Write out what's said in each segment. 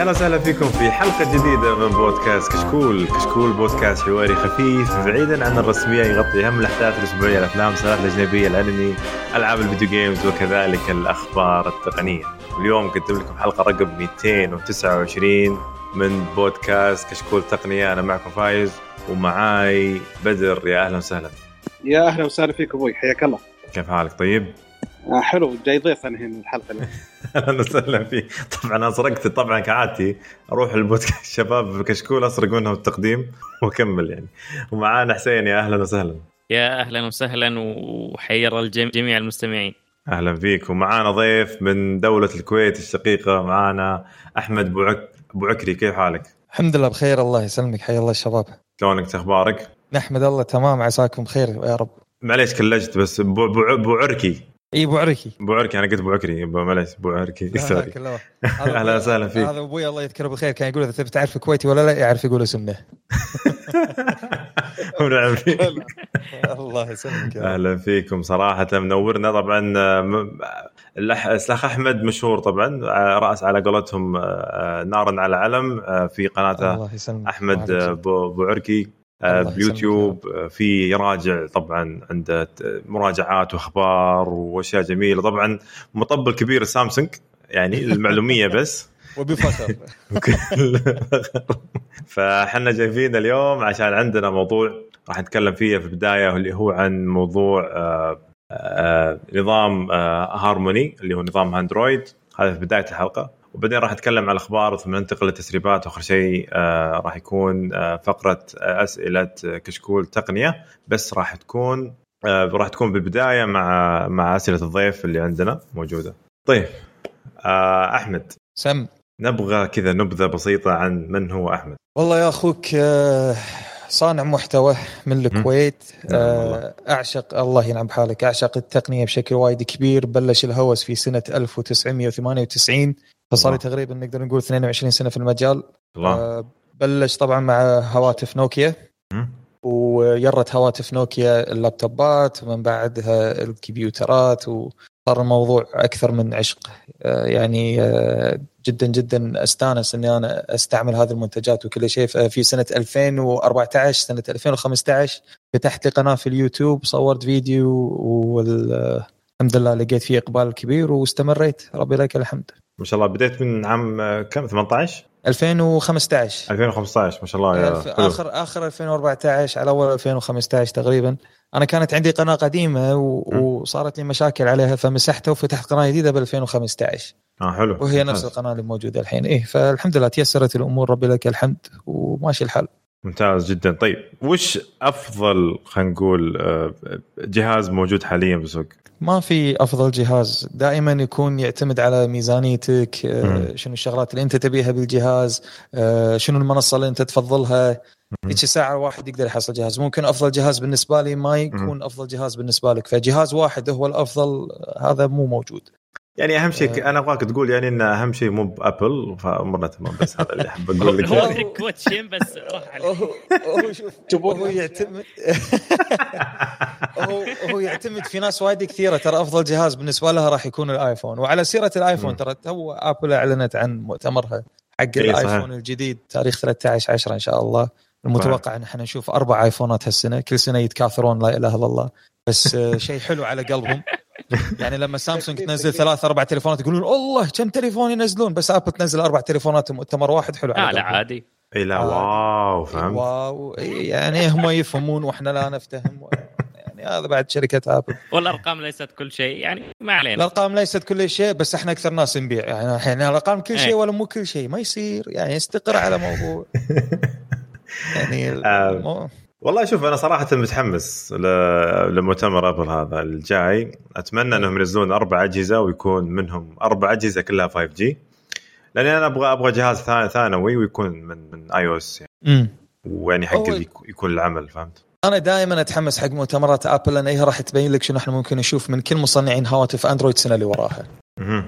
أهلا وسهلا فيكم في حلقة جديدة من بودكاست كشكول، كشكول بودكاست حواري خفيف بعيدا عن الرسمية يغطي أهم الأحداث الأسبوعية الأفلام المسلسلات الأجنبية الأنمي، ألعاب الفيديو games وكذلك الأخبار التقنية. اليوم قدم لكم حلقة رقم 229 من بودكاست كشكول تقنية أنا معكم فايز ومعاي بدر يا أهلا وسهلا. يا أهلا وسهلا فيك أبوي حياك الله. كيف حالك طيب؟ آه حلو جاي ضيف أنا هنا الحلقة اليوم أهلا وسهلا فيك. طبعا أنا سرقت طبعا كعادتي أروح البودكاست. الشباب في كشكول أسرق منهم التقديم وأكمل يعني. ومعانا حسين يا أهلا وسهلا. يا أهلا وسهلا وحير جميع المستمعين. أهلا فيك. ومعانا ضيف من دولة الكويت الشقيقة معانا أحمد بوعك بوعكري. كيف حالك؟ الحمد لله بخير الله يسلمك. حيا الله الشباب. شلونك أخبارك؟ نحمد الله تمام عساكم بخير يا رب. معليش glitch ت بس بو بو بوعركي. اي أبو عركي. أبو عركي أنا قلت أبو عكري معليش أبو عركي. sorry أهلا وسهلا فيك. هذا أبوي الله يذكره بالخير كان يقول إذا تبي تعرف كويتي ولا لا يعرف يقول اسمه. فيك الله يسلمك أهلا فيكم صراحة. منورنا. طبعا الاخ أحمد مشهور طبعا رأس على قولتهم نارا على علم في قناته أحمد أبو عركي. بيوتيوب في يراجع طبعا عنده مراجعات وأخبار وأشياء جميلة. طبعا مطبل كبير سامسونج يعني المعلومية بس. وبفخر. فاحنا جايبين اليوم عشان عندنا موضوع راح نتكلم فيه في البداية اللي هو عن موضوع آآ آآ نظام هارموني اللي هو نظام أندرويد. هذا في بداية الحلقة. وبعدين راح نتكلم على الأخبار ثم ننتقل للتسريبات. وآخر شيء آه راح يكون آه فقرة آه أسئلة كشكول تقنية. بس راح تكون آه راح تكون بالبداية مع مع أسئلة الضيف اللي عندنا موجودة. طيب آه أحمد. سم. نبغى كذا نبذة بسيطة عن من هو أحمد. والله يا أخوك آه صانع محتوى من الكويت. آه أعشق الله ينعم بحالك. أعشق التقنية بشكل وايد كبير. بلش الهوس في سنة 1998 فصار لي تقريبا نقدر نقول 22 سنة في المجال. الله. آه بلش طبعا مع هواتف نوكيا. ويرت هواتف نوكيا اللابتوبات ومن بعدها الكمبيوترات وصار الموضوع أكثر من عشق. آه يعني آه جدا جدا أستانس إني أنا أستعمل هذه المنتجات وكل شيء. في سنة 2014 سنة 2015 فتحت لي قناة في اليوتيوب صورت فيديو والحمد لله لقيت فيه إقبال كبير واستمريت. ربي لك الحمد. ما شاء الله. بديت من عام كم؟ 18 2015 2015 ما شاء الله يا حلو. آخر آخر 2014 على أول 2015 تقريبا. أنا كانت عندي قناة قديمة و... وصارت لي مشاكل عليها فمسحتها وفتحت قناة جديدة ب 2015 آه حلو. وهي نفس القناة اللي موجودة الحين. إيه فالحمد لله تيسرت الأمور. ربي لك الحمد. وماشي الحال. ممتاز جدا. طيب وش أفضل خلينا نقول جهاز موجود حاليا بالسوق ما في أفضل جهاز. دائما يكون يعتمد على ميزانيتك شنو الشغلات اللي أنت تبيها بالجهاز شنو المنصة اللي أنت تفضلها. هيك ساعة واحد يقدر يحصل جهاز. ممكن أفضل جهاز بالنسبة لي ما يكون أفضل جهاز بالنسبة لك. فجهاز واحد هو الأفضل هذا مو موجود. يعني أهم شيء أنا أبغاك تقول يعني إن أهم شيء مو بأبل فامرنا تمام بس هذا اللي أحب أقول لك هو كوتشين بس راح عليه. هو شوف هو يعتمد هو هو يعتمد في ناس وايد كثيرة. ترى أفضل جهاز بالنسبة لها راح يكون الآيفون. وعلى سيرة الآيفون ترى تو ابل أعلنت عن مؤتمرها حق الآيفون الجديد تاريخ 13 10 إن شاء الله. المتوقع إن إحنا نشوف أربع آيفونات هالسنة. كل سنة يتكاثرون لا إله إلا الله. بس شيء حلو على قلبهم. يعني لما سامسونج تنزل ثلاث أربع تليفونات يقولون الله كم تليفون ينزلون؟ بس ابل تنزل أربع تليفونات مؤتمر واحد حلو على لا عادي. اي لا wow فهمت. wow. يعني هم يفهمون وإحنا لا نفتهم. يعني هذا بعد شركة ابل والأرقام ليست كل شيء يعني ما علينا. الأرقام ليست كل شيء بس إحنا أكثر ناس نبيع. يعني الحين الأرقام كل شيء ولا مو كل شيء ما يصير. يعني استقر على موضوع. يعني والله شوف أنا صراحة متحمس لمؤتمر أبل هذا الجاي. أتمنى إنهم ينزلون أربع أجهزة ويكون منهم أربع أجهزة كلها 5G لأني أنا أبغى أبغى جهاز ثانوي ويكون من من iOS يعني ويعني حق يكون العمل فهمت؟ أنا دائما أتحمس حق مؤتمرات أبل لأن هي راح تبين لك شنو إحنا ممكن نشوف من كل مصنعين هواتف أندرويد السنة اللي وراها.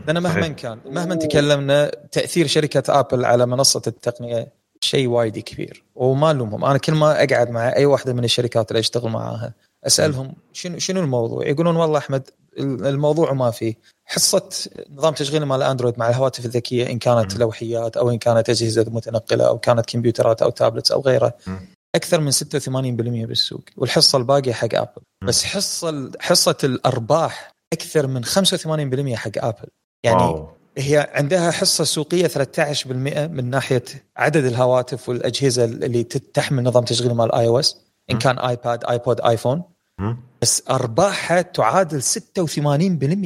لأن مهما كان مهما تكلمنا تأثير شركة أبل على منصة التقنية. شيء وايد كبير وما لومهم أنا كل ما أقعد مع أي واحدة من الشركات اللي أشتغل معاها أسألهم شنو شنو الموضوع يقولون والله أحمد الموضوع ما فيه حصة نظام تشغيل مال أندرويد مع الهواتف الذكية إن كانت. لوحيات أو إن كانت أجهزة متنقلة أو كانت كمبيوترات أو tablets أو غيره. أكثر من 86% بالسوق والحصة الباقية حق ابل. بس حصة حصة الأرباح أكثر من 85% حق ابل يعني wow. هي عندها حصة سوقية 13% من ناحية عدد الهواتف والأجهزة اللي تحمل نظام تشغيل مال iOS إن مم. كان ايباد ايبود ايفون. بس أرباحها تعادل 86%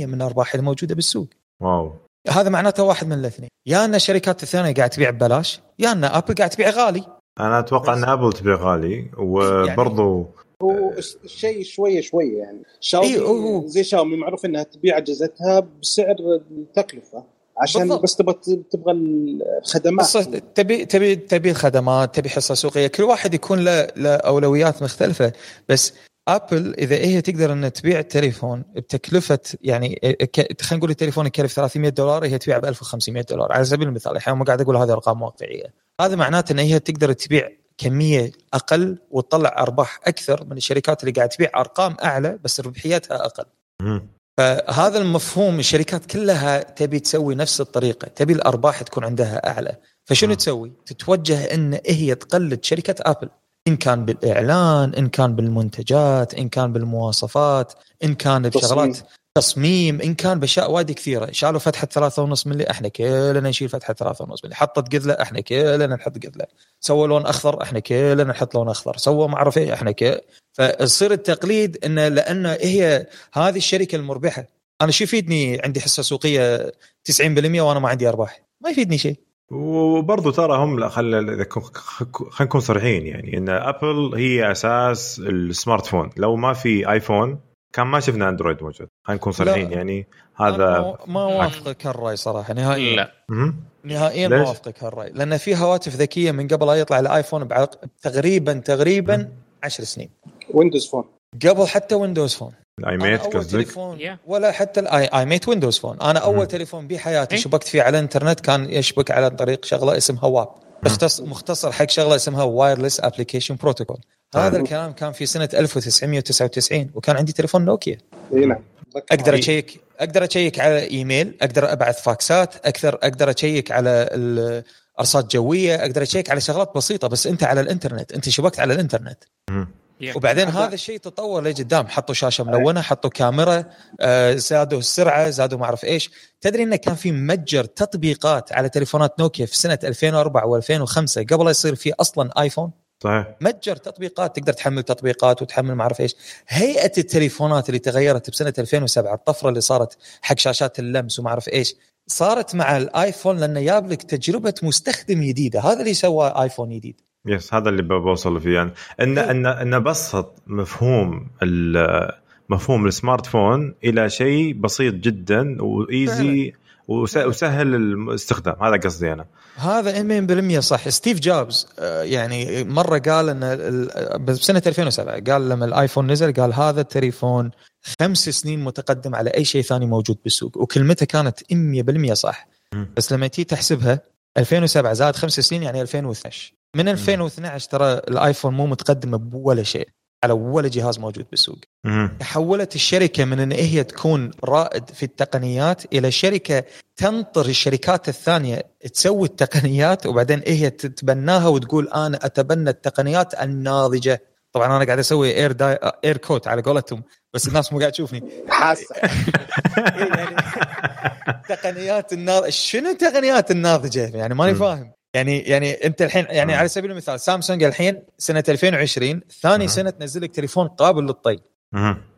من الارباح الموجوده بالسوق. wow. هذا معناته واحد من الاثنين. يا أن الشركات الثانية قاعد تبيع ببلاش يا أن ابل قاعد تبيع غالي. أنا أتوقع بس- أن ابل تبيع غالي وبرضو هو الش- الشيء شوية شوية يعني. شاومي إيه، هو- زي شاومي معروف إنها تبيع أجهزتها بسعر التكلفه عشان بالضبط. بس تبغى تبغى الخدمات. تبي تبي تبي الخدمات تبي حصة سوقية. كل واحد يكون له أولويات مختلفة. بس ابل إذا هي تقدر ان تبيع التليفون بتكلفة يعني ك- خلينا نقول التليفون يكلف 300 دولار هي تبيع ب 1500 دولار. على سبيل المثال الحين ما قاعد أقول هذه أرقام واقعية. هذا معناته إن هي تقدر تبيع كمية أقل وتطلع أرباح أكثر من الشركات اللي قاعد تبيع أرقام أعلى بس ربحيتها أقل. مم. فهذا المفهوم الشركات كلها تبي تسوي نفس الطريقة تبي الأرباح تكون عندها أعلى فشنو مم. تسوي تتوجه إن هي تقلد شركة آبل إن كان بالإعلان إن كان بالمنتجات إن كان بالمواصفات إن كان. بشغلات تصميم إن كان باشياء وايد كثيرة. شالوا فتحة 3.5 ملي إحنا كلنا نشيل فتحة 3.5 ملي. حطت قذله إحنا كلنا نحط قذله سووا لون أخضر إحنا كلنا نحط لون أخضر. سووا ما اعرف إيه إحنا ك. فيصير التقليد إنه لأن هي هذه الشركة المربحة. أنا شو يفيدني عندي حصة سوقية 90% وأنا ما عندي أرباح؟ ما يفيدني شيء. وبرضو ترى هم لا خل خلينا نكون صريحين يعني إن ابل هي أساس ال smartphone لو ما في ايفون كان ما شفنا أندرويد موجود خلينا نكون صريحين. يعني هذا ما- اوافقك هالرأي صراحة نهائيا لا. نهائيا ما؟ اوافقك هالرأي لأن في هواتف ذكية من قبل لا يطلع الآيفون بعق- تقريبا تقريبا 10 سنين ويندوز فون قبل حتى ويندوز فون ال i-mate قصدك. ولا حتى ال i- i-mate Windows Phone أنا أول. تليفون بحياتي إيه. شبكت فيه على الإنترنت كان يشبك على طريق شغلة اسمها WAP مختص مختصر حق شغلة اسمها Wireless Application Protocol هذا طيب. الكلام كان في سنة 1999 وكان عندي تليفون نوكيا. إي نعم. أقدر. أشيك أقدر أشيك على إيميل أقدر أبعث فاكسات أقدر أقدر أشيك على ال- أرصاد جوية أقدر أشيك على شغلات بسيطة بس أنت على الإنترنت أنت شبكت على الإنترنت. وبعدين هذا- الشيء تطور لقدام. حطوا شاشة ملونة حطوا كاميرا آه، زادوا السرعة زادوا ما أعرف إيش. تدري إنه كان في متجر تطبيقات على تليفونات نوكيا في سنة 2004 و2005 قبل لا يصير في أصلا آيفون؟ صحيح. متجر تطبيقات تقدر تحمل تطبيقات وتحمل ما أعرف إيش. هيئة التليفونات اللي تغيرت بسنة 2007 الطفرة اللي صارت حق شاشات اللمس وما أعرف إيش صارت مع الآيفون لأنه جاب لك تجربة مستخدم جديدة. هذا اللي سوى آيفون جديد. Yes هذا اللي بوصل فيه. يعني ان إيه. ان إن بسط مفهوم مفهوم ال smart phone إلى شيء بسيط جدا و easy وس- وسهل الاستخدام هذا قصدي أنا. هذا 100% صح. ستيف جوبز آه، يعني مرة قال إن بسنه 2007 قال لما الآيفون نزل قال هذا التليفون خمس سنين متقدم على أي شيء ثاني موجود بالسوق وكلمته كانت 100% صح. بس لما تيجي تحسبها 2007 زاد خمس سنين يعني 2012 من 2012 ترى الآيفون مو متقدم بولا شيء. على ولا جهاز موجود بالسوق. تحولت الشركة من إن هي تكون رائد في التقنيات إلى شركة تنطر الشركات الثانية تسوي التقنيات وبعدين هي تتبناها وتقول أنا أتبنى التقنيات الناضجة. طبعا أنا قاعد أسوي air داي air quote على قولتهم بس الناس مو قاعد تشوفني. حاسة. يعني تقنيات الناضجه شنو التقنيات الناضجة؟ يعني ماني. فاهم. يعني يعني أنت الحين يعني مم. على سبيل المثال سامسونج الحين سنة 2020 ثاني مم. سنة تنزل لك تليفون قابل للطي.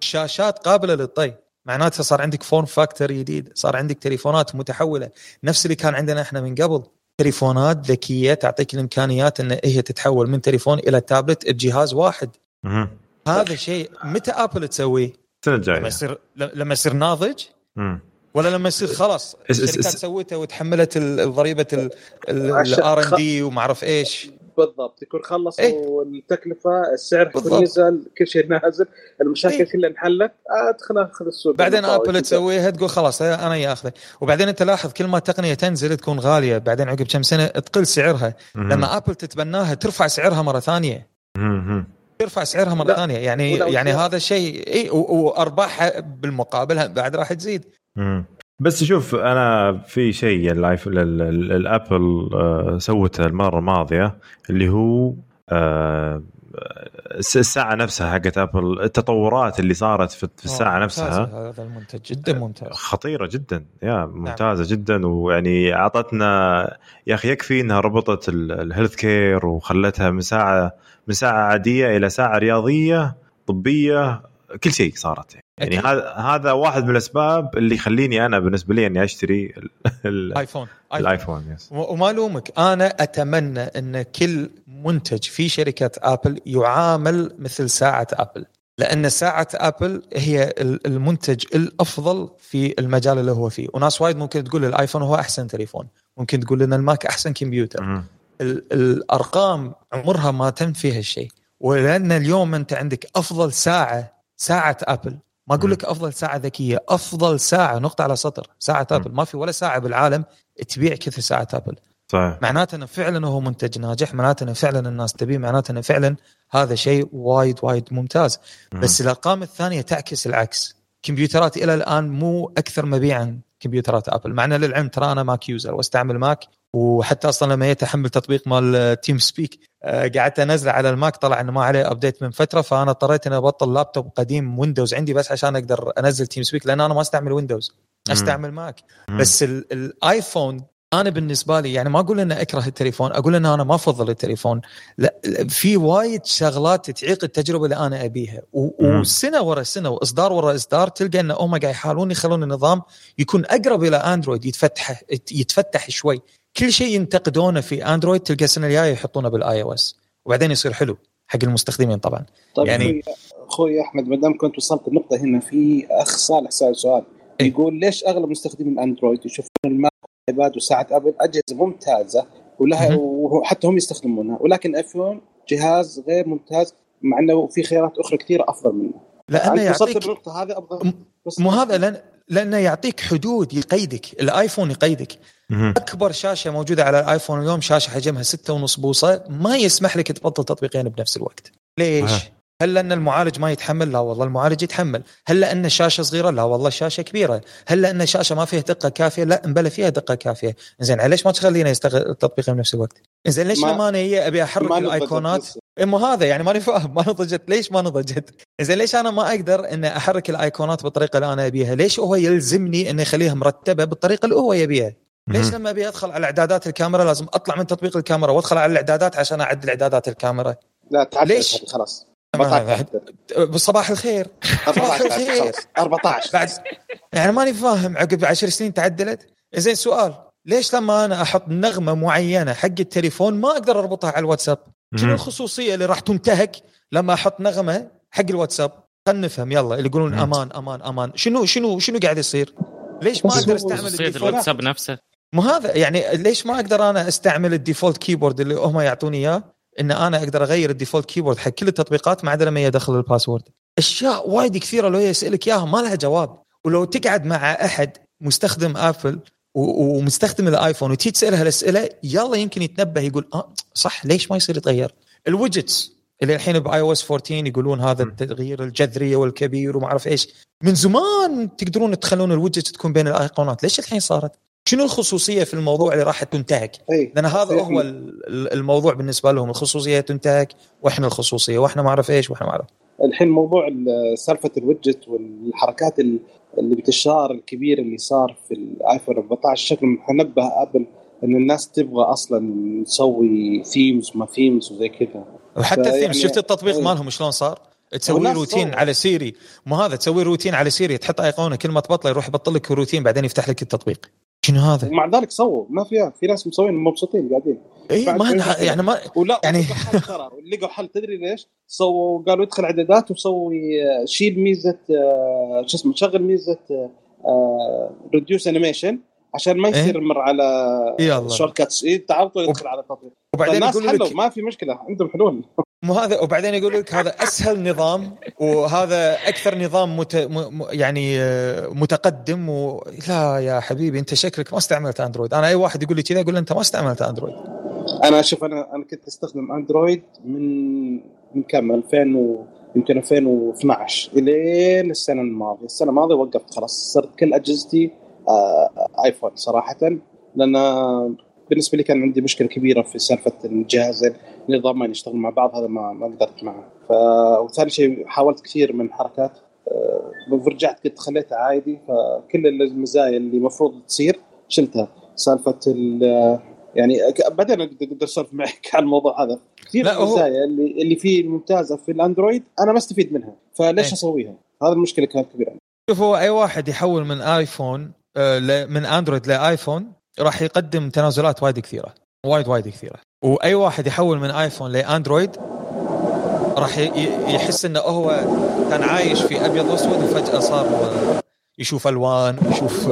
شاشات قابلة للطي معناتها صار عندك form factor جديد صار عندك تليفونات متحولة نفس اللي كان عندنا إحنا من قبل تليفونات ذكية تعطيك الإمكانيات إن هي تتحول من تليفون إلى تابلت بجهاز واحد. هذا شيء متى ابل تسويه السنة لما الجايه يصير لما يصير ناضج. ولا لما يصير خلاص الشركات سويتها وتحملت ال- ضريبة ال R and D وما أعرف إيش بالضبط يكون خلصوا إيه. التكلفة السعر. نزل كل شيء نازل المشاكل إيه. كلها انحلت ادخل اخذ السوق بعدين. ابل تسويها تقول خلاص أنا ياخذه وبعدين أنت لاحظ كل ما التقنية تنزل تكون غالية بعدين عقب كم سنة تقل سعرها مهم. لما ابل تتبناها ترفع سعرها مرة ثانية مهم. ترفع سعرها مرة. ثانية يعني يعني هذا الشيء اي وأرباحها بالمقابل بعد راح تزيد مم. بس شوف أنا في شيء الابل آه، سوته المرة الماضية اللي هو آه، الس- الساعة نفسها حقت ابل التطورات اللي صارت في في الساعة آه، نفسها. هذا المنتج جدا ممتاز. خطيرة جدا يا ممتازة جدا ويعني أعطتنا يا أخي يكفي إنها ربطت ال- ال health care وخلتها من ساعة من ساعة عادية إلى ساعة رياضية طبية كل شيء صارت يعني. أكيد. هذا هذا واحد من الأسباب اللي يخليني أنا بالنسبة لي إني أشتري ال- ال- ايفون آيفون. الايفون yes وما ألومك أنا أتمنى إن كل منتج في شركة ابل يعامل مثل ساعة ابل لأن ساعة ابل هي ال- المنتج الأفضل في المجال اللي هو فيه. وناس وايد ممكن تقول الآيفون هو أحسن تليفون. ممكن تقول إن الماك أحسن كمبيوتر. الأرقام عمرها ما تم فيها الشيء ولأن اليوم أنت عندك أفضل ساعة ساعة ابل ما أقول لك أفضل ساعة ذكية أفضل ساعة نقطة على سطر ساعة ابل ما في ولا ساعة بالعالم تبيع كثر ساعة ابل صحيح. معناته إنه فعلا هو منتج ناجح معناته إنه فعلا الناس تبيه معناته إنه فعلا هذا شيء وايد وايد ممتاز. مم. بس الأرقام الثانية تعكس العكس. كمبيوترات إلى الآن مو أكثر مبيعا كمبيوترات ابل مع ان للعلم ترى أنا Mac user وأستعمل ماك وحتى أصلا لما جيت احمل تطبيق مال TeamSpeak قعدت انزله على الماك طلع إنه ما عليه update من فترة فأنا اضطريت إني أبطل لابتوب قديم ويندوز عندي بس عشان أقدر أنزل TeamSpeak لأن أنا ما أستعمل ويندوز أستعمل ماك مم. بس ال- الايفون أنا بالنسبة لي يعني ما أقول ان أكره التليفون أقول ان أنا ما أفضل التليفون. لا في وايد شغلات تعيق التجربة اللي أنا أبيها. وسنة ورا سنة وإصدار ورا إصدار تلقى ان هم قاعد يحاولون يخلون النظام يكون أقرب إلى اندرويد يتفتح يتفتح شوي. كل شيء ينتقدونه في اندرويد تلقى السنة الجاية يحطونه بال iOS وبعدين يصير حلو حق المستخدمين طبعا. طيب يعني- أخوي أحمد ما دام كنت وصلت النقطة هنا في أخ صالح سأل سؤال. إيه. يقول ليش أغلب مستخدمين الاندرويد يشوفون الماك والآيباد وساعه أبل أجهزة ممتازة ولها. وحتى هم يستخدمونها ولكن ايفون جهاز غير ممتاز مع إنه في خيارات أخرى كثيرة أفضل منه. لأنه يعطيك بالنقطه هذه أبغى مو هذا لأن لأنه يعطيك حدود يقيدك الآيفون يقيدك مم. أكبر شاشة موجودة على الآيفون اليوم شاشة حجمها 6.5 بوصة ما يسمح لك تبطل تطبيقين بنفس الوقت ليش آه. هل لأن المعالج ما يتحمل لا والله المعالج يتحمل هل لأن الشاشة صغيرة لا والله الشاشة كبيرة هل لأن الشاشة ما فيها دقة كافية لا مبلى فيها دقة كافية زين ليش ما تخلينا يستغل التطبيقين بنفس الوقت زين ليش ما- أنا هي أبي أحرك الايقونات. مو هذا يعني ماني فاهم ما نضجت ليش ما نضجت؟ زين ليش أنا ما أقدر ان أحرك الايقونات بالطريقة اللي أنا أبيها؟ ليش هو يلزمني انه يخليها مرتبة بالطريقة اللي هو يبيها؟ ليش. لما أبي أدخل على إعدادات الكاميرا لازم أطلع من تطبيق الكاميرا وأدخل على الإعدادات عشان أعدل إعدادات الكاميرا؟ لا تعدل ليش؟ خلاص 14 بصباح الخير 14 الخير. خلاص. 14 بعد يعني ماني فاهم عقب عشر سنين تعدلت زين سؤال ليش لما أنا أحط نغمة معينة حق التليفون ما أقدر أربطها على الواتساب؟ شنو. الخصوصية اللي راح تنتهك لما أحط نغمة حق الواتساب؟ خلينا نفهم يلا اللي يقولون. أمان أمان أمان شنو شنو شنو قاعد يصير؟ ليش ما أقدر أستعمل الواتساب نفسه مو هذا يعني ليش ما أقدر أنا أستعمل ال default keyboard اللي هم يعطوني إياه إن أنا أقدر أغير ال default keyboard حق كل التطبيقات ما عدا لما يدخل ال password أشياء وايد كثيرة لو يسألك إياها ما لها جواب. ولو تقعد مع أحد مستخدم آبل ومستخدم الآيفون وتيجي تساله هالاسئله يلا يمكن يتنبه يقول آه صح ليش ما يصير يتغير؟ ال widgets اللي الحين ب iOS 14 يقولون هذا. التغيير الجذري والكبير وما أعرف إيش. من زمان تقدرون تخلون ال widget تكون بين الأيقونات. ليش الحين صارت؟ شنو الخصوصية في الموضوع اللي راح تنتهك اي لأن هذا صحيح. هو ال- ال- الموضوع بالنسبة لهم الخصوصية تنتهك وإحنا الخصوصية وإحنا ما اعرف إيش وإحنا ما اعرف الحين موضوع ال- سالفة ال widget والحركات ال- اللي بالانتشار الكبير اللي صار في الايفون 14 شكل نبه آبل إن الناس تبغى أصلا تسوي themes ما themes وزي كذا وحتى فيعني- الثيم شفت التطبيق إيه. مالهم شلون صار؟ تسوي روتين صور. على Siri مو هذا تسوي روتين على Siri تحط أيقونة كل ما تبطله يروح يبطل لك روتين بعدين يفتح لك التطبيق شنو هذا؟ ومع ذلك سووا ما فيها في ناس مسوين مبسوطين قاعدين. اي ما يعني ما ولا يعني- ترى. لقوا حل. تدري ليش؟ سووا قالوا ادخل اعدادات وسوي آه، شيل ميزة آه، شو اسمه شغل ميزة reduce animation عشان ما يصير يمر على يلا. shortcuts إيه طول يدخل على التطبيق وبعدين الناس حلوا. ما في مشكلة. عندهم حلول. مو هذا وبعدين يقول لك هذا أسهل نظام وهذا أكثر نظام مت... م... يعني آه، متقدم و... لا يا حبيبي أنت شكلك ما استعملت أندرويد. أنا أي واحد يقول لي كذا أقول له أنت ما استعملت أندرويد. أنا شوف أنا أنا كنت أستخدم أندرويد من من كم؟ 2000 و يمكن 2012 إلين السنة الماضية، السنة الماضية وقفت خلاص صرت كل أجهزتي آه آيفون صراحة لأن بالنسبة لي كان عندي مشكلة كبيرة في سالفة الجهازين نظامين يشتغل مع بعض هذا ما ما قدرت معه. ف وثاني شيء حاولت كثير من حركات. آه رجعت قلت خليتها عادي. فكل المزايا اللي المفروض تصير شلتها. سالفة يعني بعدين أقدر أسولف معك عن الموضوع هذا. كثير المزايا اللي اللي فيه ممتازة في الأندرويد أنا ما استفيد منها. فليش أي. أسويها؟ هذا المشكلة كانت كبيرة. شوفوا أي واحد يحول من آيفون آه، من أندرويد لآيفون راح يقدم تنازلات وايد كثيرة. وايد وايد كثيرة. وأي واحد يحول من آيفون لأندرويد راح يحس إنه هو كان عايش في أبيض وأسود وفجأة صار يشوف ألوان يشوف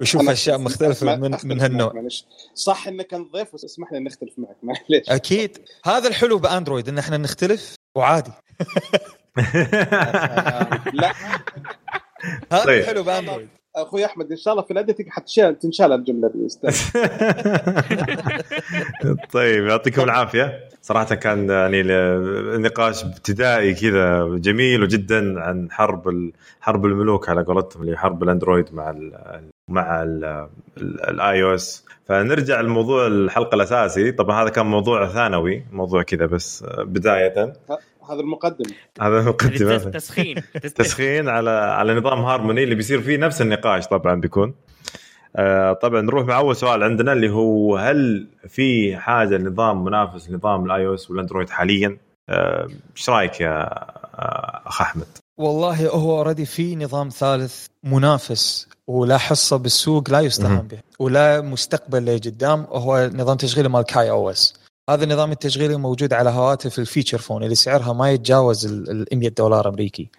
يشوف أشياء مختلفة من من هالنوع. صح انك كنت ضيف بس أسمح لي نختلف معك معليش. أكيد. هذا الحلو بأندرويد إن إحنا نختلف وعادي. لا. هذا طيب. الحلو بأندرويد. أخوي أحمد إن شاء الله في ال editing حتشال تنشال الجملة دي طيب يعطيكم العافية. صراحة كان يعني نقاش ابتدائي كذا جميل وجدا عن حرب حرب الملوك على قولتهم اللي حرب الأندرويد مع ال مع ال iOS. فنرجع لموضوع الحلقة الأساسي. طبعا هذا كان موضوع ثانوي موضوع كذا بس بداية. هذا المقدم. هذا المقدم تسخين تسخين. على على نظام هارموني اللي بيصير فيه نفس النقاش طبعا بيكون. آه طبعا نروح مع أول سؤال عندنا اللي هو هل في حاجة نظام منافس لنظام ال iOS والأندرويد حاليا؟ آه، إيش آه رأيك يا آه، أخ أحمد؟ والله هو already في نظام ثالث منافس وله حصة بالسوق لا يستهان به وله مستقبل لقدام وهو نظام تشغيل مال KaiOS. هذا النظام التشغيلي موجود على هواتف ال feature phone اللي سعرها ما يتجاوز ال 100 دولار أمريكي.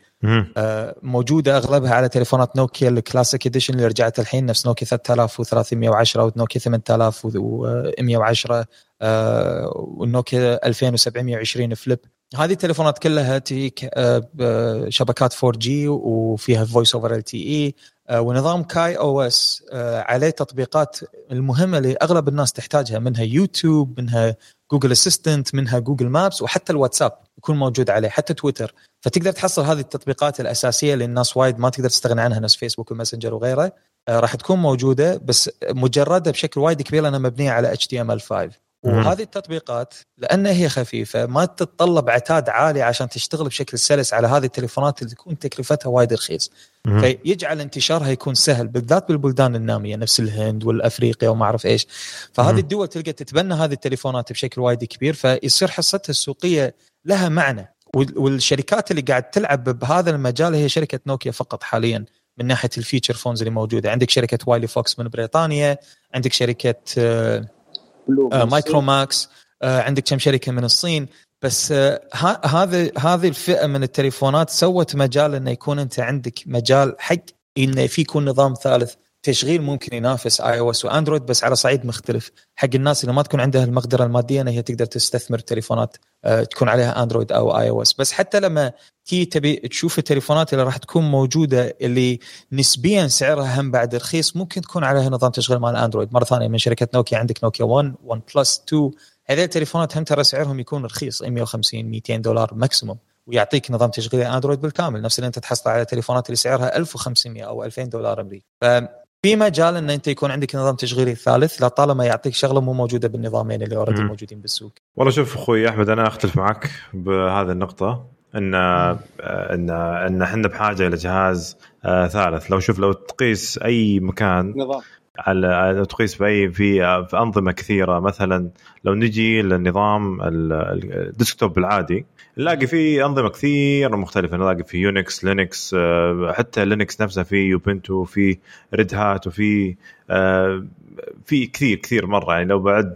آه موجودة أغلبها على تليفونات نوكيا ال classic edition اللي رجعت الحين نفس نوكيا 3310 أو نوكيا 8110 آه والنوكيا 2720 Flip. هذه التليفونات كلها تجيك آه بشبكات 4G وفيها voice over LTE ونظام KaiOS آه، عليه تطبيقات المهمة اللي أغلب الناس تحتاجها منها يوتيوب منها Google Assistant منها Google Maps وحتى الواتساب يكون موجود عليه حتى تويتر. فتقدر تحصل هذه التطبيقات الأساسية اللي الناس وايد ما تقدر تستغنى عنها نفس فيسبوك وماسنجر وغيره. آه، راح تكون موجودة بس مجردة بشكل وايد كبير لأنها مبنية على HTML 5 وهذه التطبيقات لأن هي خفيفة ما تتطلب عتاد عالي عشان تشتغل بشكل سلس على هذه التليفونات اللي تكون تكلفتها وايد رخيص. فيجعل انتشارها يكون سهل بالذات بالبلدان النامية نفس الهند والأفريقيا وما أعرف إيش. فهذه الدول تلقى تتبنى هذه التليفونات بشكل وايد كبير فيصير حصتها السوقية لها معنى. والشركات اللي قاعد تلعب بهذا المجال هي شركة نوكيا فقط حاليا من ناحية ال feature phones اللي موجودة. عندك شركة Wileyfox من بريطانيا عندك شركة آه Micromax آه عندك كم شركة من الصين. بس آه هذه هذه الفئة من التليفونات سوت مجال إنه يكون أنت عندك مجال حق إنه في يكون نظام ثالث. تشغيل ممكن ينافس iOS واندرويد بس على صعيد مختلف. حق الناس اللي ما تكون عندها المقدرة المادية إن هي تقدر تستثمر تليفونات آه، تكون عليها اندرويد أو iOS بس حتى لما تي تبي تشوف التليفونات اللي راح تكون موجودة اللي نسبيا سعرها هم بعد رخيص ممكن تكون عليها نظام تشغيل مال اندرويد مرة ثانية من شركة نوكيا عندك نوكيا 1 1 Plus 2 هذول التليفونات هم ترى سعرهم يكون رخيص 150 200 دولار maximum ويعطيك نظام تشغيل اندرويد بالكامل نفس اللي أنت تحصل على تليفونات اللي سعرها 1500 أو 2000 دولار أمريكي. في مجال إن أنت يكون عندك نظام تشغيلي ثالث لطالما يعطيك شغلة مو موجودة بالنظامين اللي already موجودين بالسوق. والله شوف أخوي أحمد أنا أختلف معك بهذه النقطة إن إن إن إحنا بحاجة إلى جهاز آه ثالث. لو شوف لو تقيس أي مكان نظام. على تقيس بأي في في أنظمة كثيرة. مثلا لو نجي للنظام ال desktop العادي نلاقي في أنظمة كثيره مختلفة. نلاقي في Unix Linux حتى Linux نفسها في Ubuntu في Red Hat وفي آه، في كثير كثير مرة. يعني لو بعد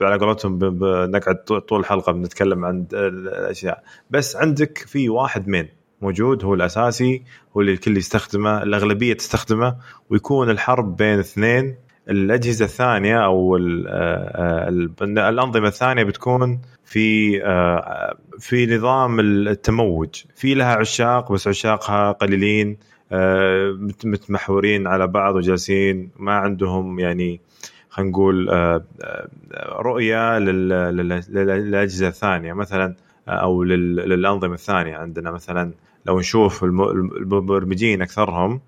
على قولتهم بنقعد طول الحلقة بنتكلم عن الأشياء. بس عندك في واحد مين موجود هو الأساسي هو اللي الكل يستخدمه الأغلبية تستخدمه ويكون الحرب بين اثنين. الأجهزة الثانية أو آه، الأنظمة الثانية بتكون في آه، في نظام التموج. في لها عشاق بس عشاقها قليلين آه، متمحورين على بعض وجالسين ما عندهم يعني خلينا نقول رؤية للأجهزة الثانية مثلا أو للأنظمة الثانية عندنا مثلا. لو نشوف المبرمجين أكثرهم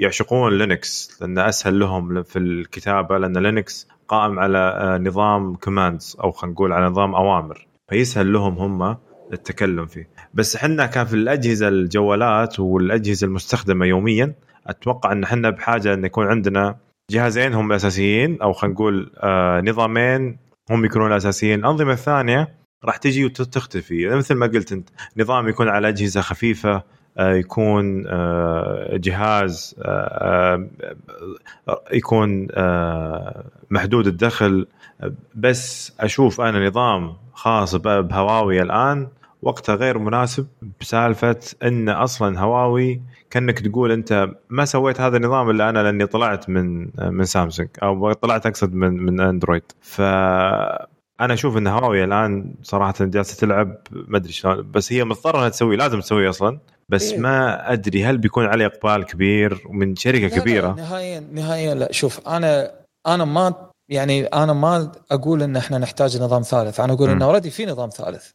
يعشقون Linux لأن أسهل لهم في الكتابة لأن Linux قائم على نظام commands أو خلينا نقول على نظام أوامر فيسهل لهم هم التكلم فيه. بس إحنا كان في الأجهزة الجوالات والأجهزة المستخدمة يوميا أتوقع إن إحنا بحاجة إن يكون عندنا جهازين هم الاساسيين أو خلينا نقول آه نظامين هم يكونون الاساسيين الأنظمة الثانية راح تجي وتختفي. مثل ما قلت أنت نظام يكون على أجهزة خفيفة آه يكون آه جهاز آه، يكون محدود الدخل. بس أشوف أنا نظام خاص بهواوي الآن وقتها غير مناسب بسالفة إن أصلا هواوي كأنك تقول أنت ما سويت هذا النظام إلا أنا لأني طلعت من من سامسونج أو طلعت أقصد من من أندرويد. ف أنا أشوف إن هواوي الآن صراحة جالسة تلعب ما أدري شلون بس هي مضطرة إنها تسوي لازم تسوي أصلا. بس إيه؟ ما أدري هل بيكون عليه إقبال كبير من شركة لا كبيرة؟ لا نهائيا نهائيا لا. شوف أنا أنا ما يعني أنا ما أقول إن إحنا نحتاج نظام ثالث. أنا أقول انه already في نظام ثالث.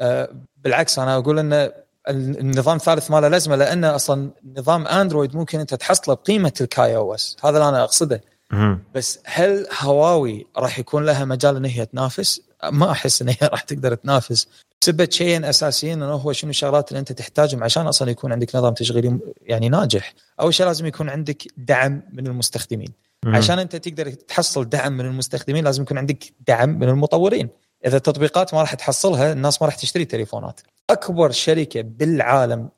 آه بالعكس أنا أقول إن النظام الثالث ما له لازمة لأنه أصلا نظام اندرويد ممكن أنت تحصله بقيمة ال KaiOS هذا اللي أنا أقصده. بس هل هواوي راح يكون لها مجال إن هي تنافس؟ ما أحس إن هي راح تقدر تنافس. بسبب شيئين اساسيين إنه هو شنو الشغلات اللي أنت تحتاجهم عشان أصلا يكون عندك نظام تشغيلي يعني ناجح، أول شيء لازم يكون عندك دعم من المستخدمين. عشان أنت تقدر تحصل دعم من المستخدمين لازم يكون عندك دعم من المطورين. إذا التطبيقات ما راح تحصلها الناس ما راح تشتري تليفونات. أكبر شركة بالعالم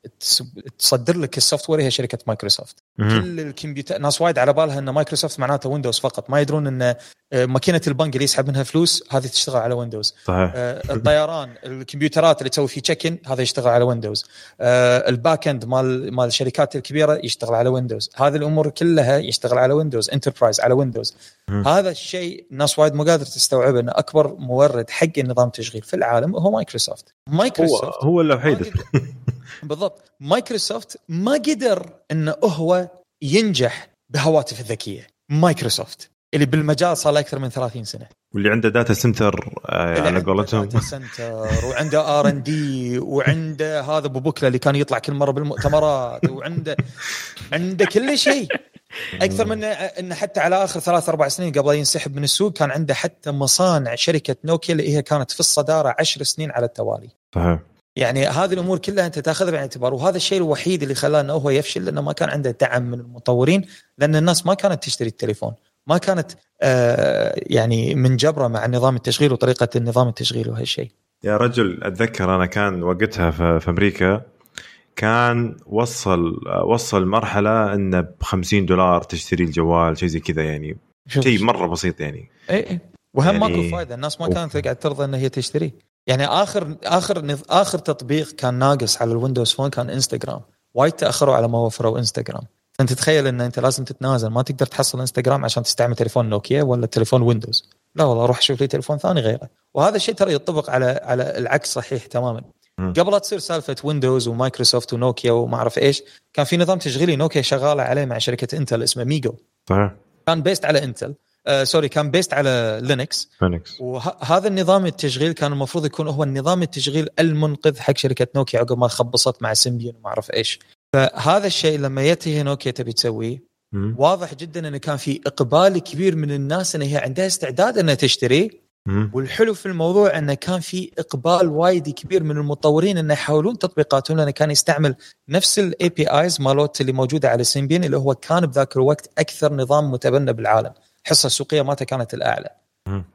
تصدر لك ال software هي شركة مايكروسوفت. كل الكمبيوتر ناس وايد على بالها إن مايكروسوفت معناته ويندوز فقط. ما يدرون إن آه، ماكينة البنك اللي يسحب منها فلوس هذه تشتغل على ويندوز. صحيح. آه، الطيران الكمبيوترات اللي تسوي فيه check in هذا يشتغل على ويندوز. آه، ال back end مال مال الشركات الكبيرة يشتغل على ويندوز. هذه الأمور كلها يشتغل على ويندوز enterprise على ويندوز. هذا الشيء الناس وايد مو قادره تستوعبه ان أكبر مورد حق النظام التشغيل في العالم هو مايكروسوفت. مايكروسوفت هو, هو الوحيد. بالضبط. مايكروسوفت ما قدر إنه هو ينجح بهواتف الذكية. مايكروسوفت اللي بالمجال صار له أكثر من 30 سنة. واللي عنده data center على قولتهم. داتا سنتر وعنده R&D وعنده هذا أبو بكله اللي كان يطلع كل مرة بالمؤتمرات وعنده عنده كل شيء. أكثر من انه حتى على آخر ثلاث أربع سنين قبل ينسحب من السوق كان عنده حتى مصانع شركة نوكيا اللي هي كانت في الصدارة عشر سنين على التوالي. صحيح. يعني هذه الأمور كلها أنت تأخذها بعين الاعتبار وهذا الشيء الوحيد اللي خلاه انه هو يفشل لأنه ما كان عنده دعم من المطورين لأن الناس ما كانت تشتري التليفون ما كانت آه يعني منجبره مع نظام التشغيل وطريقة النظام التشغيل وهالشيء يا رجل أتذكر أنا كان وقتها في أمريكا كان وصل وصل مرحلة انه ب 50 دولار تشتري الجوال شيء زي كذا يعني. شيء مرة بسيط يعني. اي اي وهم يعني ماكو فائده الناس ما كانت تقعد ترضى إن هي تشتري. يعني آخر آخر آخر تطبيق كان ناقص على الويندوز فون كان إنستغرام. وايد تأخروا على ما وفروا إنستغرام. فأنت تتخيل إن أنت لازم تتنازل. ما تقدر تحصل إنستغرام عشان تستعمل تليفون نوكيا ولا تليفون ويندوز. لا والله روح شوف لي تليفون ثاني غيره. وهذا الشيء ترى يطبق على على العكس صحيح تماما. قبل لا تصير سالفة ويندوز ومايكروسوفت ونوكيا وما أعرف إيش كان في نظام تشغيلي نوكيا شغالة عليه مع شركة انتل اسمه ميجو صحيح. كان based على انتل آه sorry كان based على لينكس لينكس وهذا النظام التشغيل كان المفروض يكون هو النظام التشغيل المنقذ حق شركة نوكيا عقب ما خبصت مع سيمبيون وما أعرف إيش. فهذا الشيء لما يتي نوكيا تبي تسويه واضح جدا إنه كان في إقبال كبير من الناس ان هي عندها استعداد إنها تشتريه والحلو في الموضوع أنه كان في إقبال وايد كبير من المطورين أنه يحاولون تطبيقاتهم لأنه كان يستعمل نفس ال APIs مالت اللي موجودة على سيمبيان اللي هو كان بذاك الوقت أكثر نظام متبنى بالعالم. الحصه السوقية مالته كانت الأعلى.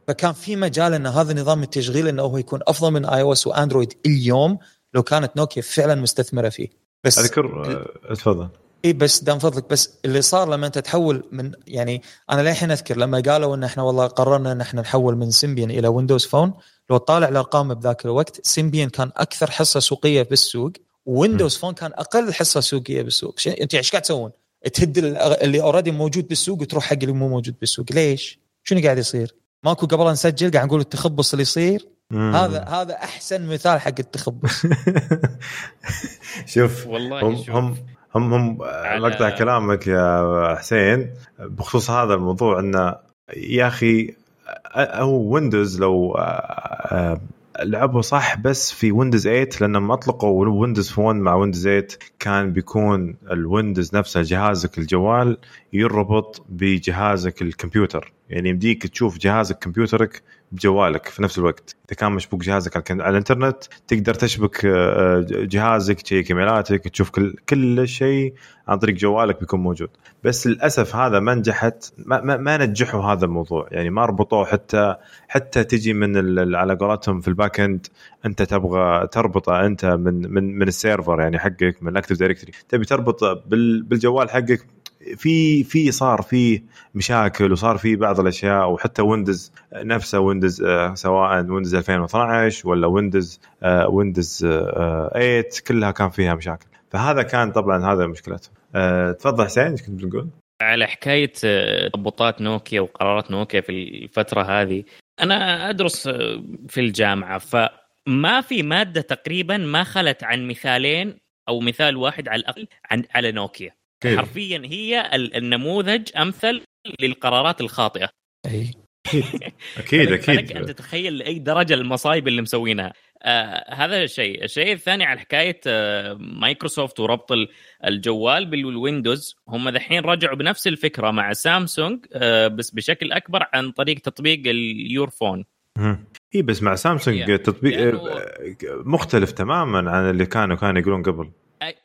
فكان في مجال أن هذا نظام التشغيل أنه هو يكون أفضل من iOS و Android اليوم لو كانت نوكيا فعلا مستثمرة فيه. بس أذكر آه، تفضل. اي بس دام فضلك بس اللي صار لما أنت تحول من يعني أنا للحين أذكر لما قالوا إن إحنا والله قررنا إن إحنا نحول من سيمبيان إلى ويندوز فون لو تطالع الأرقام بذاك الوقت سيمبيان كان أكثر حصة سوقية بالسوق ويندوز فون كان أقل حصة سوقية بالسوق أنت إيش قاعد تسوون؟ تهد اللي already موجود بالسوق وتروح حق اللي مو موجود بالسوق ليش؟ شنو قاعد يصير؟ ماكو قبل نسجل قاعد نقول التخبص اللي يصير مم. هذا هذا أحسن مثال حق التخبص شوف والله هم شوف. هم هم هم مقطع كلامك يا حسين. بخصوص هذا الموضوع انه يا أخي هو ويندوز لو لعبوا صح بس في ويندوز 8 لانهم أطلقوا ويندوز فون مع ويندوز 8 كان بيكون الويندوز نفسه جهازك الجوال يربط بجهازك الكمبيوتر. يعني يمديك تشوف جهازك كمبيوترك بجوالك في نفس الوقت. إذا كان مشبوك جهازك على الإنترنت تقدر تشبك آه، جهازك تشيك إيميلاتك تشوف كل كل شيء عن طريق جوالك بيكون موجود. بس للأسف هذا ما نجحت ما, ما, ما نجحوا هذا الموضوع. يعني ما ربطوه حتى حتى تجي من على قولتهم في ال back end أنت تبغى تربطه أنت من من من ال server يعني حقك من ال Active Directory تبي تربطه بالجوال حقك في في صار في مشاكل وصار في بعض الأشياء وحتى ويندوز نفسه ويندوز آه، سواء ويندوز 2012 ولا ويندوز ويندوز 8 كلها كان فيها مشاكل. فهذا كان طبعا هذا مشكلته آه، تفضل حسين إيش كنت بتقول؟ على حكاية آه، تطبيقات نوكيا وقرارات نوكيا في الفترة هذه أنا أدرس في الجامعة فما في مادة تقريبا ما خلت عن مثالين أو مثال واحد على الأقل عن على نوكيا. كيف. حرفيا هي النموذج أمثل للقرارات الخاطئة. أي. أكيد أكيد لك ان تتخيل لأي درجة المصايب اللي مسوينها. آه هذا الشيء. الشيء الثاني على حكاية آه مايكروسوفت وربط الجوال بالويندوز هم دحين رجعوا بنفس الفكرة مع سامسونج آه بس بشكل أكبر عن طريق تطبيق ال Your Phone إي بس مع سامسونج تطبيق يعني مختلف تماما عن اللي كانوا كانوا يقولون قبل.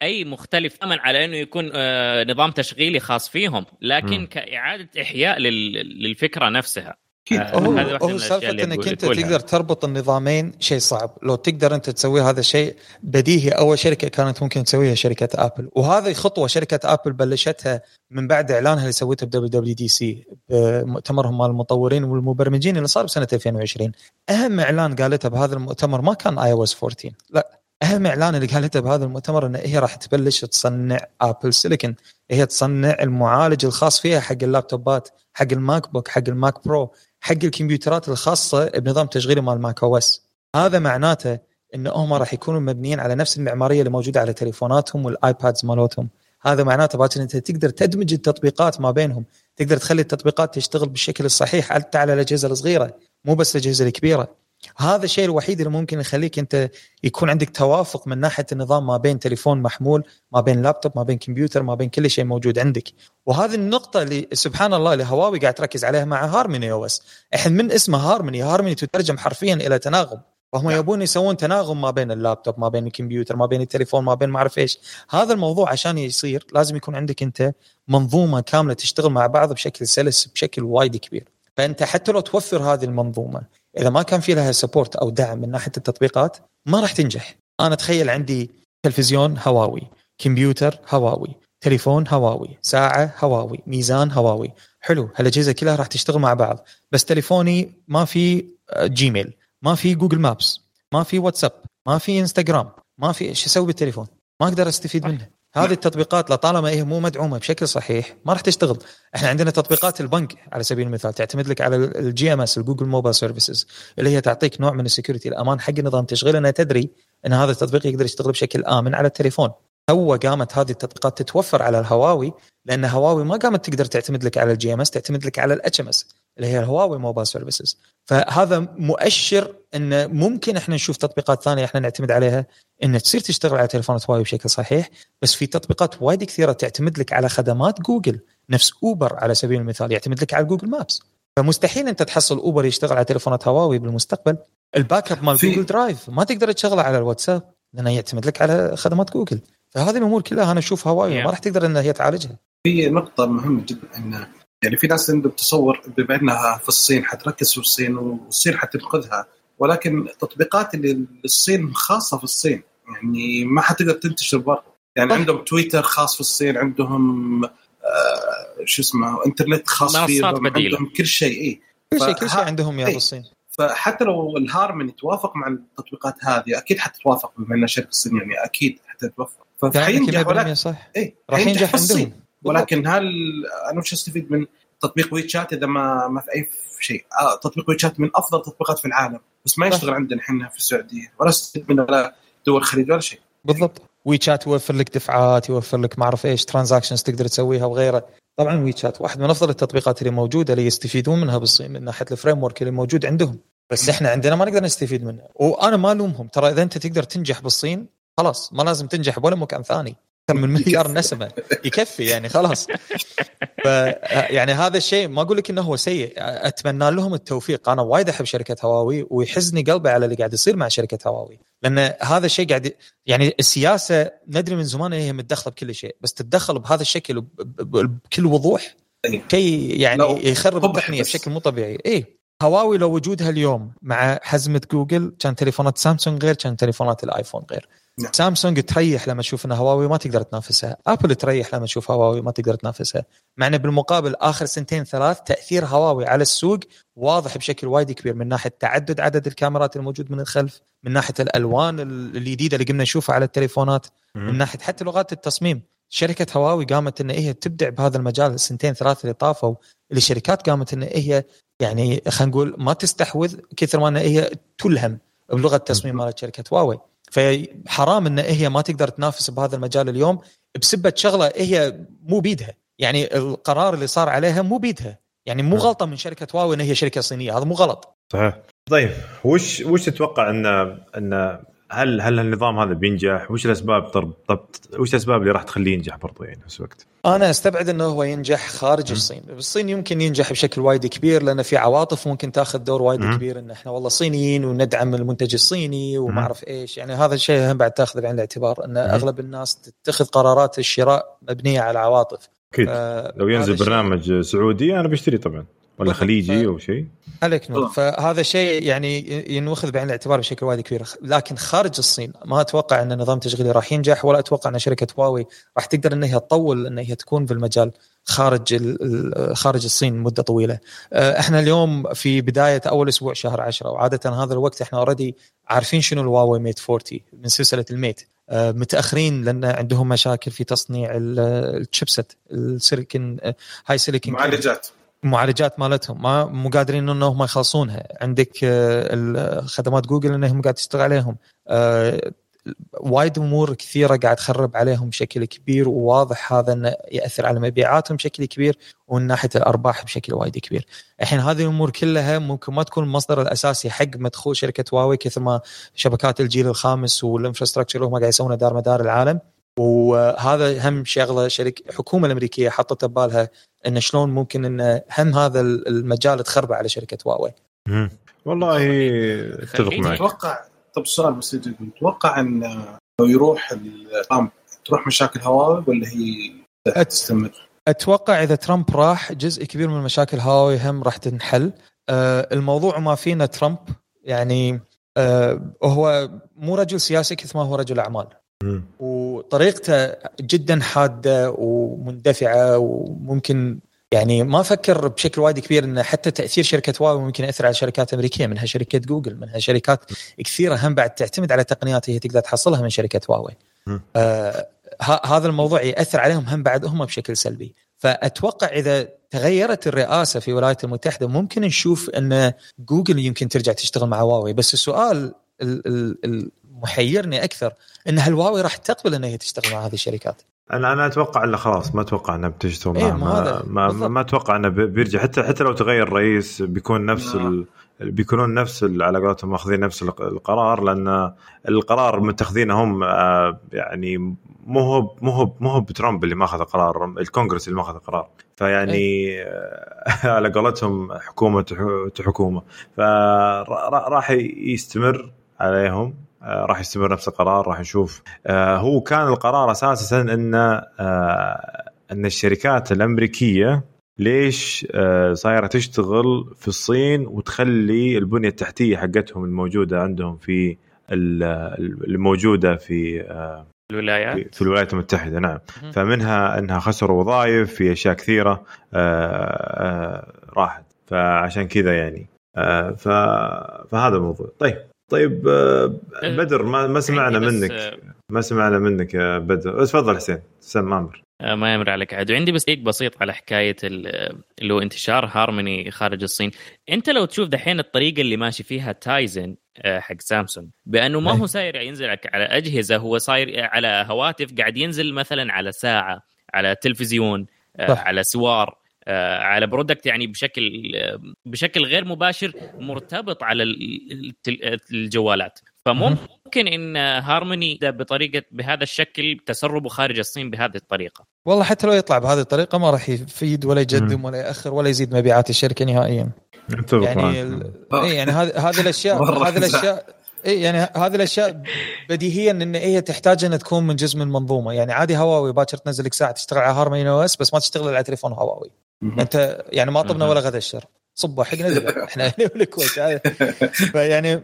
اي مختلف تماما على إنه يكون آه، نظام تشغيلي خاص فيهم لكن م. كإعادة إحياء للفكرة نفسها. أكيد. آه هو, هو سالفة إنك أنت تقدر تربط النظامين شيء صعب. لو تقدر أنت تسوي هذا الشيء بديهي أول شركة كانت ممكن تسويها شركة آبل. وهذه خطوة شركة آبل بلشتها من بعد إعلانها اللي سويته ب WWDC بمؤتمرهم مال المطورين والمبرمجين اللي صار بسنة 2020 أهم إعلان قالته بهذا المؤتمر ما كان iOS 14 لا. أهم إعلان اللي قالته بهذا المؤتمر ان هي راح تبلش تصنع Apple Silicon هي تصنع المعالج الخاص فيها حق اللابتوبات حق ال MacBook حق ال Mac Pro حق الكمبيوترات الخاصة بنظام تشغيلي مال macOS. هذا معناته ان هم راح يكونوا مبنيين على نفس المعمارية اللي موجودة على تليفوناتهم والايبادز مالتهم. هذا معناته باكر أنت تقدر تدمج التطبيقات ما بينهم. تقدر تخلي التطبيقات تشتغل بالشكل الصحيح حتى على الأجهزة الصغيرة مو بس الأجهزة الكبيرة. هذا الشيء الوحيد اللي ممكن يخليك أنت يكون عندك توافق من ناحية النظام ما بين تليفون محمول ما بين لابتوب ما بين كمبيوتر ما بين كل شيء موجود عندك. وهذه النقطة اللي سبحان الله اللي هواوي قاعد تركز عليها مع HarmonyOS. الحين من اسمه هارموني هارموني تترجم حرفيا إلى تناغم. فهم نعم. يبون يسوون تناغم ما بين اللابتوب ما بين الكمبيوتر ما بين التليفون ما بين ما أعرف إيش. هذا الموضوع عشان يصير لازم يكون عندك أنت منظومة كاملة تشتغل مع بعض بشكل سلس بشكل وايد كبير. فأنت حتى لو توفر هذه المنظومة إذا ما كان في لها support أو دعم من ناحية التطبيقات ما راح تنجح. أنا أتخيل عندي تلفزيون هواوي كمبيوتر هواوي تليفون هواوي ساعة هواوي ميزان هواوي. حلو هالأجهزة كلها راح تشتغل مع بعض. بس تليفوني ما في آه، Gmail ما في Google Maps ما في واتساب ما في انستغرام ما في إيش أسوي بالتليفون؟ ما أقدر أستفيد منه. هذه التطبيقات لطالما هي مو مدعومة بشكل صحيح ما راح تشتغل. إحنا عندنا تطبيقات البنك على سبيل المثال تعتمد لك على ال GMS ال Google Mobile Services اللي هي تعطيك نوع من ال security الأمان حق نظام تشغيل انها تدري إن هذا التطبيق يقدر يشتغل بشكل آمن على التليفون. تو قامت هذه التطبيقات تتوفر على الهواوي لأن هواوي ما قامت تقدر تعتمد لك على ال GMS تعتمد لك على ال HMS اللي هي ال Huawei Mobile Services. فهذا مؤشر إن ممكن إحنا نشوف تطبيقات ثانية إحنا نعتمد عليها إن تصير تشتغل على تليفونات هواوي بشكل صحيح بس في تطبيقات وايد كثيرة تعتمد لك على خدمات جوجل. نفس اوبر على سبيل المثال يعتمد لك على Google Maps. فمستحيل أنت تحصل اوبر يشتغل على تليفونات هواوي بالمستقبل. ال backup مال Google Drive ما تقدر تشغله على الواتساب لأنه يعتمد لك على خدمات جوجل. فهذه الأمور كلها أنا أشوف هواوي ما راح تقدر انها هي تعالجها في نقطة مهمة جدا إن يعني في ناس عندهم تصور بما إنها في الصين حتركز في الصين والصين حتنقذها ولكن التطبيقات اللي الصين خاصة في الصين يعني ما حتقدر تنتشر برا. يعني طيب. عندهم تويتر خاص في الصين عندهم آه شو اسمه إنترنت خاص فيهم عندهم كل شيء إي. كل شيء كل شيء عندهم يا إيه. الصين. فحتى لو الهارموني يتوافق مع التطبيقات هذه أكيد حتتوافق بما انها شركة صينيه يعني أكيد حتتوافق. فحينجح ولكن صح. إي راح ينجح عندهم. ولكن هل أنا وش استفيد من تطبيق WeChat إذا ما ما في أي شيء؟ آه تطبيق WeChat من أفضل التطبيقات في العالم بس ما يشتغل عندنا إحنا في السعودية ولا استفيد منه ولا دول الخليج ولا شيء. بالضبط. WeChat يوفر لك دفعات يوفر لك ما أعرف إيش transactions تقدر تسويها وغيره. طبعا WeChat واحد من أفضل التطبيقات اللي موجودة اللي يستفيدون منها بالصين من ناحية ال framework اللي موجود عندهم. بس إحنا عندنا ما نقدر نستفيد منه. وأنا ما ألومهم. ترى إذا أنت تقدر تنجح بالصين خلاص ما لازم تنجح بولا مكان ثاني. أكثر من مليار نسمة. يكفي يعني خلاص. ف يعني هذا الشيء ما أقول لك إنه هو سيء. أتمنى لهم التوفيق. أنا وايد أحب شركة هواوي ويحزني قلبي على اللي قاعد يصير مع شركة هواوي. لأن هذا الشيء قاعد يعني السياسة ندري من زمان هي متدخلة بكل شيء بس تتدخل بهذا الشكل بكل وضوح. كي يعني يخرب التقنيه بشكل مو طبيعي. اي هواوي لو وجودها اليوم مع حزمة جوجل كان تليفونات سامسونج غير كان تليفونات الآيفون غير. نعم. سامسونج تريح لما تشوف ان هواوي ما تقدر تنافسها. آبل تريح لما تشوف هواوي ما تقدر تنافسها. مع إنه بالمقابل آخر سنتين ثلاث تأثير هواوي على السوق واضح بشكل وايد كبير من ناحية تعدد عدد الكاميرات الموجود من الخلف من ناحية الألوان الجديدة اللي قمنا نشوفها على التليفونات من ناحية حتى لغات التصميم. شركة هواوي قامت إن هي تبدع بهذا المجال السنتين ثلاث اللي طافوا اللي الشركات قامت إن هي يعني خلينا نقول ما تستحوذ كثر ما إن هي تلهم بلغة التصميم مالت شركة هواوي فحرام إن هي ما تقدر تنافس بهذا المجال اليوم بسبة شغلة هي مو بيدها. يعني القرار اللي صار عليها مو بيدها. يعني مو. غلطة من شركة هواوي إن هي شركة صينية. هذا مو غلط. صحيح. طيب وش وش تتوقع ان إن هل هل النظام هذا بينجح؟ وش الأسباب بالضبط؟ وش الأسباب اللي راح تخليه ينجح برضو يعني في الوقت؟ أنا أستبعد إنه هو ينجح خارج الصين، الصين يمكن ينجح بشكل وايد كبير لأن في عواطف ممكن تأخذ دور وايد م- كبير إن إحنا والله صينيين وندعم المنتج الصيني وما أعرف إيش، يعني هذا الشيء هم بعد تأخذ بعين الاعتبار إن م- أغلب الناس تتخذ قرارات الشراء مبنية على عواطف. أكيد لو ينزل برنامج سعودي أنا بشتري طبعا. ولا خليجي أو شيء؟ عليك نور. فهذا شيء يعني ينوخذ بعين الاعتبار بشكل وايد كبير. لكن خارج الصين ما أتوقع أن النظام التشغيلي راح ينجح ولا أتوقع أن شركة هواوي راح تقدر ان هي تطول ان هي تكون في المجال خارج خارج الصين مدة طويلة. آه، إحنا اليوم في بداية أول أسبوع شهر 10 وعادة هذا الوقت إحنا already عارفين شنو الهواوي Mate 40 من سلسلة ال Mate. آه، متأخرين لأن عندهم مشاكل في تصنيع ال chipset السيليكون HiSilicon معالجات. المعالجات مالتهم. ما مو قادرين إنهم يخلصونها. عندك آه، خدمات جوجل انهم قاعد تشتغل عليهم. آه، وايد أمور كثيرة قاعد تخرب عليهم بشكل كبير وواضح هذا إنه يأثر على مبيعاتهم بشكل كبير ومن ناحية الأرباح بشكل وايد كبير. الحين هذه الأمور كلها ممكن ما تكون المصدر الأساسي حق مدخول شركة هواوي كثر ما شبكات الجيل الخامس وال infrastructure اللي هم قاعد يسوونه دار مدار العالم. وهذا هم شغلة شركة الحكومة الأمريكية حطت ببالها إن شلون ممكن إن هم هذا المجال تخربه على شركة هواوي. والله أتفق معك. أتوقع طب السؤال بس أتوقع إن لو يروح ترامب تروح مشاكل هواوي ولا هي تستمر؟ أتوقع إذا ترامب راح جزء كبير من مشاكل هواوي هم راح تنحل. أه الموضوع ما فينا ترامب يعني أه هو مو رجل سياسي كثر ما هو رجل أعمال. وطريقته جدا حادة ومندفعة وممكن يعني ما فكر بشكل وايد كبير إن حتى تأثير شركة هواوي ممكن يأثر على شركات أمريكية منها شركة جوجل منها شركات كثيرة هم بعد تعتمد على تقنيات هي تقدر تحصلها من شركة هواوي. آه هذا الموضوع يأثر عليهم هم بعد هم بشكل سلبي. فأتوقع إذا تغيرت الرئاسة في الولايات المتحدة ممكن نشوف إن جوجل يمكن ترجع تشتغل مع هواوي بس السؤال محيرني أكثر إن هل هواوي راح تقبل ان هي تشتغل مع هذه الشركات. أنا أنا أتوقع إنه خلاص ما أتوقع إنه بتشتغل إيه ما, ما, ما, ما أتوقع إنه بيرجع. حتى حتى لو تغير رئيس بيكون نفس نعم. ال... بيكونون نفس على قولتهم ماخذين نفس القرار لأن القرار متخذينه هم آه، يعني مو هو مو هو مو هو بترامب اللي ماخذ القرار الكونغرس اللي ماخذ القرار. فيعني إيه. على قولتهم حكومة حكومه فراح يستمر عليهم. راح يستمر نفس القرار راح نشوف. آه، هو كان القرار أساسا إن آه، إن الشركات الأمريكية ليش صايرة تشتغل في الصين وتخلي البنية التحتية حقتهم الموجودة عندهم في الموجودة في الولايات. في الولايات المتحدة نعم. فمنها إنها خسروا وظائف في أشياء كثيرة راحت. فعشان كذا يعني. فهذا الموضوع. طيب. طيب آه، أه، بدر ما ما سمعنا منك. آه، ما سمعنا منك يا بدر. تفضل حسين سم مامر. ما يمر عليك عاد وعندي بس هيك بسيط على حكاية اللي هو انتشار هارموني خارج الصين. أنت لو تشوف دحين الطريقة اللي ماشي فيها تايزن حق سامسونج بأنه ما هو صاير ينزل على أجهزة هو صاير على هواتف قاعد ينزل مثلا على ساعة على تلفزيون صح. على سوار. على product يعني بشكل بشكل غير مباشر مرتبط على الجوالات. فممكن إن هارموني بطريقة بهذا الشكل تسربه خارج الصين بهذه الطريقة. والله حتى لو يطلع بهذه الطريقة ما راح يفيد ولا يقدم ولا يأخر ولا يزيد مبيعات الشركة نهائيا. يعني ال... إيه يعني هذه هذه الأشياء هذه الأشياء اي يعني هذه الأشياء بديهيا إن هي تحتاج ان تكون من جزء من منظومة. يعني عادي هواوي باكر تنزل لك ساعة تشتغل على Harmony OS بس ما تشتغل على تليفون هواوي. أنت يعني ما طبنا ولا غدا الشر صبه حقنا إحنا هنا بالكويت فيعني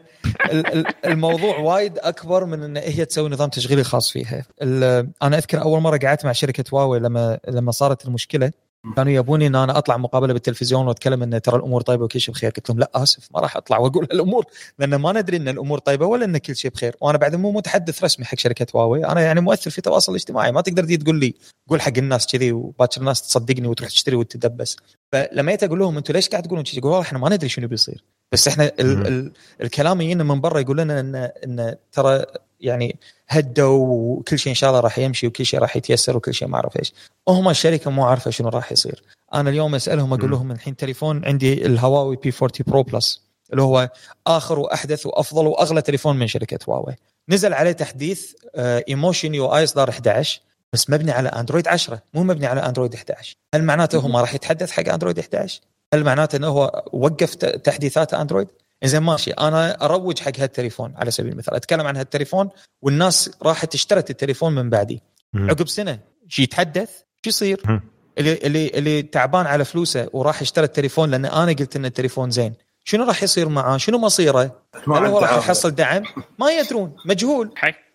الموضوع وايد أكبر من إن هي تسوي نظام تشغيلي خاص فيها. أنا أذكر أول مرة قعدت مع شركة هواوي لما لما صارت المشكلة. كانوا يبوني إن أنا أطلع مقابلة بالتلفزيون وأتكلم إن ترى الأمور طيبة وكل شيء بخير. قلت لهم لا آسف ما راح أطلع وأقول الأمور لأن ما ندري إن الأمور طيبة ولا إن كل شيء بخير. وأنا بعد مو متحدث رسمي حق شركة هواوي أنا يعني مؤثر في التواصل الاجتماعي ما تقدر تقول لي قول حق الناس كذي وباكر الناس تصدقني وتروح تشتري وتدبس. فلما جيت أقول لهم أنتم ليش قاعد تقولون كذي؟ يقولوا والله إحنا ما ندري شنو بيصير. بس إحنا ال ال الكلام يجينا من برا يقول لنا إن إن ترى يعني هدوا وكل شيء إن شاء الله راح يمشي وكل شيء راح يتيسر وكل شيء ما أعرف إيش. هم الشركة مو عارفة شنو راح يصير. أنا اليوم أسألهم أقول لهم الحين تليفون عندي الهواوي P 40 Pro Plus اللي هو آخر وأحدث وأفضل وأغلى تليفون من شركة هواوي. نزل عليه تحديث Emotion UI اصدار 11 بس مبني على أندرويد 10 مو مبني على أندرويد 11 هل معناته هو ما راح يتحدث حق أندرويد 11 هل معناته إنه هو وقف تحديثات أندرويد؟ زين ماشي. أنا أروج حق هالتليفون على سبيل المثال. أتكلم عن هالتليفون والناس راحت اشترت التليفون من بعدي. عقب سنة شي يتحدث شو يصير؟ اللي اللي اللي تعبان على فلوسه وراح اشترى التليفون لأن أنا قلت إن التليفون زين. شنو راح يصير معاه؟ شنو مصيره؟ هل هو راح يحصل دعم؟ ما يدرون. مجهول.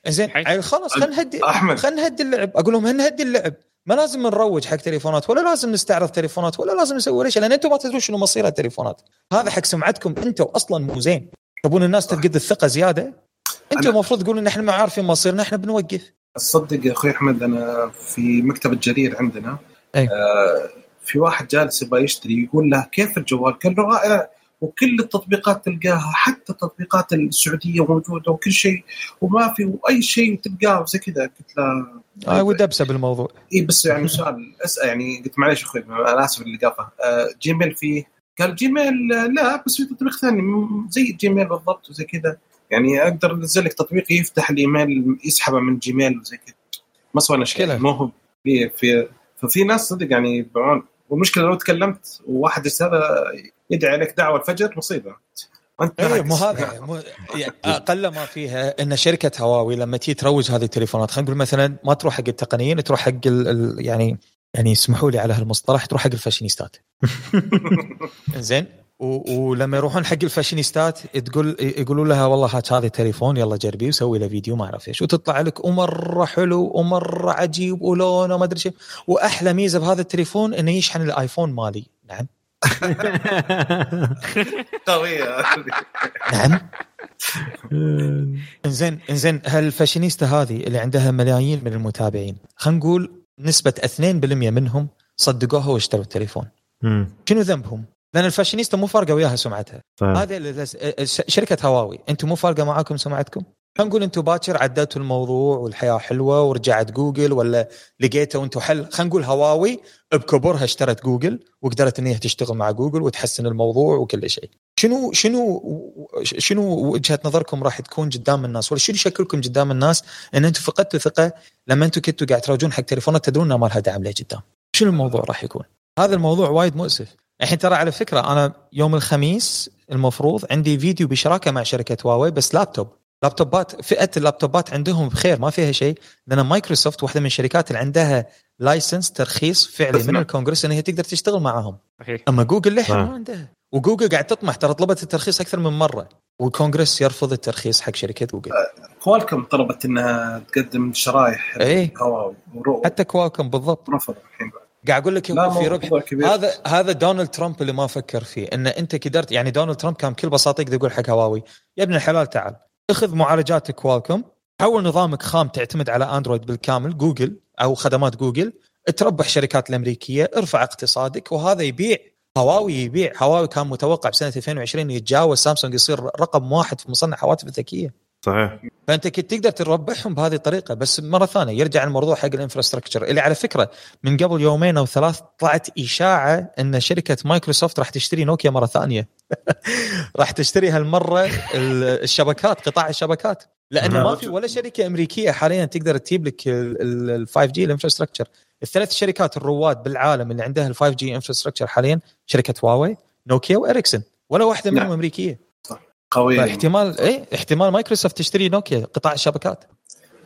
زين خلاص خلينا نهدي خلينا نهدي اللعب. أقول لهم نهدي اللعب. ما لازم نروج حق تليفونات ولا لازم نستعرض تليفونات ولا لازم نسوي ولا شيء لأن أنتم ما تدرون شنو مصير التليفونات. هذا حق سمعتكم أنتم أصلا مو زين. تبون الناس تفقد الثقة زيادة؟ أنتم المفروض تقولون إن إحنا ما عارفين مصيرنا إحنا بنوقف. تصدق يا أخوي أحمد أنا في مكتب الجرير عندنا أي. آه في واحد جالس يبغى يشتري يقول له كيف الجوال؟ قال له رائع. وكل التطبيقات تلقاها حتى التطبيقات السعودية موجودة وكل شيء وما في أي شيء تلقاه زي كذا. قلت له آه ودبسه بالموضوع. اي بس يعني سؤال اسال يعني قلت معلش أخوي أنا آسف اللي قافه آه جيميل فيه قال جيميل لا بس في تطبيق ثاني زي جيميل بالضبط وزي كذا. يعني أقدر أنزل لك تطبيق يفتح الايميل يسحبه من جيميل وزي كذا. ما سوينا شيء مو هو. في في ففي ناس صدق يعني يبيعون. والمشكلة لو تكلمت وواحد هذا يدعي عليك دعوة الفجر مصيبة. انت إيه مو هذا مو يعني أقل ما فيها إن شركة هواوي لما تيجي تروج هذه التليفونات خلينا نقول مثلا ما تروح حق التقنيين تروح حق ال ال يعني يعني اسمحوا لي على هالمصطلح تروح حق الفاشينيستات. زين ولما يروحون حق الفاشينيستات تقول يقولوا لها والله هات هذا التليفون يلا جربيه وسوي له فيديو ما أعرف إيش. وتطلع لك ومرة حلو ومرة عجيب ولونه ما أدري شيء وأحلى ميزة بهذا التليفون إنه يشحن الآيفون مالي. نعم. قوية. نعم. إنزين إنزين هالفاشينيستا هذه اللي عندها ملايين من المتابعين خلينا نقول نسبة 2% منهم صدقوها واشتروا التليفون. شنو ذنبهم؟ لأن الفاشينيستا مو فارقة وياها سمعتها. هذه شركة هواوي أنتم مو فارقة معاكم سمعتكم؟ خلينا نقول أنتم باكر عدلتوا الموضوع والحياة حلوة ورجعت جوجل ولا لقيتوا أنتم حل خلينا نقول هواوي بكبرها اشترت جوجل وقدرت إن هي تشتغل مع جوجل وتحسن الموضوع وكل شيء. شنو شنو شنو وجهة نظركم راح تكون قدام الناس؟ ولا شنو شكلكم قدام الناس إن أنتم فقدتوا ثقه لما أنتم كنتوا قاعد تروجون حق تليفونات تدرون ما لها دعم لقدام شنو الموضوع راح يكون؟ هذا الموضوع وايد مؤسف. الحين ترى على فكرة أنا يوم الخميس المفروض عندي فيديو بشراكة مع شركة هواوي بس لابتوب. لابتوبات فئة اللابتوبات عندهم بخير ما فيها شيء لأن مايكروسوفت واحدة من الشركات اللي عندها license ترخيص فعلي من الكونغرس إن هي تقدر تشتغل معاهم. صحيح. أما جوجل للحين ما عندها. وجوجل قاعد تطمح ترى طلبت الترخيص أكثر من مرة. والكونغرس يرفض الترخيص حق شركة جوجل. Qualcomm طلبت إنها تقدم شرايح اي حتى Qualcomm بالضبط. رفضوا الحين. قاعد أقول لك في ربح هذا هذا دونالد ترامب اللي ما فكر فيه إن أنت قدرت يعني دونالد ترامب كان بكل بساطة يقدر يقول حق هواوي يا ابن الحلال تعال. اخذ معالجات Qualcomm حول نظامك خام تعتمد على اندرويد بالكامل جوجل أو خدمات جوجل تربح شركات الأمريكية ارفع اقتصادك وهذا يبيع هواوي يبيع هواوي كان متوقع بسنة 2020 يتجاوز سامسونج يصير رقم واحد في مصنع هواتف الذكية. صحيح. فأنت كنت تقدر تربحهم بهذه الطريقة. بس مرة ثانية يرجع الموضوع حق ال infrastructure. اللي على فكرة من قبل يومين أو ثلاث طلعت إشاعة إن شركة مايكروسوفت راح تشتري نوكيا مرة ثانية. راح تشتري هالمرة الشبكات قطاع الشبكات. لأنه ما في ولا شركة أمريكية حاليا تقدر تجيب لك ال 5 G ال infrastructure. الثلاث شركات الرواد بالعالم اللي عندها ال 5 G infrastructure حاليا شركة هواوي نوكيا واريكسون ولا واحدة منهم نعم. أمريكية. قوية احتمال إيه احتمال مايكروسوفت تشتري نوكيا قطاع الشبكات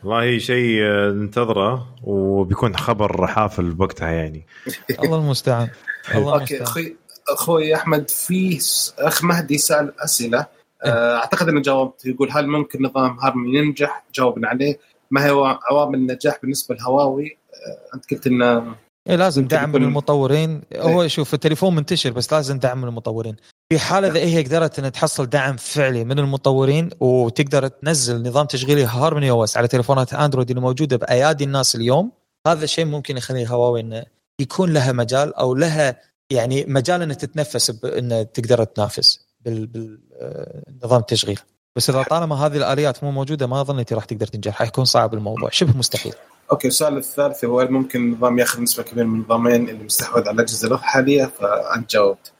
والله شيء ننتظره وبيكون خبر حافل بوقتها يعني الله المستعان الله okay أخوي أخوي أحمد في أخ مهدي سال أسئلة إيه. آه، أعتقد إنه جاوبت يقول هل ممكن نظام هارموني ينجح؟ جاوبنا عليه ما هي عوامل النجاح بالنسبة لهواوي؟ آه، أنت قلت إنه إيه لازم دعم من المطورين. هو إيه. شوف التليفون منتشر بس لازم دعم من المطورين. في حالة إذا هي قدرت ان تحصل دعم فعلي من المطورين وتقدر تنزل نظام تشغيلي Harmony OS على تليفونات أندرويد اللي موجودة بأيادي الناس اليوم هذا الشيء ممكن يخلي هواوي إنه يكون لها مجال أو لها يعني مجال إنها تتنفس بان تقدر تنافس بالنظام آه، التشغيل بس إذا طالما هذه الآليات مو موجودة ما أظن انت راح تقدر تنجح حيكون صعب الموضوع. شبه مستحيل. okay السؤال الثالث هو هل ممكن النظام ياخذ نسبة كبيرة من النظامين اللي مستحوذ على الأجهزة الحاليه فأنت جاوبت.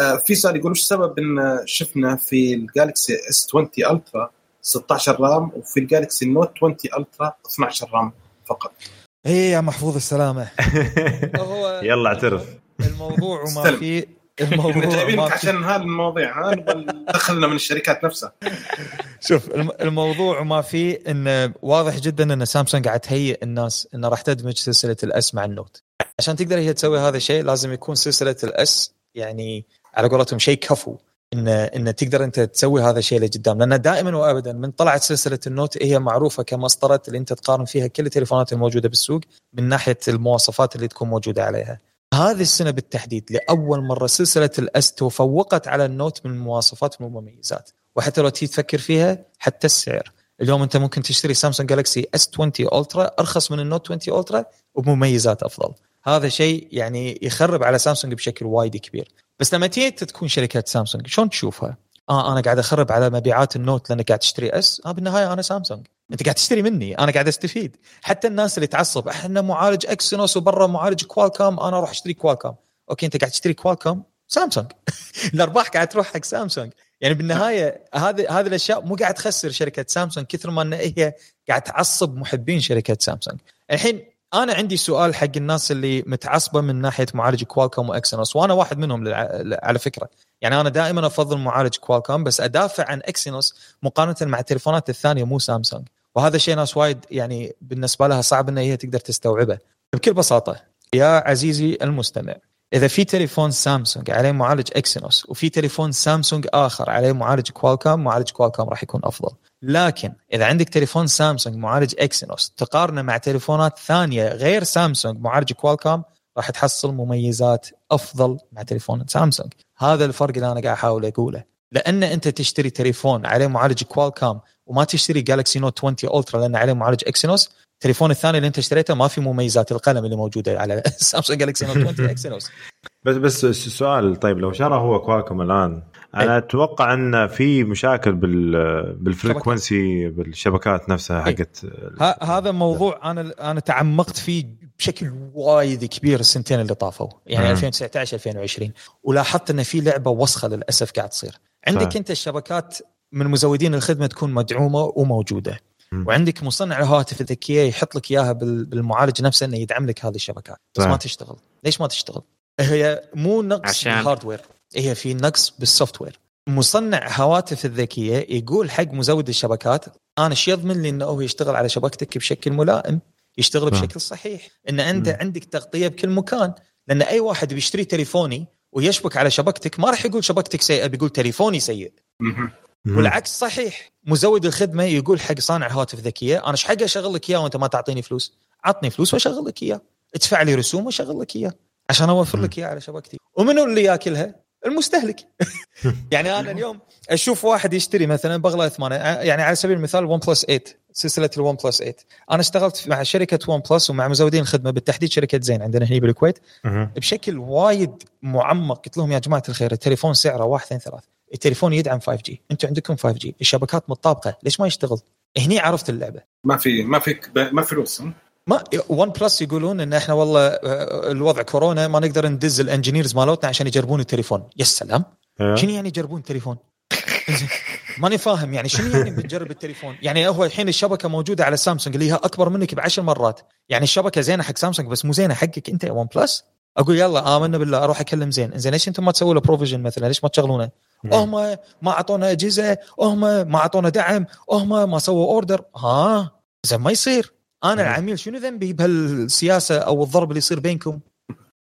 آه في سؤال يقول وش السبب إن شفنا في ال Galaxy S 20 Ultra 16 RAM وفي ال Galaxy Note 20 Ultra 12 RAM فقط. إيه يا محفوظ السلامة يلا اعترف الموضوع وما فيه الموضوع جايبينك عشان هذا المواضيع. دخلنا من الشركات نفسها. شوف الموضوع ما فيه انه واضح جدا إن سامسونج قاعد تهيئ الناس إنه راح تدمج سلسلة الأس مع النوت. عشان تقدر هي تسوي هذا الشيء لازم يكون سلسلة الأس يعني على قولتهم شيء كفو. إن إن تقدر أنت تسوي هذا الشيء لقدام. لأن دائما وابدا من طلعت سلسلة النوت هي معروفة كمسطرة اللي أنت تقارن فيها كل التليفونات الموجودة بالسوق من ناحية المواصفات اللي تكون موجودة عليها. هذه السنة بالتحديد لأول مرة سلسلة ال S تفوقت على ال Note من المواصفات والمميزات وحتى لو تيجي تفكر فيها حتى السعر. اليوم أنت ممكن تشتري سامسونج Galaxy S 20 Ultra أرخص من ال Note 20 Ultra وبمميزات أفضل. هذا شيء يعني يخرب على سامسونج بشكل وايد كبير. بس لما تيجي تكون شركات سامسونج شلون تشوفها؟ آه أنا قاعد أخرب على مبيعات ال Note لأنك قاعد تشتري S آه بالنهاية أنا سامسونج أنت قاعد تشتري مني أنا قاعد أستفيد. حتى الناس اللي تعصب إحنا معالج إكسينوس وبرا معالج كوالكوم أنا أروح أشتري كوالكوم أوكي أنت قاعد تشتري كوالكوم سامسونج. الأرباح قاعد تروح حق سامسونج. يعني بالنهاية هذه هذه الأشياء مو قاعد تخسر شركة سامسونج كثر ما إن هي قاعد تعصب محبين شركة سامسونج. الحين أنا عندي سؤال حق الناس اللي متعصبة من ناحية معالج كوالكوم وإكسينوس وأنا واحد منهم على فكرة. يعني أنا دائما أفضل معالج كوالكوم بس أدافع عن إكسينوس مقارنة مع التليفونات الثانية مو سامسونج. وهذا شيء ناس وايد يعني بالنسبة لها صعب إن هي تقدر تستوعبه. بكل بساطة يا عزيزي المستمع إذا في تليفون سامسونج عليه معالج إكسينوس وفي تليفون سامسونج آخر عليه معالج كوالكوم معالج كوالكوم راح يكون أفضل. لكن إذا عندك تليفون سامسونج معالج إكسينوس تقارنه مع تليفونات ثانية غير سامسونج معالج كوالكوم راح تحصل مميزات أفضل مع تليفون سامسونج. هذا الفرق اللي أنا قاعد أحاول أقوله. لأن أنت تشتري تليفون عليه معالج كوالكوم وما تشتري جالكسي نوت 20 الترا لأن عليه معالج اكسينوس التليفون الثاني اللي أنت اشتريته ما في مميزات القلم اللي موجودة على سامسونج جالكسي نوت 20 اكسينوس بس بس السؤال طيب لو شرى هو كوالكوم الآن أنا أي. أتوقع أن في مشاكل بال بال frequency بالشبكات نفسها حقت هذا موضوع أنا أنا تعمقت فيه بشكل وايد كبير السنتين اللي طافوا يعني م. 2019 2020 ولاحظت إن في لعبة وسخة للأسف قاعد تصير. عندك ف... أنت الشبكات من مزودين الخدمة تكون مدعومة وموجودة. م. وعندك مصنع الهواتف الذكيه يحط لك إياها بالمعالج نفسه إنه يدعم لك هذه الشبكات. بس ما تشتغل. ليش ما تشتغل؟ هي مو نقص عشان... بال hardware هي في نقص بال software مصنع هواتف الذكية يقول حق مزود الشبكات أنا إيش يضمن لي إنه هو يشتغل على شبكتك بشكل ملائم؟ يشتغل بشكل صحيح. إن أنت عندك تغطية بكل مكان. لأن أي واحد بيشتري تليفوني ويشبك على شبكتك ما راح يقول شبكتك سيئة بيقول تليفوني سيء. والعكس صحيح. مزود الخدمة يقول حق صانع هواتف ذكيه أنا إيش حق أشغل لك إياه وأنت ما تعطيني فلوس؟ عطني فلوس وأشغل لك إياه. ادفع لي رسوم وأشغل لك إياه عشان أوفر لك اياه على شبكتي. ومنو اللي ياكلها؟ المستهلك. يعني أنا اليوم أشوف واحد يشتري مثلا بغله ثمانية يعني على سبيل المثال ون بلس 8 سلسلة الون بلس 8 أنا اشتغلت مع شركة ون بلس ومع مزودين الخدمة بالتحديد شركة زين عندنا هنا بالكويت. بشكل وايد معمق. قلت لهم يا جماعة الخير التليفون سعره واحد اثنين ثلاث التليفون يدعم 5 جي أنتم عندكم 5 جي الشبكات متطابقة ليش ما يشتغل هني عرفت اللعبة ما في ما في ما فلوس ما ون بلس يقولون إن إحنا والله آه، الوضع كورونا ما نقدر ندز ال engineers مالتنا عشان يجربون التليفون يا سلام إيه. شنو يعني يجربون التليفون؟ ماني فاهم يعني شنو يعني بتجرب التليفون؟ يعني هو الحين الشبكة موجودة على سامسونج اللي هي أكبر منك بعشر مرات، يعني الشبكة زينة حق سامسونج بس مو زينة حقك أنت يا ون بلس؟ أقول يلا آمنا بالله أروح أكلم زين، زين ليش أنتم ما تسووا له provision مثلا؟ ليش ما تشغلونه؟ هم ما أعطونا أجهزة، هم ما أعطونا دعم، هم ما سووا order، ها زين ما يصير، أنا العميل شنو ذنبي بهالسياسة أو الضرب اللي يصير بينكم؟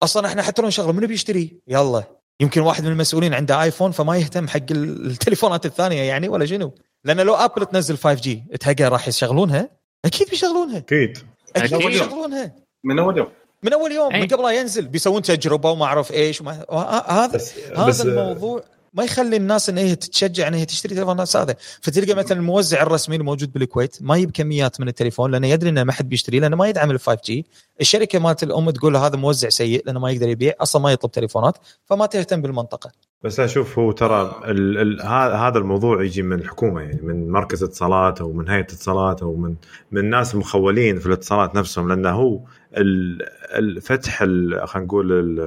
أصلا إحنا حتى لو نشغله منو بيشتري؟ يلا. يمكن واحد من المسؤولين عنده ايفون فما يهتم حق التليفونات الثانية يعني ولا شنو؟ لأن لو ابل تنزل 5G تهقى راح يشغلونها؟ أكيد بيشغلونها. أكيد. أكيد بيشغلونها. من أول يوم. من أول يوم من قبل لا ينزل. بيسوون تجربة وما أعرف إيش. وما... هذا هذا الموضوع ما يخلي الناس إن هي تتشجع إن هي تشتري تليفونات هذا. فتلقى مثلا الموزع الرسمي الموجود بالكويت ما يجيب كميات من التليفون لأنه يدري إنه ما حد بيشتري لأنه ما يدعم ال 5G الشركة مالت الأم تقول هذا موزع سيء لأنه ما يقدر يبيع أصلا ما يطلب تليفونات فما تهتم بالمنطقة. بس أشوف هو ترى ال ال هذا الموضوع يجي من الحكومة يعني من مركز اتصالات أو من هيئة اتصالات أو من من الناس المخولين في الاتصالات نفسهم لأنه هو الفتح خلينا نقول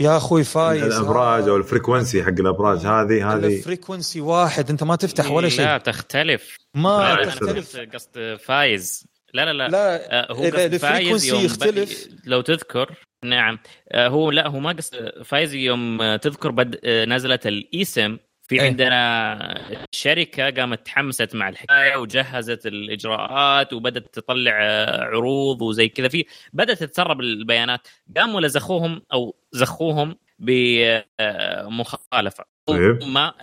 يا أخوي فايز. الأبراج أو ال frequency حق الأبراج. هذه هذه ال frequency واحد. أنت ما تفتح ولا شيء. لا تختلف. ما لا تختلف. قصد فايز. لا لا لا, لا آه هو قصد فايز يوم يختلف. لو تذكر نعم. آه هو لا هو ما قصد فايز يوم تذكر بد آه نزلت الايسم في أيه. عندنا شركة قامت تحمست مع الحكاية وجهزت الإجراءات وبدات تطلع آه، عروض وزي كذا. في بدأت تتسرب البيانات. قاموا لزخوهم أو زخوهم بمخالفه طيب. ما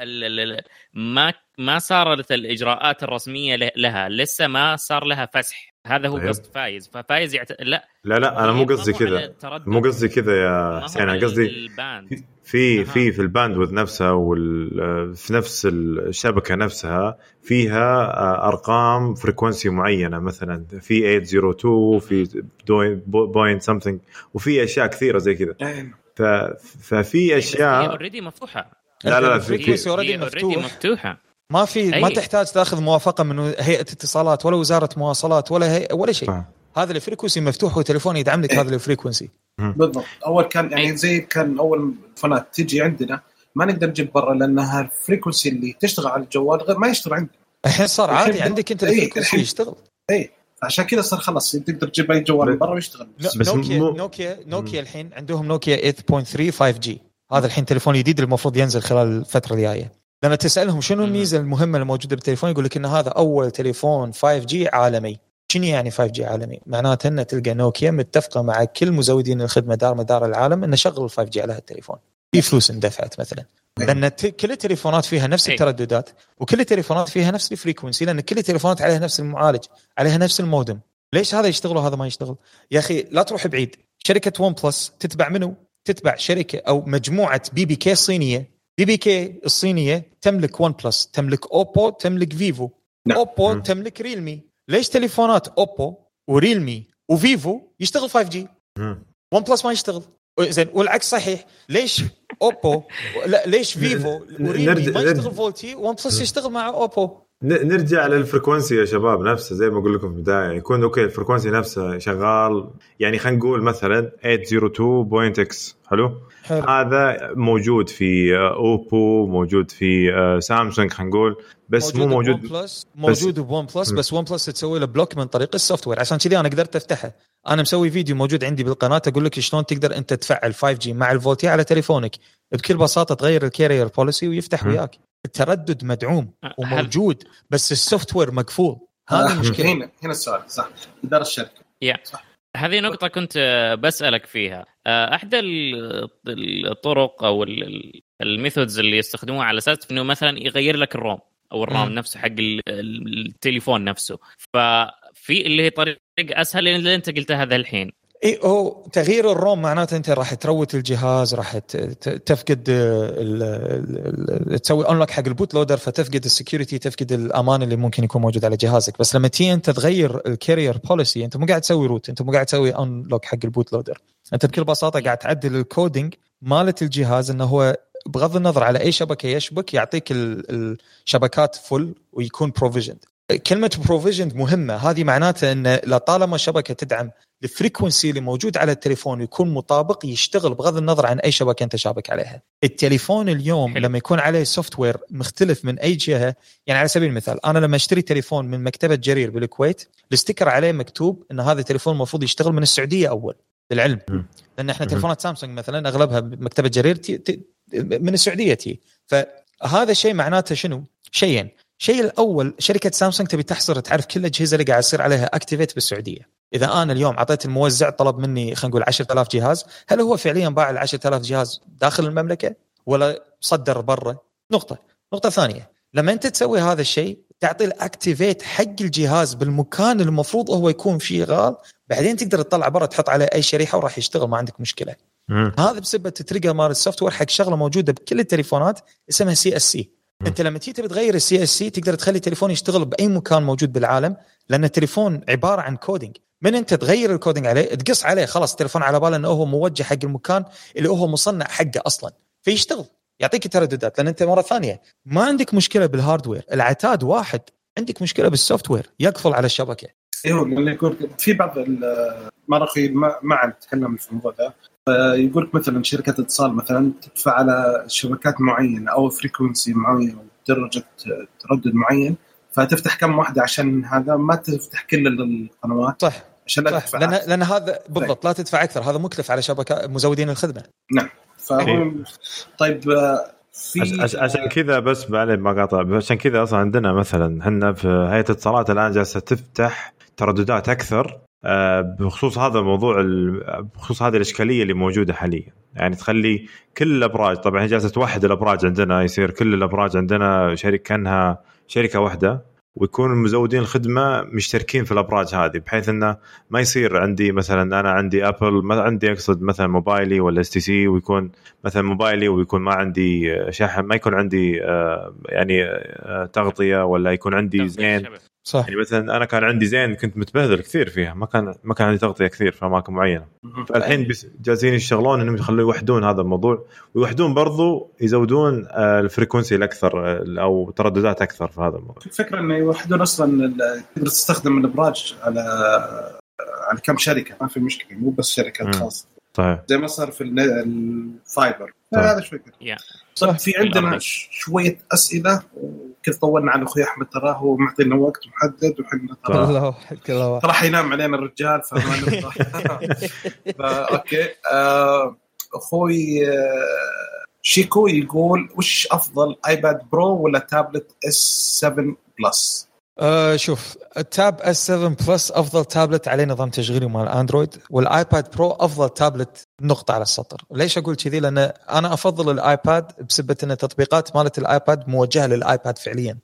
ما ما صارت الإجراءات الرسمية لها. لسه ما صار لها فسح. هذا هو طيب. قصد فايز. ففايز يعت... لا. لا لا أنا مو قصدي كذا. مو قصدي كذا يا حسين. أنا قصدي في في في ال bandwidth نفسها وال في نفس الشبكة نفسها فيها آه، أرقام frequency معينة مثلا في 802 في point something وفي أشياء كثيرة زي كذا. ففي أشياء already مفتوحة. لا لا لا في already مفتوحة. ما في ما تحتاج تاخذ موافقة من هيئة اتصالات ولا وزارة مواصلات ولا هي ولا شيء. هذا ال frequency مفتوح وتليفون يدعم لك هذا ال frequency بالضبط. أول كان يعني زي كان أول فونات تجي عندنا ما نقدر نجيب برا لأنها ال frequency اللي تشتغل على الجوال غير ما يشتغل عندنا. الحين صار عادي عندك أنت ال frequency يشتغل؟ اي عشان كذا صار خلاص تقدر تجيب أي جوال من برا ويشتغل. بس نوكيا مو... نوكيا نوكيا الحين عندهم نوكيا 8.3 5G هذا الحين تليفون جديد المفروض ينزل خلال الفترة الجاية. لما تسألهم شنو الميزة المهمة الموجودة بالتليفون يقول لك إن هذا أول تليفون 5G عالمي. شنو يعني 5G عالمي؟ معناته إن تلقى نوكيا متفقة مع كل مزودين الخدمة دار مدار العالم إنه شغل 5G على هالتليفون. في فلوس اندفعت مثلا. لأن كل التليفونات فيها نفس الترددات وكل التليفونات فيها نفس ال frequency لأن كل التليفونات عليها نفس المعالج عليها نفس المودم. ليش هذا يشتغل وهذا ما يشتغل؟ يا أخي لا تروح بعيد. شركة ون بلس تتبع منو؟ تتبع شركة أو مجموعة بي بي كي الصينيه بي بي كي الصينية تملك ون بلس تملك اوبو تملك فيفو نعم. اوبو تملك ريلمي ليش تليفونات اوبو وريلمي وفيفو يشتغل 5 G ون بلس ما يشتغل. زين والعكس صحيح. ليش اوبو لا ليش فيفو وريلمي ما يشتغل VoLTE ون بلس يشتغل مع اوبو نرجع لل frequency يا شباب نفسه زي ما أقول لكم في البداية. يكون okay ال frequency نفسه شغال. يعني خلينا نقول مثلا 802.x حلو؟ حلو. هذا موجود في اوبو موجود في سامسونج خلينا نقول. بس مو موجود. بلس موجود بون بلس بس ون بلس تسوي له block من طريق ال software عشان كذي أنا قدرت أفتحه. أنا مسوي فيديو موجود عندي بالقناة أقول لك شلون تقدر أنت تفعل 5 G مع ال VoLTE على تليفونك. بكل بساطة تغير ال carrier policy ويفتح وياك. التردد مدعوم أه، وموجود بس ال software مقفول. هذا أه، المشكلة. هنا هنا السؤال صح. إدارة الشركة. yeah. صح. هذه نقطة كنت بسألك فيها. أحد الطرق أو ال methods اللي يستخدموها على أساس أنه مثلا يغير لك ال ROM أو ال RAM م. نفسه حق التليفون نفسه. ففي اللي هي طريقة أسهل اللي أنت قلتها هذا الحين. اي هو تغيير ال ROM معناته أنت راح ت root الجهاز راح تفقد تسوي unlock حق ال bootloader فتفقد ال security تفقد الأمان اللي ممكن يكون موجود على جهازك. بس لما تي أنت تغير ال carrier policy أنت مو قاعد تسوي root أنت مو قاعد تسوي unlock حق ال bootloader أنت بكل بساطة قاعد تعدل ال coding مالت الجهاز إنه هو بغض النظر على أي شبكة يشبك يعطيك الشبكات full ويكون provisioned كلمة provisioned مهمة هذه معناته أن لطالما شبكة تدعم ال frequency اللي موجود على التليفون يكون مطابق يشتغل بغض النظر عن أي شبكة أنت شابك عليها. التليفون اليوم. لما يكون عليه software مختلف من أي جهة يعني على سبيل المثال أنا لما أشتري تليفون من مكتبة جرير بالكويت ال sticker عليه مكتوب أن هذا التليفون المفروض يشتغل من السعودية أول للعلم لأن إحنا تليفونات سامسونج مثلا أغلبها مكتبة جرير تي تي من السعودية تي فهذا الشيء معناته شنو؟ شيئين الشيء الأول شركة سامسونج تبي تحصر تعرف كل الأجهزة اللي قاعد يصير عليها activate بالسعودية. إذا أنا اليوم أعطيت الموزع طلب مني خلينا نقول 10000 جهاز هل هو فعليا باع ال 10000 جهاز داخل المملكة ولا صدر برا؟ نقطة. نقطة ثانية لما أنت تسوي هذا الشيء تعطي ال activate حق الجهاز بالمكان المفروض هو يكون فيه غال بعدين تقدر تطلع برا تحط عليه أي شريحة وراح يشتغل ما عندك مشكلة. مم. هذا بسبب ال trigger مال ال software حق شغلة موجودة بكل التليفونات اسمها CSC انت لما تيجي تبي تغير ال CSC تقدر تخلي التليفون يشتغل بأي مكان موجود بالعالم لأن التليفون عبارة عن coding من أنت تغير ال coding عليه تقص عليه خلاص التليفون على باله إنه هو موجه حق المكان اللي هو مصنع حقه أصلا. فيشتغل. يعطيك الترددات لأن أنت مرة ثانية ما عندك مشكلة بال hardware العتاد واحد عندك مشكلة بال software يقفل على الشبكة. أيوه يقول في بعض ما ما نتكلم في الموضوع ده. يقول لك مثلا شركة اتصال مثلا تدفع على شبكات معينة أو فريكونسي معين درجة تردد معين فتفتح كم واحدة عشان هذا ما تفتح كل القنوات صح. عشان لا تدفع لأن لأن هذا بالضبط لا تدفع أكثر هذا مكلف على شبكة مزودين الخدمة. نعم. فهو طيب في عشان كذا بس بعد ما قاطع عشان كذا أصلا عندنا مثلا إحنا في هيئة الاتصالات الآن جالسة تفتح ترددات أكثر. بخصوص هذا الموضوع بخصوص هذه الإشكالية اللي موجودة حاليا. يعني تخلي كل الأبراج طبعا هي جالسة توحد الأبراج عندنا يصير كل الأبراج عندنا شركه كأنها شركة واحدة ويكون مزودين الخدمة مشتركين في الأبراج هذه بحيث إنه ما يصير عندي مثلا أنا عندي ابل ما عندي أقصد مثلا موبايلي ولا اس تي سي ويكون مثلا موبايلي ويكون ما عندي شحن ما يكون عندي آه، يعني آه، تغطية ولا يكون عندي زين. صح. يعني مثلا أنا كان عندي زين كنت متبهذل كثير فيها ما كان ما كان عندي تغطية كثير في أماكن معينة. فالحين جالسين يشتغلون إنهم يخلوا يوحدون هذا الموضوع ويوحدون برضو يزودون آه، ال frequency الأكثر آه، أو ترددات أكثر في هذا الموضوع. الفكرة إنه يوحدون أصلا تقدر تستخدم الإبراج على على كم شركة ما في مشكلة مو بس شركات خاصة. صحيح. زي ما صار في ال fiber هذا شوي صح في عندنا شوية أسئلة. كيف طولنا على أخوي أحمد؟ تراه هو معطينا وقت محدد وحنا ترى ترى حينام علينا الرجال فما okay. آه، أخوي آه، شيكو يقول وش أفضل ايباد برو ولا تابلت اس 7 بلس؟ أه شوف التاب اس 7 بلس أفضل تابلت عليه نظام تشغيلي مال اندرويد والآيباد برو أفضل تابلت نقطة على السطر، ليش أقول كذي؟ لأن أنا أفضل الآيباد بسبة إن التطبيقات مالت الآيباد موجهة للآيباد فعليا.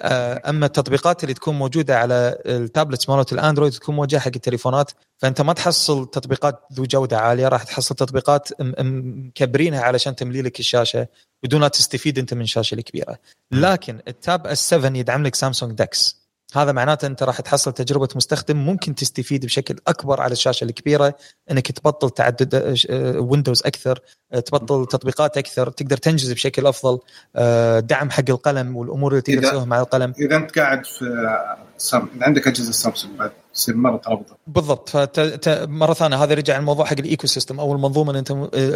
آه، أما التطبيقات اللي تكون موجودة على ال tablets مالت الأندرويد تكون موجهة حق التليفونات فأنت ما تحصل تطبيقات ذو جودة عالية راح تحصل تطبيقات مكبرينها علشان تملي لك الشاشة بدون لا تستفيد أنت من الشاشه الكبيرة. لكن التاب اس 7 يدعم لك سامسونج دكس هذا معناته أنت راح تحصل تجربة مستخدم ممكن تستفيد بشكل أكبر على الشاشة الكبيرة إنك تبطل تعدد windows آه، أكثر آه، تبطل تطبيقات أكثر تقدر تنجز بشكل أفضل آه، دعم حق القلم والأمور اللي تقدر تسويها مع القلم. إذا أنت قاعد في سام... عندك أجهزة سامسونج بعد؟ تصير مره ترابطه بالضبط. فمره ثانية هذا رجع الموضوع حق ال ecosystem أو المنظومه اللي أنت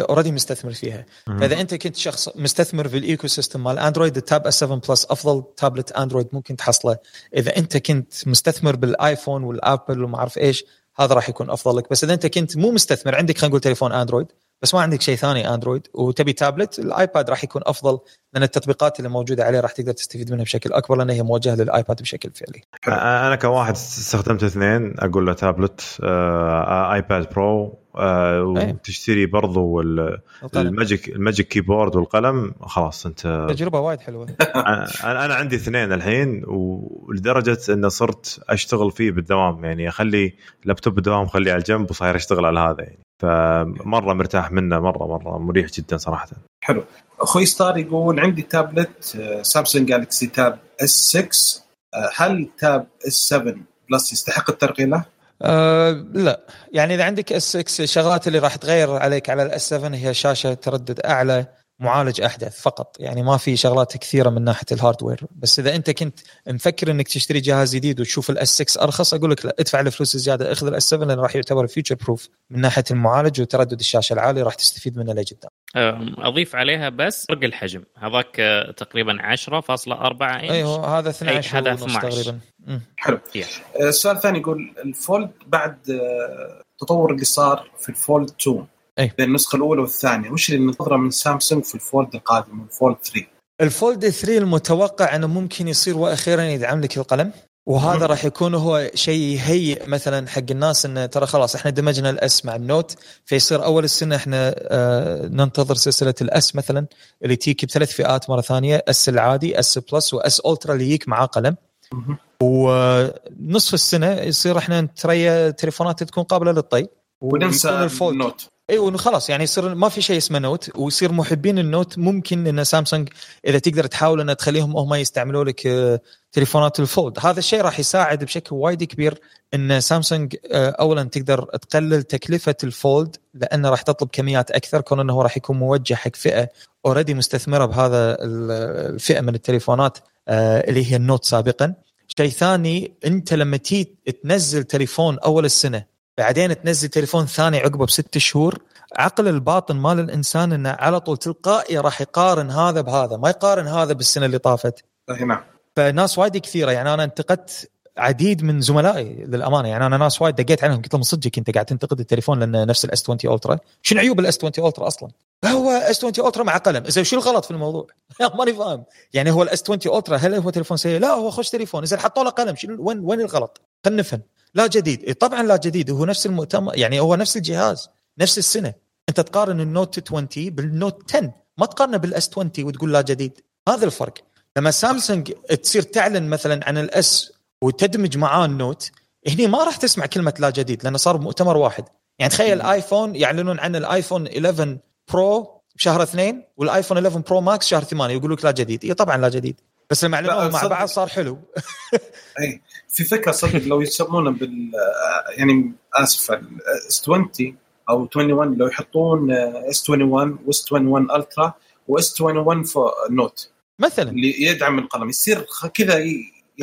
already مستثمر فيها. فإذا أنت كنت شخص مستثمر في ال ecosystem مال اندرويد التاب اس 7 بلس أفضل تابلت اندرويد ممكن تحصله. إذا أنت كنت مستثمر بالايفون والابل وما أعرف إيش هذا راح يكون افضل لك بس إذا أنت كنت مو مستثمر عندك خلينا نقول تليفون Android بس ما عندك شيء ثاني Android وتبي تابلت الآيباد راح يكون أفضل لأن التطبيقات اللي موجودة عليه راح تقدر تستفيد منها بشكل أكبر لأن هي موجهة للآيباد بشكل فعلي. أنا كواحد استخدمت اثنين أقول له تابلت آه آيباد برو آه وتشتري برضو ال Magic ال Magic Keyboard والقلم خلاص انت تجربة وايد حلوة. أنا أنا عندي اثنين الحين ولدرجة انه صرت أشتغل فيه بالدوام يعني أخلي لابتوب بالدوام أخليه على الجنب وصاير أشتغل على هذا يعني. فمرة مرتاح منه مره مرة مريح جدا صراحة. حلو. أخوي ستار يقول عندي تابلت سامسونج جالكسي Tab S6 هل Tab S7 Plus يستحق الترقية له؟ أه لا. يعني إذا عندك S6 الشغلات اللي راح تغير عليك على ال S7 هي شاشة تردد أعلى معالج أحدث فقط. يعني ما في شغلات كثيرة من ناحية ال hardware بس إذا أنت كنت مفكر إنك تشتري جهاز جديد وتشوف ال S6 أرخص أقول لك لا ادفع الفلوس الزيادة اخذ ال S7 لأنه راح يعتبر future proof من ناحية المعالج وتردد الشاشة العالي راح تستفيد منه لقدام أضيف عليها بس فرق الحجم. هذاك تقريبا 10.4 انش أيوه هذا 12 هذا 12 تقريبا. حلو. آه، السؤال الثاني يقول ال Fold بعد التطور آه، اللي صار في ال Fold 2 أي. بين النسخة الأولى والثانية وش اللي ننتظره من سامسونج في ال Fold القادم ال Fold 3 ال Fold 3 المتوقع أنه ممكن يصير وأخيرا يدعم لك القلم. وهذا راح يكون هو شيء يهيئ مثلا حق الناس انه ترى خلاص إحنا دمجنا ال S مع ال Note فيصير أول السنة إحنا آه ننتظر سلسلة ال S مثلا اللي تجيك بثلاث فئات مرة ثانية S العادي S Plus و S Ultra اللي يجيك معاه قلم. ونصف السنة يصير إحنا نتريا تليفونات تكون قابلة للطي وننسى ال Note. أيوه خلاص يعني يصير ما في شيء اسمه Note ويصير محبين ال Note ممكن إن سامسونج إذا تقدر تحاول ان تخليهم هم يستعملوا لك آه، تليفونات ال Fold. هذا الشيء راح يساعد بشكل وايد كبير إن سامسونج آه، اولا تقدر تقلل تكلفة ال Fold لأنه راح تطلب كميات أكثر كون إنه راح يكون موجه حق فئة already مستثمرة بهذا الفئة من التليفونات آه، اللي هي ال Note سابقا. شيء ثاني أنت لما تي تنزل تليفون أول السنة بعدين تنزل تليفون ثاني عقبه بست شهور. عقل الباطن مال الإنسان إنه على طول تلقائي راح يقارن هذا بهذا ما يقارن هذا بالسنة اللي طافت. نعم. فناس وايد كثيرة يعني أنا انتقدت عديد من زملائي للأمانة. يعني أنا ناس وايد دقيت عليهم قلت لهم صدقك أنت قاعد تنتقد التليفون لأنه نفس ال S20 Ultra شنو عيوب ال S20 Ultra أصلا؟ هو S20 Ultra مع قلم. زين شو الغلط في الموضوع؟ ماني فاهم. يعني هو ال S20 Ultra هل هو تليفون سيء؟ لا هو خوش تليفون. إذا حطوا له قلم شنو وين وين الغلط؟ خلينا نفهم. لا جديد. إيه، طبعا لا جديد. هو نفس المؤتمر يعني هو نفس الجهاز نفس السنة. أنت تقارن ال Note 20 بال Note 10 ما تقارنه بال S20 وتقول لا جديد. هذا الفرق. لما سامسونج تصير تعلن مثلا عن ال S وتدمج معاه ال Note. هني ما راح تسمع كلمة لا جديد لأنه صار مؤتمر واحد. يعني تخيل ايفون يعلنون عن الايفون 11 Pro بشهر اثنين والايفون 11 Pro Max شهر ثمانية يقول لك لا جديد. إي طبعا لا جديد. بس لما اعلنوهم مع بعض صار حلو. إي في فكرة صدق لو يسمونه بال يعني آسف S20 أو 21 لو يحطون S21 و S21 Ultra و S21 Note مثلا. اللي يدعم القلم يصير كذا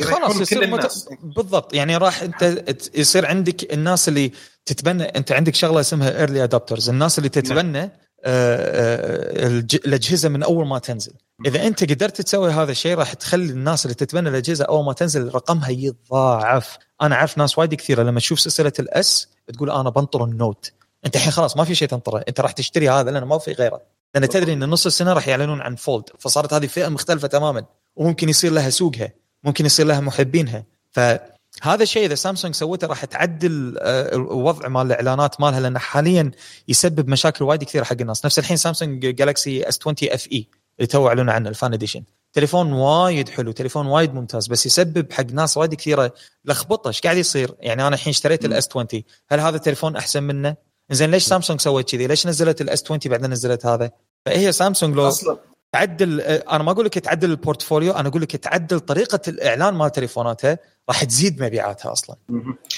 خلاص يصير مت... بالضبط. يعني راح انت يصير عندك الناس اللي تتبنى انت عندك شغلة اسمها early adopters الناس اللي تتبنى نعم. آه، آه، الأجهزة من أول ما تنزل. إذا أنت قدرت تسوي هذا الشيء راح تخلي الناس اللي تتبنى الأجهزة أول ما تنزل رقمها يتضاعف أنا أعرف ناس وايد كثيرة لما تشوف سلسلة الأس تقول أنا بنطر النوت. أنت الحين خلاص ما في شيء تنطره. أنت راح تشتري هذا لأنه ما في غيره. لأن تدري إن نص السنة راح يعلنون عن فولد فصارت هذه فئة مختلفة تماما. وممكن يصير لها سوقها. ممكن يصير لها محبينها. فهذا الشيء إذا سامسونج سوته راح تعدل آه، الوضع مال الإعلانات مالها لأنه حاليا يسبب مشاكل وايد كثيرة حق الناس. نفس الحين سامسونج جالكسي S20 FE اللي تو اعلنوا عنه ال Fan Edition تليفون وايد حلو تليفون وايد ممتاز بس يسبب حق ناس وايد كثيرة لخبطة. إيش قاعد يصير؟ يعني أنا الحين اشتريت ال S20 هل هذا التليفون أحسن منه؟ زين ليش سامسونج سوت كذي؟ ليش نزلت ال S20 بعدين نزلت هذا؟ فهي سامسونج لو أصلاً. تعدل أنا ما أقول لك تعدل ال portfolio أنا أقول لك تعدل طريقة الإعلان مال تليفوناتها راح تزيد مبيعاتها أصلا.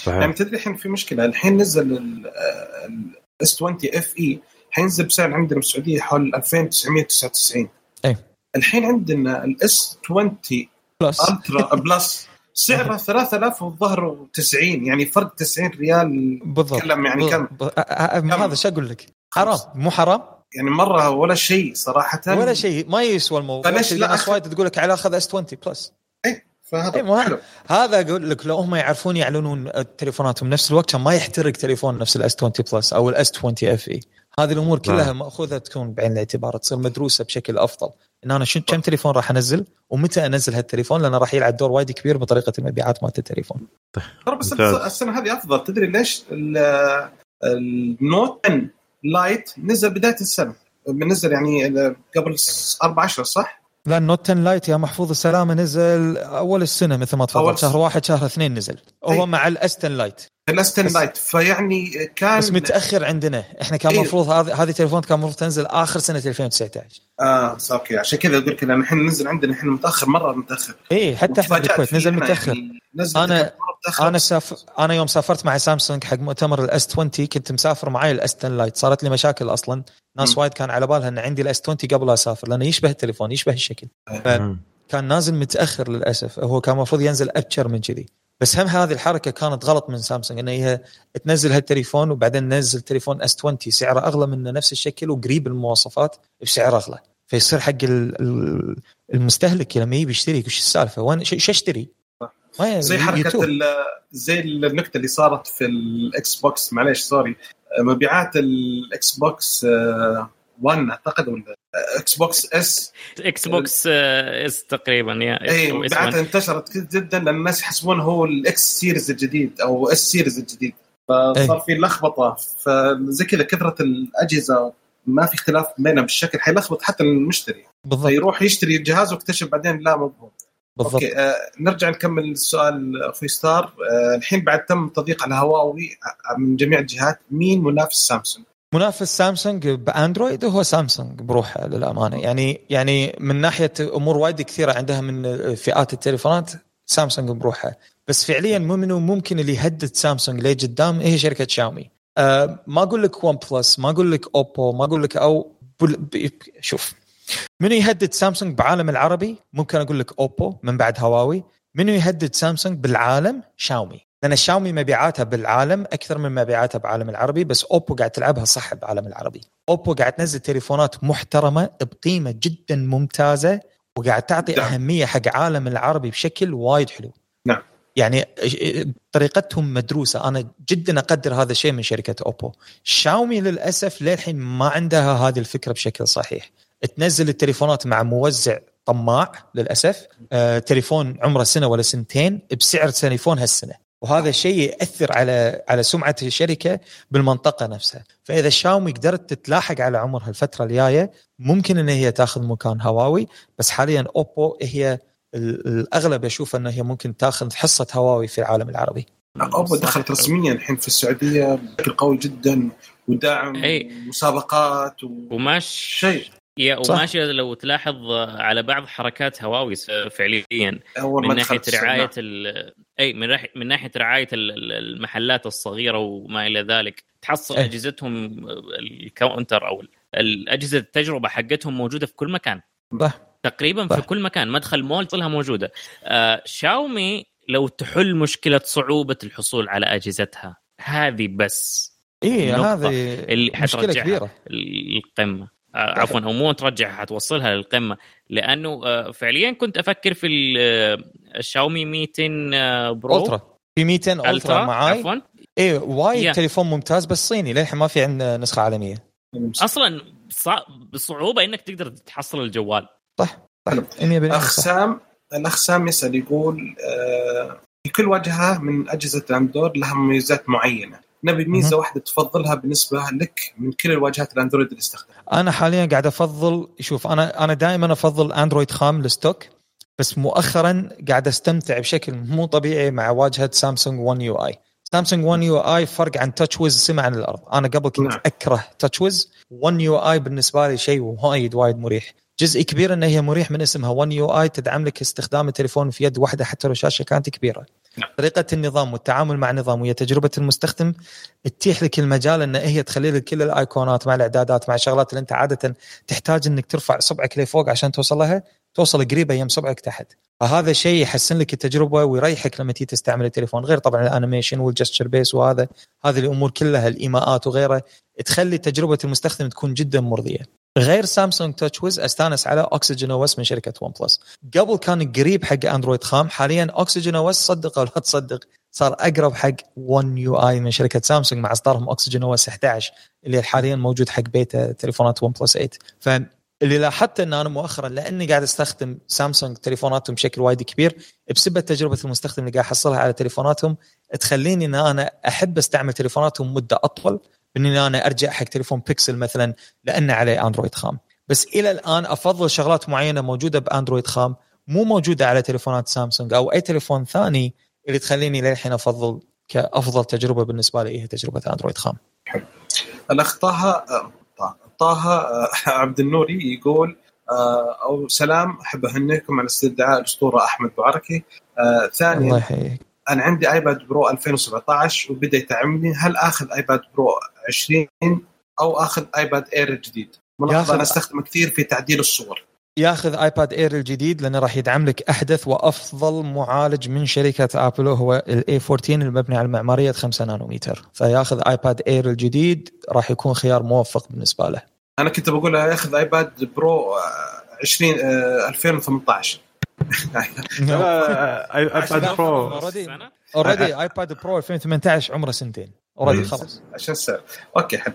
يعني تدري الحين في مشكلة الحين نزل ال S20 FE حينزل بسعر عندنا بالسعوديه حول 2999 اي الحين عندنا ال S20 Plus. Ultra Plus. سعره 3000 والظهر 90 يعني فرق 90 ريال بالضبط. يعني كم؟ هذا شو أقول لك؟ حرام مو حرام. يعني مرة ولا شيء صراحة. ولا شيء. ما يسوى الموضوع. فليش لا ناس وايد تقول لك على أخذ S20 Plus اي فهذا إيه حلو. هذا أقول لك لو هم يعرفون يعلنون تليفوناتهم نفس الوقت كان ما يحترق تليفون نفس ال S20 Plus أو ال S20 FE هذه الأمور كلها نعم. مأخوذة تكون بعين الاعتبار تصير مدروسة بشكل أفضل. إن أنا شنو كم تليفون راح أنزل ومتى أنزل هالتليفون؟ لأنه راح يلعب دور وايد كبير بطريقة المبيعات مالت التليفون. ترى بس السنة هذه أفضل. تدري ليش؟ ال Note 10 Lite نزل بداية السنة. نزل يعني قبل أربع اشهر صح؟ لا ال Note 10 Lite يا محفوظ السلامه نزل أول السنة مثل ما تفضلت شهر واحد شهر اثنين نزل. هو. مع ال S10 Lite ال S10 Lite فيعني كان بس متأخر عندنا. إحنا كان المفروض إيه؟ هذه هذه التليفون كان المفروض تنزل آخر سنة 2019 آه okay. عشان كذا أقول لك الحين نزل عندنا إحنا متأخر مرة متأخر. اي حتى إحنا بالكويت نزل متأخر. يعني. نزل أنا أنا سافر أنا يوم سافرت مع سامسونج حق مؤتمر ال S20 كنت مسافر معي ال S10 Lite صارت لي مشاكل أصلا. ناس وايد كان على بالها إن عندي ال S20 قبل أسافر لأنه يشبه التليفون يشبه الشكل. فكان نازل متأخر للأسف. هو كان المفروض ينزل أبجر من كذي. بس هم هذه الحركة كانت غلط من سامسونج إن هي تنزل هالتليفون وبعدين تنزل تليفون S20 سعره أغلى منه نفس الشكل وقريب المواصفات بسعر أغلى. فيصير حق المستهلك لما يبي يشتري. وش السالفة؟ وين شو أشتري؟ زي حركة زي النكتة اللي صارت في الإكس بوكس معليش sorry. مبيعات الإكس بوكس 1 أعتقد ولا إكس بوكس S؟ إكس بوكس S تقريبا يا اي مبيعاتها انتشرت جدا لأن الناس يحسبون هو ال X series الجديد أو S series الجديد. فصار في لخبطة. فزي كذا كثرة الأجهزة ما في اختلاف بينها بالشكل حيلخبط حتى المشتري. بالضبط. فيروح يشتري الجهاز ويكتشف بعدين لا مو بالضبط. okay آه نرجع نكمل السؤال أخوي ستار. آه الحين بعد تم التضييق على هواوي آه، من جميع الجهات مين منافس سامسونج؟ منافس سامسونج بأندرويد هو سامسونج بروحه للأمانة. يعني يعني من ناحية أمور وايد كثيرة عندها من فئات التليفونات سامسونج بروحها بس فعليا منو ممكن اللي يهدد سامسونج لقدام هي شركة شاومي. أه ما أقول لك ون بلس ما أقول لك اوبو ما أقول لك أو شوف منو يهدد سامسونج بعالم العربي؟ ممكن أقول لك أوبو من بعد هواوي. منو يهدد سامسونج بالعالم؟ شاومي. لأن الشاومي مبيعاتها بالعالم أكثر من مبيعاتها بالعالم العربي بس أوبو قاعد تلعبها صح بالعالم العربي. أوبو قاعد تنزل تليفونات محترمة بقيمة جدا ممتازة وقاعد تعطي نعم. أهمية حق عالم العربي بشكل وايد حلو. نعم. يعني طريقتهم مدروسة. أنا جدا أقدر هذا الشيء من شركة أوبو. شاومي للأسف للحين ما عندها هذه الفكرة بشكل صحيح. تنزل التليفونات مع موزع طماع للأسف. آه، تليفون عمره سنة ولا سنتين بسعر تليفون هالسنة. وهذا الشيء يأثر على على سمعة الشركة بالمنطقة نفسها. فإذا شاومي قدرت تتلاحق على عمرها الفترة الجاية ممكن إن هي تاخذ مكان هواوي بس حاليا أوبو هي الأغلب أشوف انه هي ممكن تاخذ حصة هواوي في العالم العربي. أوبو دخلت رسميا الحين في السعودية بشكل قوي جدا ودعم مسابقات و... وماش شيء. يا وماشي لو تلاحظ على بعض حركات هواوي فعليا. من ناحية رعاية أي من ناحيه من ناحية رعاية المحلات الصغيرة وما إلى ذلك. تحصل أي. أجهزتهم الكاونتر أو الأجهزة التجربة حقتهم موجودة في كل مكان. صح تقريبا في كل مكان. مدخل مول طلها موجودة. آه شاومي لو تحل مشكلة صعوبة الحصول على أجهزتها هذه بس اي هذه اللي مشكلة كبيرة. القمة. آه، عفوا أو مو ترجعها حتوصلها للقمة. لأنه آه، فعليا كنت أفكر في الشاومي 200 Pro. Ultra. في 200 Ultra معاي. عفوا. اي وايد تليفون ممتاز بس صيني. للحين ما في عندنا نسخة عالمية. أصلا بصعوبة إنك تقدر تحصل الجوال. صح صح. 100% اخ سام الأخ سام يسأل يقول آه في كل واجهه من أجهزة الاندرويد لها مميزات معينة. نبي ميزة واحدة تفضلها بالنسبة لك من كل الواجهات الاندرويد اللي استخدمها. أنا حاليا قاعد أفضل شوف أنا أنا دائما أفضل اندرويد خام ال stock بس مؤخرا قاعد أستمتع بشكل مو طبيعي مع واجهة سامسونج 1 يو اي سامسونج 1 يو اي فرق عن TouchWiz سما عن الأرض أنا قبل كنت نعم. أكره TouchWiz One UI بالنسبة لي شيء وايد وايد مريح. جزء كبير ان هي مريح من اسمها 1 يو اي تدعم لك استخدام التليفون في يد واحدة حتى لو الشاشه كانت كبيرة. نعم. طريقة النظام والتعامل مع النظام وهي تجربة المستخدم تتيح لك المجال إن هي تخلي لك كل الايقونات مع الإعدادات مع الشغلات اللي أنت عادة تحتاج إنك ترفع صبعك لفوق عشان توصل لها توصل قريبه يم صبعك تحت. فهذا الشيء يحسن لك التجربة ويريحك لما تيجي تستعمل التليفون غير طبعا ال animation وال gesture base وهذا هذه الأمور كلها الإيماءات وغيره تخلي تجربة المستخدم تكون جدا مرضية. غير سامسونج TouchWiz أستانس على OxygenOS من شركة ون بلس قبل كان قريب حق اندرويد خام حاليا OxygenOS صدق أو لا تصدق صار أقرب حق 1 يو اي من شركة سامسونج مع إصدارهم OxygenOS 11 اللي حاليا موجود حق بيتا تليفونات ون بلس 8 ف اللي لاحظت إن أنا مؤخرا لأني قاعد أستخدم سامسونج تليفوناتهم بشكل وايد كبير بسبب تجربه المستخدم اللي قاعد أحصلها على تليفوناتهم تخليني إن أنا أحب أستعمل تليفوناتهم مدة أطول إني أنا أرجع حق تليفون بيكسل مثلا لأنه عليه أندرويد خام. بس إلى الآن أفضل شغلات معينة موجودة بأندرويد خام مو موجودة على تليفونات سامسونج أو أي تليفون ثاني اللي تخليني للحين أفضل كأفضل تجربة بالنسبة لي هي تجربة أندرويد خام. الأخ طه طه عبد النوري يقول أو سلام أحب اهنيكم على استدعاء الأسطورة أحمد بوعركي آه، ثانيا. الله يحييك. أنا عندي ايباد Pro 2017 وبدأ يتعبني هل آخذ ايباد Pro 20 أو آخذ ايباد Air الجديد؟ ملاحظ أنا أستخدمه كثير في تعديل الصور. ياخذ ايباد Air الجديد لأنه راح يدعم لك أحدث وأفضل معالج من شركة ابل وهو ال A14 المبني على معمارية 5 نانومتر. فياخذ ايباد Air الجديد راح يكون خيار موفق بالنسبة له. أنا كنت بقول ياخذ ايباد Pro 20 آه 2018 ايباد Pro already ايباد Pro 2018 عمره سنتين already خلاص عشان السعر okay حلو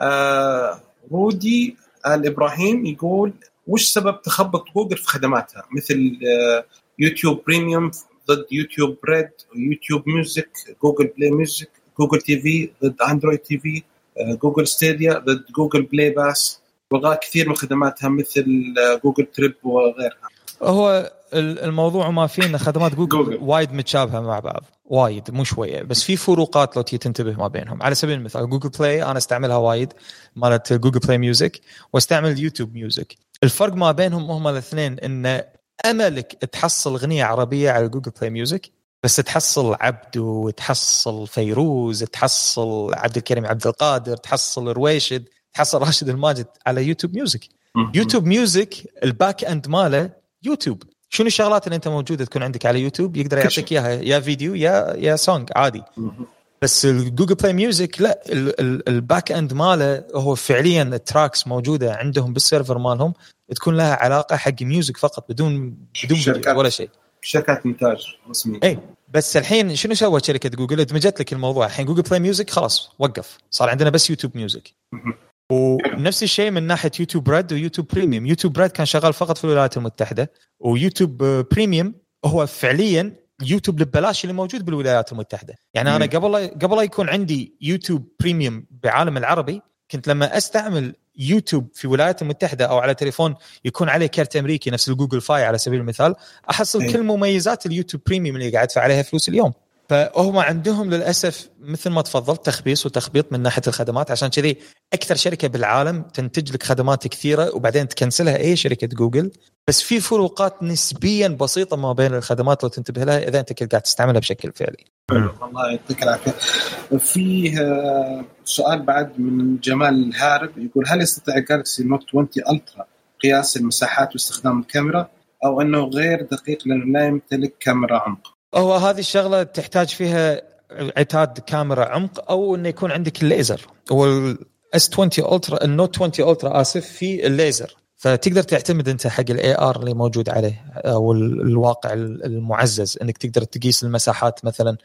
آه رودي ال إبراهيم يقول وش سبب تخبط جوجل في خدماتها مثل يوتيوب Premium ضد يوتيوب Red ويوتيوب Music جوجل Play Music جوجل TV ضد اندرويد TV جوجل Stadia ضد جوجل Play Pass والغاء كثير من خدماتها مثل جوجل Trips وغيرها هو الموضوع ما فيه ان خدمات جوجل, جوجل. وايد متشابهة مع بعض وايد مو شوية بس في فروقات لو تنتبه ما بينهم. على سبيل المثال جوجل Play أنا أستعملها وايد مالت جوجل Play Music وأستعمل يوتيوب Music. الفرق ما بينهم هم الاثنين إن أملك تحصل أغنية عربية على جوجل Play Music بس تحصل عبدو تحصل فيروز تحصل عبد الكريم عبد القادر تحصل رويشد تحصل راشد الماجد على يوتيوب Music. يوتيوب Music ال back end ماله يوتيوب. شنو الشغلات اللي انت موجودة تكون عندك على يوتيوب؟ يقدر يعطيك إياها يا فيديو يا يا song عادي. بس الجوجل Play Music لا ال back end ماله هو فعليا ال tracks موجودة عندهم بال server مالهم تكون لها علاقة حق music فقط بدون بدون شركات. ولا شيء. شركات إنتاج رسمية. اي بس الحين شنو سوت شركة جوجل؟ ادمجت لك الموضوع. الحين جوجل Play Music خلاص وقف. صار عندنا بس يوتيوب Music ونفس الشيء من ناحية يوتيوب Red ويوتيوب Premium يوتيوب Red كان شغال فقط في الولايات المتحدة ويوتيوب Premium هو فعليا يوتيوب ببلاش اللي موجود بالولايات المتحدة. يعني أنا قبل قبل لا يكون عندي يوتيوب premium بعالم العربي كنت لما أستعمل يوتيوب في الولايات المتحدة أو على تليفون يكون عليه كارت أمريكي نفس الجوجل فاي على سبيل المثال أحصل كل مميزات اليوتيوب premium اللي قاعد أدفع عليها فلوس اليوم. فهم عندهم للأسف مثل ما تفضلت تخبيص وتخبيط من ناحية الخدمات عشان كذي أكثر شركة بالعالم تنتج لك خدمات كثيرة وبعدين تكنسلها أي شركة جوجل بس في فروقات نسبيا بسيطة ما بين الخدمات لو تنتبه لها إذا أنت كنت قاعد تستعملها بشكل فعلي. الله يعطيك العافية. فيه سؤال بعد من جمال الهارب يقول هل يستطيع جالكسي نوت 20 الترا قياس المساحات واستخدام الكاميرا أو أنه غير دقيق لأنه لا يمتلك كاميرا عمق؟ هو هذه الشغلة تحتاج فيها عتاد كاميرا عمق أو إنه يكون عندك الليزر هو الاس 20 الترا النوت 20 الترا آسف في الليزر فتقدر تعتمد أنت حق ال AR اللي موجود عليه أو الواقع المعزز إنك تقدر تقيس المساحات مثلا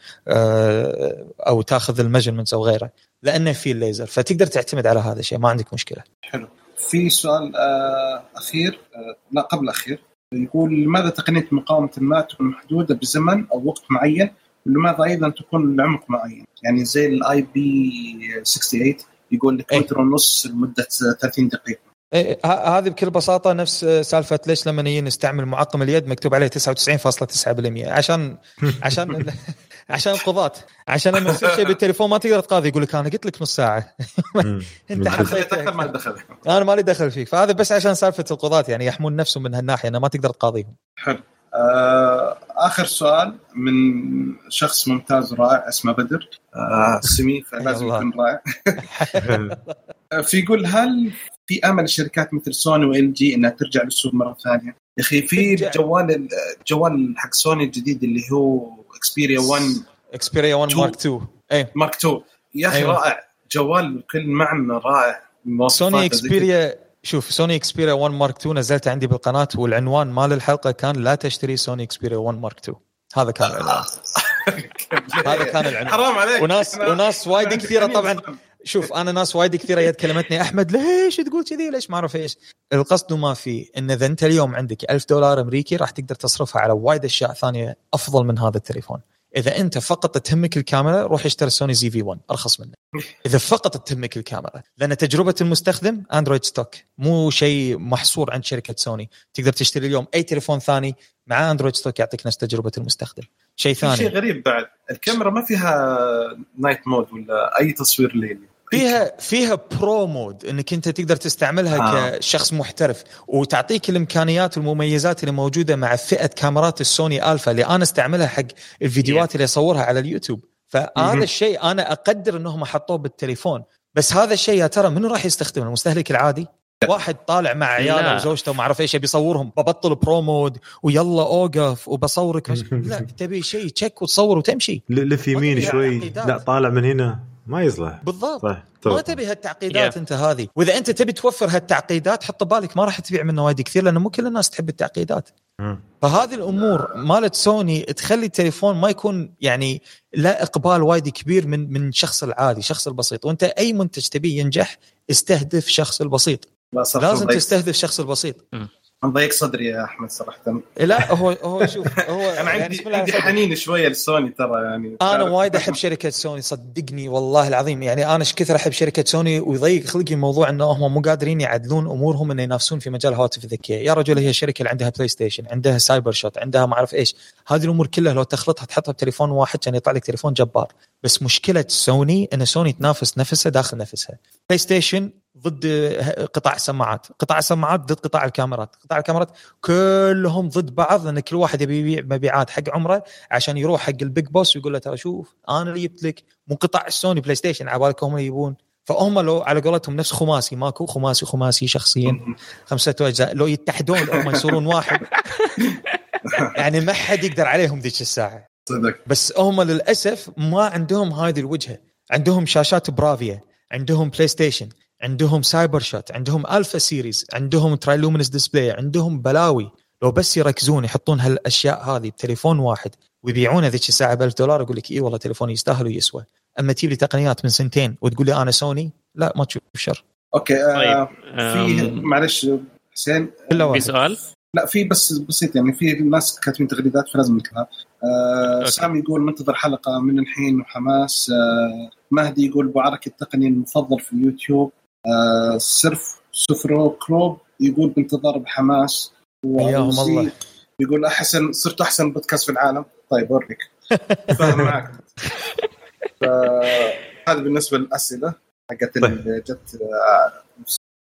أو تاخذ ال measurements أو غيره لأنه في الليزر فتقدر تعتمد على هذا الشيء ما عندك مشكلة. حلو. في سؤال أخير لا قبل أخير يقول لماذا تقنية مقاومة الماء تكون محدودة بزمن أو وقت معين؟ ولماذا أيضا تكون العمق معين؟ يعني زي ال IP 68 يقول لك متر ونص لمدة 30 دقيقة. إيه هذه بكل بساطة نفس سالفة ليش لما نيجي نستعمل معقم اليد مكتوب عليه 99.9% عشان عشان عشان القضاة عشان لما يصير شيء بالتليفون ما تقدر تقاضي يقول لك أنا قلت لك نص ساعة. أنت حطيت ما دخل. أنا مالي دخل فيك. فهذا بس عشان سالفة القضاة يعني يحمون نفسهم من هالناحية انه ما تقدر تقاضيهم. حلو. آه آخر سؤال من شخص ممتاز رائع اسمه بدر. آه سمي فلازم يكون رائع. في يقول هل في امل الشركات مثل سوني وال جي إنها ترجع للسوق مرة ثانية؟ يا أخي في جوال الجوال حق سوني الجديد اللي هو اكسبيريا 1 اكسبيريا 1 مارك 2 إي مارك 2 يا أخي أيوة. رائع. جوال بكل معنى رائع. سوني اكسبيريا شوف سوني اكسبيريا 1 مارك 2 نزلته عندي بالقناة والعنوان مال الحلقة كان لا تشتري سوني اكسبيريا 1 مارك 2 هذا كان العنوان. هذا كان العنوان. حرام عليك. وناس وناس وايد كثيرة طبعا. شوف أنا ناس وايد كثيرة كلمتني أحمد ليش تقول كذي؟ ليش ما أعرف إيش؟ القصد ما في إن إذا أنت اليوم عندك ألف دولار أمريكي راح تقدر تصرفها على وايد أشياء ثانية أفضل من هذا التليفون. إذا أنت فقط تهمك الكاميرا روح اشتري سوني ZV 1 أرخص منه إذا فقط تهمك الكاميرا لأن تجربة المستخدم اندرويد stock مو شيء محصور عند شركة سوني. تقدر تشتري اليوم أي تليفون ثاني مع اندرويد stock يعطيك نفس تجربة المستخدم. شيء ثاني شيء غريب بعد الكاميرا ما فيها night mode ولا أي تصوير ليلي. فيها فيها pro mode إنك أنت تقدر تستعملها آه. كشخص محترف وتعطيك الإمكانيات والمميزات اللي موجودة مع فئة كاميرات السوني ألفا اللي أنا استعملها حق الفيديوهات اللي أصورها على اليوتيوب. فهذا الشيء أنا أقدر إنهم حطوه بالتليفون. بس هذا الشيء يا ترى منو راح يستخدمه؟ المستهلك العادي؟ واحد طالع مع عياله. وزوجته وما أعرف إيش بيصورهم ببطل pro mode ويلا أوقف وبصورك. لا تبي شيء تشك وتصور وتمشي. لف يمين فيها شوي. لا طالع من هنا. ما يصلح بالضبط. صح ما طب. تبي هالتعقيدات Yeah. أنت هذه. وإذا أنت تبي توفر هالتعقيدات حط بالك ما راح تبيع منه وايد كثير لأنه مو كل الناس تحب التعقيدات. مم. فهذه الأمور مالت سوني تخلي التليفون ما يكون يعني لا إقبال وايد كبير من من شخص العادي شخص البسيط. وأنت أي منتج تبيه ينجح استهدف شخص البسيط. لا لازم تستهدف شخص البسيط. مضيق صدري يا أحمد صراحة. لا هو هو شوف هو أنا يعني عندي الله عندي. حنين شوية لسوني ترى يعني. أنا وايد أحب شركة سوني صدقني والله العظيم. يعني أنا إيش كثر أحب شركة سوني ويضيق خلقي موضوع إنه هم مو قادرين يعدلون أمورهم إنه ينافسون في مجال الهواتف الذكيه يا رجل هي الشركة اللي عندها بلاي ستيشن عندها سايبر شوت عندها ما أعرف إيش. هذه الأمور كلها لو تخلطها تحطها بتليفون واحد كان يطلع لك تليفون جبار. بس مشكلة سوني إن سوني تنافس نفسها داخل نفسها. بلاي ستيشن ضد قطاع السماعات. قطاع السماعات ضد قطاع الكاميرات. قطاع الكاميرات كلهم ضد بعض لأن كل واحد يبي يبيع مبيعات حق عمره عشان يروح حق ال big boss ويقول له ترى شوف أنا اللي جبت لك مو قطاع السوني بلاي ستيشن على بالك هم يبون. فهم لو على قولتهم نفس خماسي ماكو خماسي خماسي شخصيا. خمسة أجزاء. لو يتحدون هم يصيرون واحد. يعني ما حد يقدر عليهم ذيك الساعة. صدق. بس هم للأسف ما عندهم هذه الوجهة. عندهم شاشات برافيا عندهم بلاي ستيشن. عندهم سايبر شوت عندهم الفا series عندهم ترايلومينس display عندهم بلاوي. لو بس يركزون يحطون هالأشياء هذه بتليفون واحد ويبيعونه ذيك الساعة ب 1000 دولار أقول لك إي والله تليفون يستاهل ويسوى. أما تجيب لي تقنيات من سنتين وتقول لي أنا سوني لا ما تشوف شر. أوكي آه طيب في معلش حسين. في سؤال؟ لا في بس بسيط يعني في ناس كاتبين تغريدات فلازم نكتبها. آه أوكي. سامي يقول منتظر حلقة من الحين وحماس. آه مهدي يقول ابو عرك التقني المفضل في اليوتيوب. آه سرف سفرو كروب يقول بانتظار بحماس حياهم وأبو الله. يقول أحسن صرت أحسن بودكاست في العالم. طيب أوريك. فاهم معك. فهذا بالنسبة للأسئلة حقت اللي جت آه،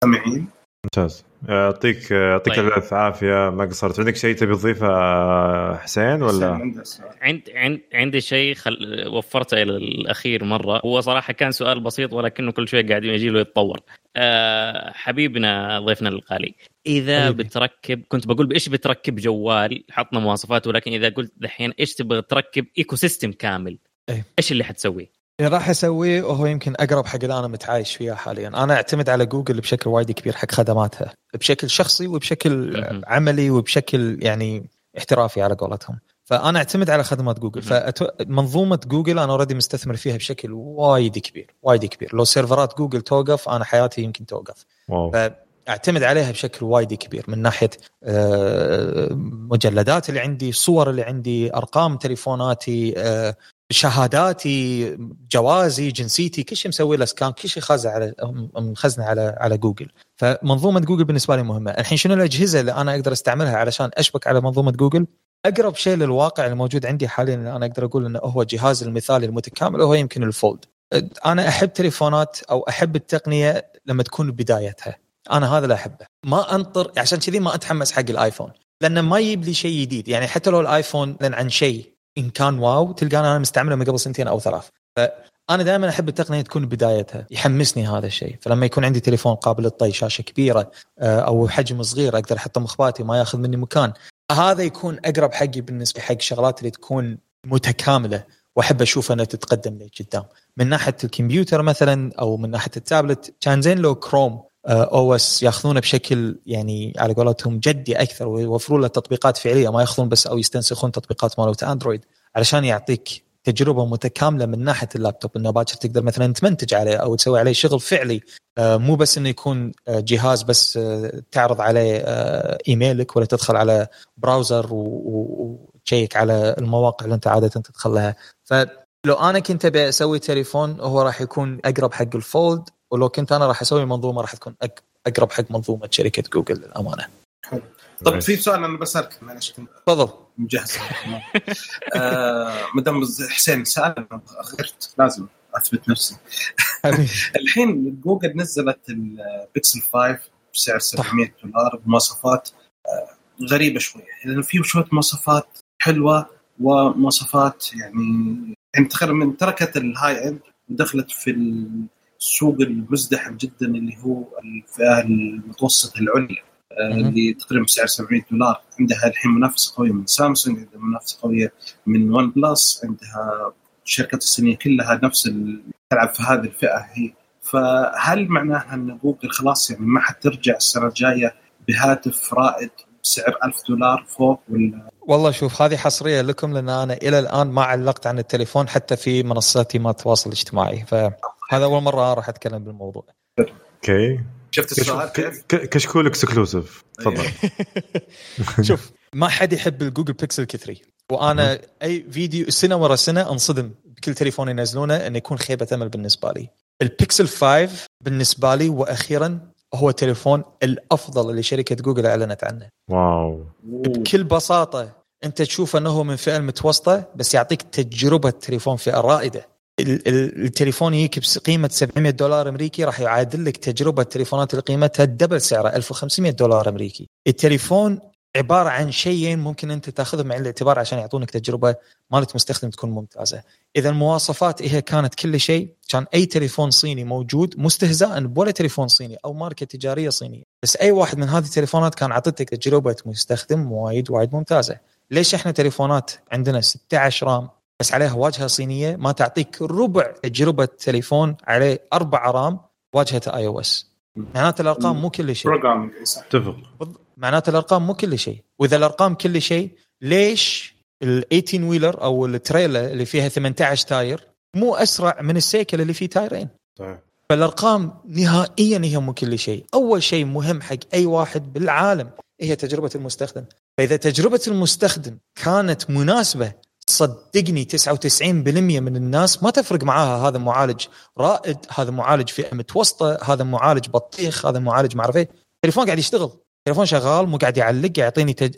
مستمعين. ممتاز. يعطيك يعطيك طيب. الف عافية ما قصرت عندك شيء تبي تضيفه حسين ولا. عند عند عندي شيء خل... وفرته إلى الأخير مرة هو صراحة كان سؤال بسيط ولكنه كل شوية قاعد يجي له يتطور أه حبيبنا ضيفنا الغالي إذا حبيبي. بتركب كنت بقول بإيش بتركب جوال حطنا مواصفات ولكن إذا قلت دحين إيش تبغى تركب ecosystem كامل إيه. إيش اللي حتسويه؟ اللي راح أسويه وهو يمكن أقرب حق اللي أنا متعايش فيها حاليا. أنا أعتمد على جوجل بشكل وايد كبير حق خدماتها بشكل شخصي وبشكل. عملي وبشكل يعني احترافي على قولتهم. فأنا أعتمد على خدمات جوجل. فمنظومه جوجل أنا already مستثمر فيها بشكل وايد كبير وايد كبير. لو سيرفرات جوجل توقف أنا حياتي يمكن توقف. واو. اعتمد عليها بشكل وايد كبير. من ناحية آه، مجلدات اللي عندي الصور اللي عندي أرقام تليفوناتي آه، شهاداتي جوازي جنسيتي كل شيء مسوي له scan كل شيء خازن على مخزنه على على جوجل فمنظومة جوجل بالنسبة لي مهمة. الحين شنو الأجهزة اللي أنا أقدر أستعملها علشان أشبك على منظومة جوجل أقرب شيء للواقع الموجود عندي حاليا اللي أنا أقدر أقول إنه هو جهاز المثالي المتكامل هو يمكن ال Fold أنا أحب تليفونات أو أحب التقنية لما تكون بدايتها. أنا هذا اللي أحبه. ما انطر عشان كذي ما أتحمس حق الآيفون. لأنه ما يجيب لي شيء جديد. يعني حتى لو الآيفون لأن عن شيء إن كان واو تلقاني أنا مستعمله من قبل سنتين أو ثلاث. فأنا دائما أحب التقنية تكون بدايتها يحمسني هذا الشيء. فلما يكون عندي تليفون قابل للطي شاشة كبيرة آه، أو حجم صغير أقدر أحطه مخباتي ما ياخذ مني مكان. هذا يكون أقرب حقي بالنسبة حق شغلات اللي تكون متكاملة وأحب أشوف أنها تتقدم لي قدام. من ناحية الكمبيوتر مثلا أو من ناحية التابلت كان زين لو Chrome OS ياخذونه بشكل يعني على قولتهم جدي أكثر ويوفرون له تطبيقات فعلية ما ياخذون بس أو يستنسخون تطبيقات مالت أندرويد علشان يعطيك تجربة متكاملة من ناحية اللابتوب إنه باكر تقدر مثلا تمنتج عليه أو تسوي عليه شغل فعلي آه، مو بس إنه يكون آه، جهاز بس آه، تعرض عليه آه، إيميلك ولا تدخل على browser وتشيك على المواقع اللي أنت عادة تدخل لها. فلو أنا كنت أبي أسوي تليفون هو راح يكون أقرب حق ال Fold ولو كنت أنا راح أسوي منظومة راح تكون أقرب حق منظومة شركة جوجل للأمانة. طب في سؤال أنا بسالك معلش. كنت تفضل. مجهز. آه ما دام حسين سأل غيرت لازم أثبت نفسي. الحين جوجل نزلت البيكسل 5 بسعر 700 دولار بمواصفات آه، غريبة شوية. لأنه في شوية مواصفات حلوة ومواصفات يعني يعني تقريبا من تركت ال high end ودخلت في السوق المزدحم جدا اللي هو الفئة المتوسطة العليا آه، اللي تقريبا بسعر 700 دولار. عندها الحين منافسة قوية من سامسونج عندها منافسة قوية من OnePlus عندها الشركات الصينية كلها نفس تلعب في هذه الفئة هي. فهل معناها أن جوجل خلاص يعني ما حترجع السنة الجاية بهاتف رائد بسعر 1000 دولار فوق ولا والله شوف هذه حصرية لكم لأن أنا إلى الآن ما علقت عن التليفون حتى في منصاتي ما التواصل الاجتماعي فهذا أول مرة راح أتكلم بالموضوع. okay شفت السؤال كيف؟ كشكول exclusive تفضل شوف ما حد يحب الجوجل بيكسل كثري وأنا أي فيديو سنة ورا سنة أنصدم بكل تليفون ينزلونه إنه يكون خيبة امل بالنسبة لي. البيكسل 5 بالنسبة لي وأخيرا هو التليفون الأفضل اللي شركة جوجل أعلنت عنه. واو بكل بساطة أنت تشوف أنه من فئة المتوسطة بس يعطيك تجربة تليفون فئة رائدة. التليفون يجيك بقيمه 700 دولار أمريكي راح يعادل لك تجربة تليفونات اللي قيمتها ال double سعره 1500 دولار أمريكي. التليفون عبارة عن شيئين ممكن أنت تأخذهم بعين الاعتبار عشان يعطونك تجربة مالت مستخدم تكون ممتازة. إذا المواصفات هي كانت كل شيء كان أي تليفون صيني موجود مو استهزاء بولا تليفون صيني أو ماركة تجارية صينية، بس أي واحد من هذه التليفونات كان عطتك تجربة مستخدم وايد وايد ممتازة. ليش إحنا تليفونات عندنا 16 RAM؟ بس عليها واجهة صينية ما تعطيك ربع تجربة تليفون عليه 4 RAM واجهة iOS. معناته الأرقام مو كل شيء. اتفق. معناته الأرقام مو كل شيء. وإذا الأرقام كل شيء ليش ال 18 ويلر أو التريلا اللي فيها 18 تاير مو أسرع من السيكل اللي فيه تايرين؟ صحيح. فالأرقام نهائيا هي مو كل شيء. أول شيء مهم حق أي واحد بالعالم هي تجربة المستخدم. فإذا تجربة المستخدم كانت مناسبة صدقني 99% من الناس ما تفرق معاها هذا معالج رائد هذا معالج فئة متوسطة هذا معالج بطيخ هذا معالج ما أعرف إيه. التليفون قاعد يشتغل التليفون شغال مو قاعد يعلق يعطيني تج...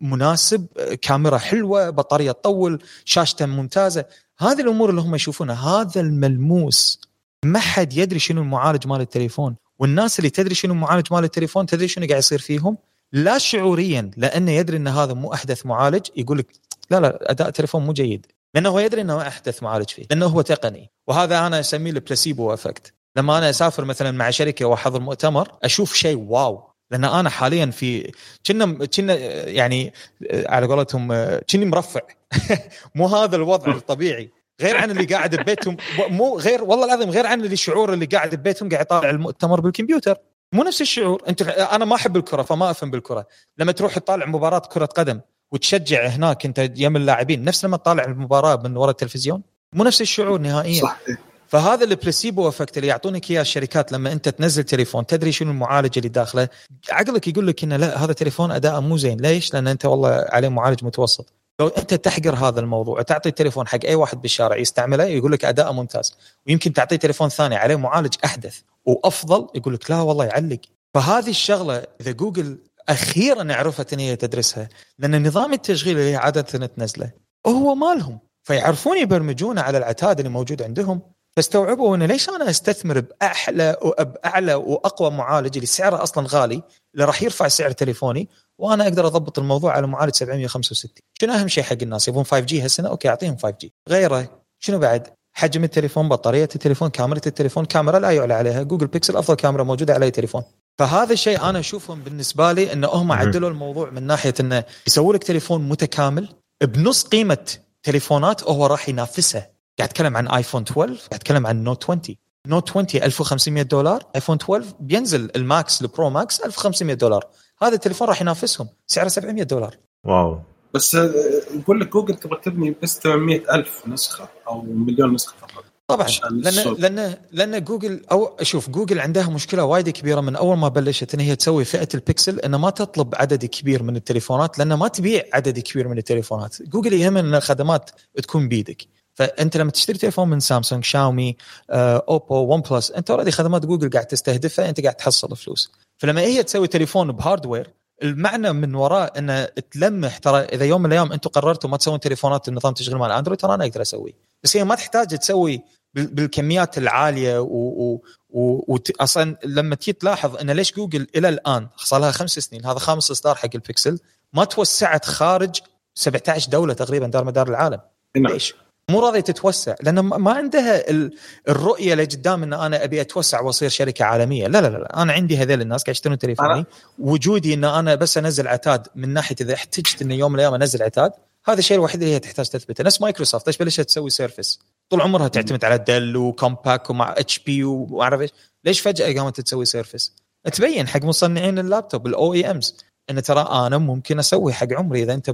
مناسب كاميرا حلوة بطارية تطول شاشته ممتازة. هذه الأمور اللي هم يشوفونها هذا الملموس ما حد يدري شنو المعالج مال التليفون. والناس اللي تدري شنو المعالج مال التليفون تدري شنو قاعد يصير فيهم؟ لا شعوريا لأنه يدري إن هذا مو أحدث معالج يقول لك لا لا أداء التليفون مو جيد. لأنه هو يدري إنه أحدث معالج فيه لأنه هو تقني. وهذا أنا أسميه ال placebo effect لما أنا أسافر مثلا مع شركة وأحضر مؤتمر أشوف شيء واو. لأن أنا حاليا في كنا كنا يعني على قولتهم كني مرفع. مو هذا الوضع الطبيعي. غير عن اللي قاعد ببيتهم مو غير والله العظيم غير عن اللي الشعور اللي قاعد ببيتهم قاعد يطالع المؤتمر بالكمبيوتر. مو نفس الشعور انت أنا ما احب الكرة فما افهم بالكرة. لما تروح تطالع مباراة كرة قدم وتشجع هناك انت يم اللاعبين نفس لما تطالع المباراة من وراء التلفزيون؟ مو نفس الشعور نهائيا. صح. فهذا ال placebo effect اللي يعطونك إياه الشركات لما انت تنزل تليفون تدري شنو المعالج اللي داخله. عقلك يقول لك إنه لا هذا تليفون أداءه مو زين. ليش؟ لأن أنت والله عليه معالج متوسط. لو أنت تحقر هذا الموضوع وتعطي التليفون حق أي واحد بالشارع يستعمله يقول لك اداءه ممتاز. ويمكن تعطيه تليفون ثاني عليه معالج أحدث وأفضل يقول لك لا والله يعلق. فهذه الشغلة إذا جوجل أخيرا عرفت إن هي تدرسها لأن نظام التشغيل اللي عادة تنزله هو مالهم. فيعرفون يبرمجونه على العتاد اللي موجود عندهم. فاستوعبوا انه ليش أنا أستثمر بأحلى باعلى وأقوى معالج اللي سعره أصلا غالي اللي راح يرفع سعر تليفوني وأنا أقدر أضبط الموضوع على معالج 765 شنو أهم شيء حق الناس؟ يبون 5G هالسنة؟ okay أعطيهم 5G غيره شنو بعد؟ حجم التليفون بطارية التليفون كاميرا التليفون كاميرا لا يعلى عليها. جوجل بيكسل أفضل كاميرا موجودة على أي تليفون. فهذا الشيء أنا أشوفهم بالنسبة لي إنه هم عدلوا الموضوع من ناحية إنه يسووا لك تليفون متكامل بنص قيمة تليفونات وهو راح ينافسها قاعد أتكلم عن ايفون 12 قاعد أتكلم عن Note 20 Note 20 1500 دولار ايفون 12 بينزل ال Max ال Pro Max 1500 دولار. هذا التليفون راح ينافسهم سعره 700 دولار. واو. بس يقول لك جوجل تبغى تبني بس 800 ألف نسخة أو مليون نسخة فقط. طبعا لأن لأن لأن جوجل أو شوف جوجل عندها مشكلة وايد كبيرة من أول ما بلشت إن هي تسوي فئة البكسل انه ما تطلب عدد كبير من التليفونات لأن ما تبيع عدد كبير من التليفونات. جوجل يهم إن الخدمات تكون بيدك فأنت لما تشتري تليفون من سامسونج شاومي آه، أوبو OnePlus أنت already خدمات جوجل قاعد تستهدفها أنت قاعد تحصل فلوس فلما هي تسوي تليفون ب hardware المعنى من وراء انه تلمح ترى إذا يوم من الأيام أنتم قررتوا ما تسوون تليفونات النظام تشغيل مال أندرويد ترى أنا أقدر أسوي بس هي ما تحتاج تسوي بالكميات العالية و, و... أصلا لما تيجي تلاحظ أن ليش جوجل إلى الآن صار لها خمس سنين هذا خامس إصدار حق البكسل ما توسعت خارج 17 دولة تقريبا دار مدار العالم نعم. ليش؟ مو راضيه تتوسع لأن ما عندها الرؤية لقدام إن أنا أبي أتوسع وأصير شركة عالمية. لا لا لا أنا عندي هذول الناس قاعد يشترون تليفوني. وجودي إن أنا بس أنزل عتاد من ناحية إذا احتجت اني يوم من الأيام أنزل عتاد هذا الشيء الوحيد اللي هي تحتاج تثبته. نفس مايكروسوفت ليش بلشت تسوي Surface طول عمرها تعتمد على Dell و Compaq ومع HP وما اعرف إيش؟ ليش فجأة قامت تسوي Surface تبين حق مصنعين اللابتوب ال OEMs إن ترى أنا ممكن أسوي حق عمري إذا أنت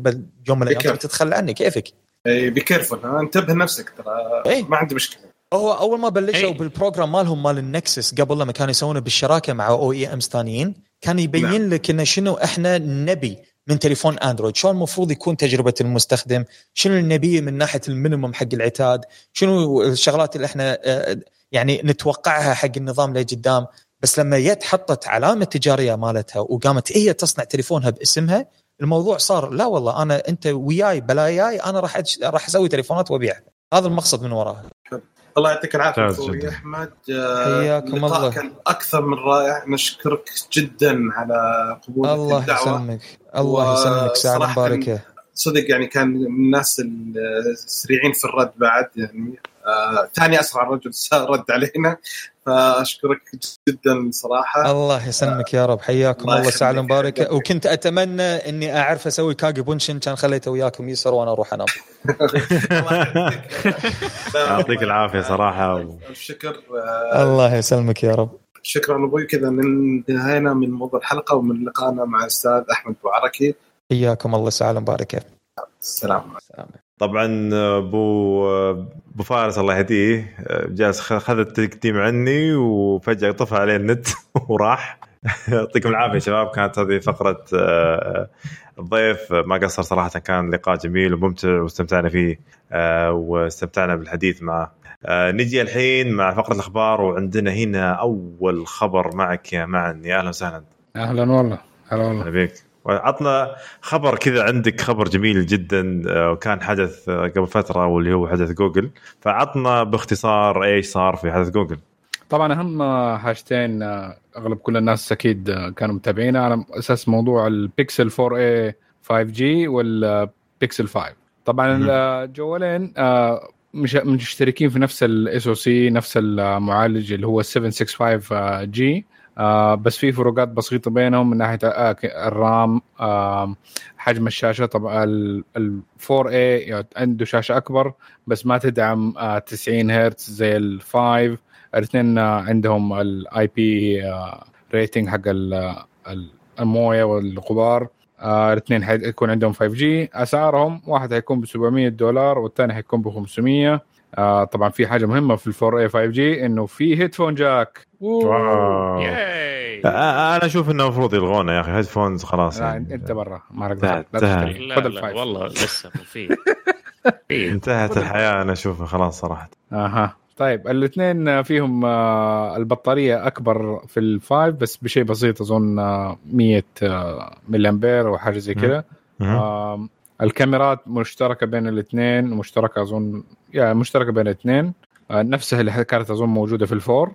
يوم من الأيام تتخلى عني. كيفك؟ اي be careful انتبه نفسك ترى إيه؟ ما عندي مشكلة هو أول ما بلشوا إيه؟ بال program مالهم مال ال Nexus قبل لما كانوا يسوونه بالشراكة مع OEMs ثانيين كان يبين نعم. لك إنه شنو إحنا نبي من تليفون اندرويد شلون المفروض يكون تجربة المستخدم شنو اللي نبيه من ناحية ال minimum حق العتاد شنو الشغلات اللي إحنا آه، يعني نتوقعها حق النظام لقدام بس لما جت حطت علامة تجارية مالتها وقامت هي تصنع تليفونها باسمها الموضوع صار لا والله أنا أنت وياي بلاياي أنا راح راح أسوي تليفونات وابيعها هذا المقصد من وراها. الله يعطيك العافية أخوي أحمد. آه، حياكم الله. كان أكثر من رائع. نشكرك جدا على قبولك الله يسلمك. الله يسلمك. سعد مباركة. صدق يعني كان من الناس السريعين في الرد بعد يعني. آه ثاني أسرع رجل رد علينا. فأشكرك جدا صراحة. الله يسلمك يا رب. حياكم الله, الله. سعد مبارك. وكنت أتمنى إني أعرف أسوي كاجي بونشن. كان خليته وياكم يسر وأنا أروح أنام. يعطيك العافية صراحة. الشكر الله يسلمك يا رب. شكرا أبوي. كذا انتهينا من موضوع الحلقة ومن لقائنا مع الأستاذ أحمد بوعركي. حياكم الله. سعد مبارك. السلام طبعا أبو أبو فارس الله يهديه جالس خذ التقديم عني وفجأة طفى عليه النت وراح. يعطيكم العافية شباب كانت هذه فقرة آه، الضيف. ما قصر صراحة كان لقاء جميل وممتع واستمتعنا فيه آه، واستمتعنا بالحديث معه. آه، نجي الحين مع فقرة الأخبار وعندنا هنا أول خبر معك يا معن. يا أهلا وسهلا. أهلا والله. هلا والله. بك عطنا خبر كذا عندك خبر جميل جدا آه، وكان حدث آه، قبل فترة واللي هو حدث جوجل. فعطنا باختصار إيش صار في حدث جوجل. طبعا اهم حاجتين آه، أغلب كل الناس أكيد كانوا متابعينها على أساس موضوع البيكسل 4 a 5G والبيكسل 5 طبعا الجوالين مش مشتركين في نفس ال SoC نفس المعالج اللي هو 765 G. آه بس في فروقات بسيطة بينهم من ناحية آه الرام آه حجم الشاشة. طبعا ال 4 a يعني عنده شاشة أكبر بس ما تدعم آه 90 هرتز زي ال 5 الاثنين آه عندهم ال IP rating حق الموية والغبار. آه الاثنين حيكون عندهم 5G أسعارهم واحد حيكون ب 700 دولار والثاني حيكون ب 500 آه طبعا في حاجة مهمة في ال 4 a 5G إنه في headphone jack wow. أنا أشوف إنه المفروض يلغونه يا أخي headphones خلاص لا يعني. انت برا. ما لا تشتري. خذ ال five والله لسه في انتهت الحياة أنا أشوفها خلاص صراحة. أها. طيب الاثنين فيهم آه، البطارية أكبر في ال five بس بشيء بسيط أظن 100 آه، ملي امبير أو حاجة زي كذا. الكاميرات مشتركة بين الاثنين مشتركة أظن يعني مشتركة بين الاثنين. آه، نفسها اللي كانت أظن موجودة في ال four.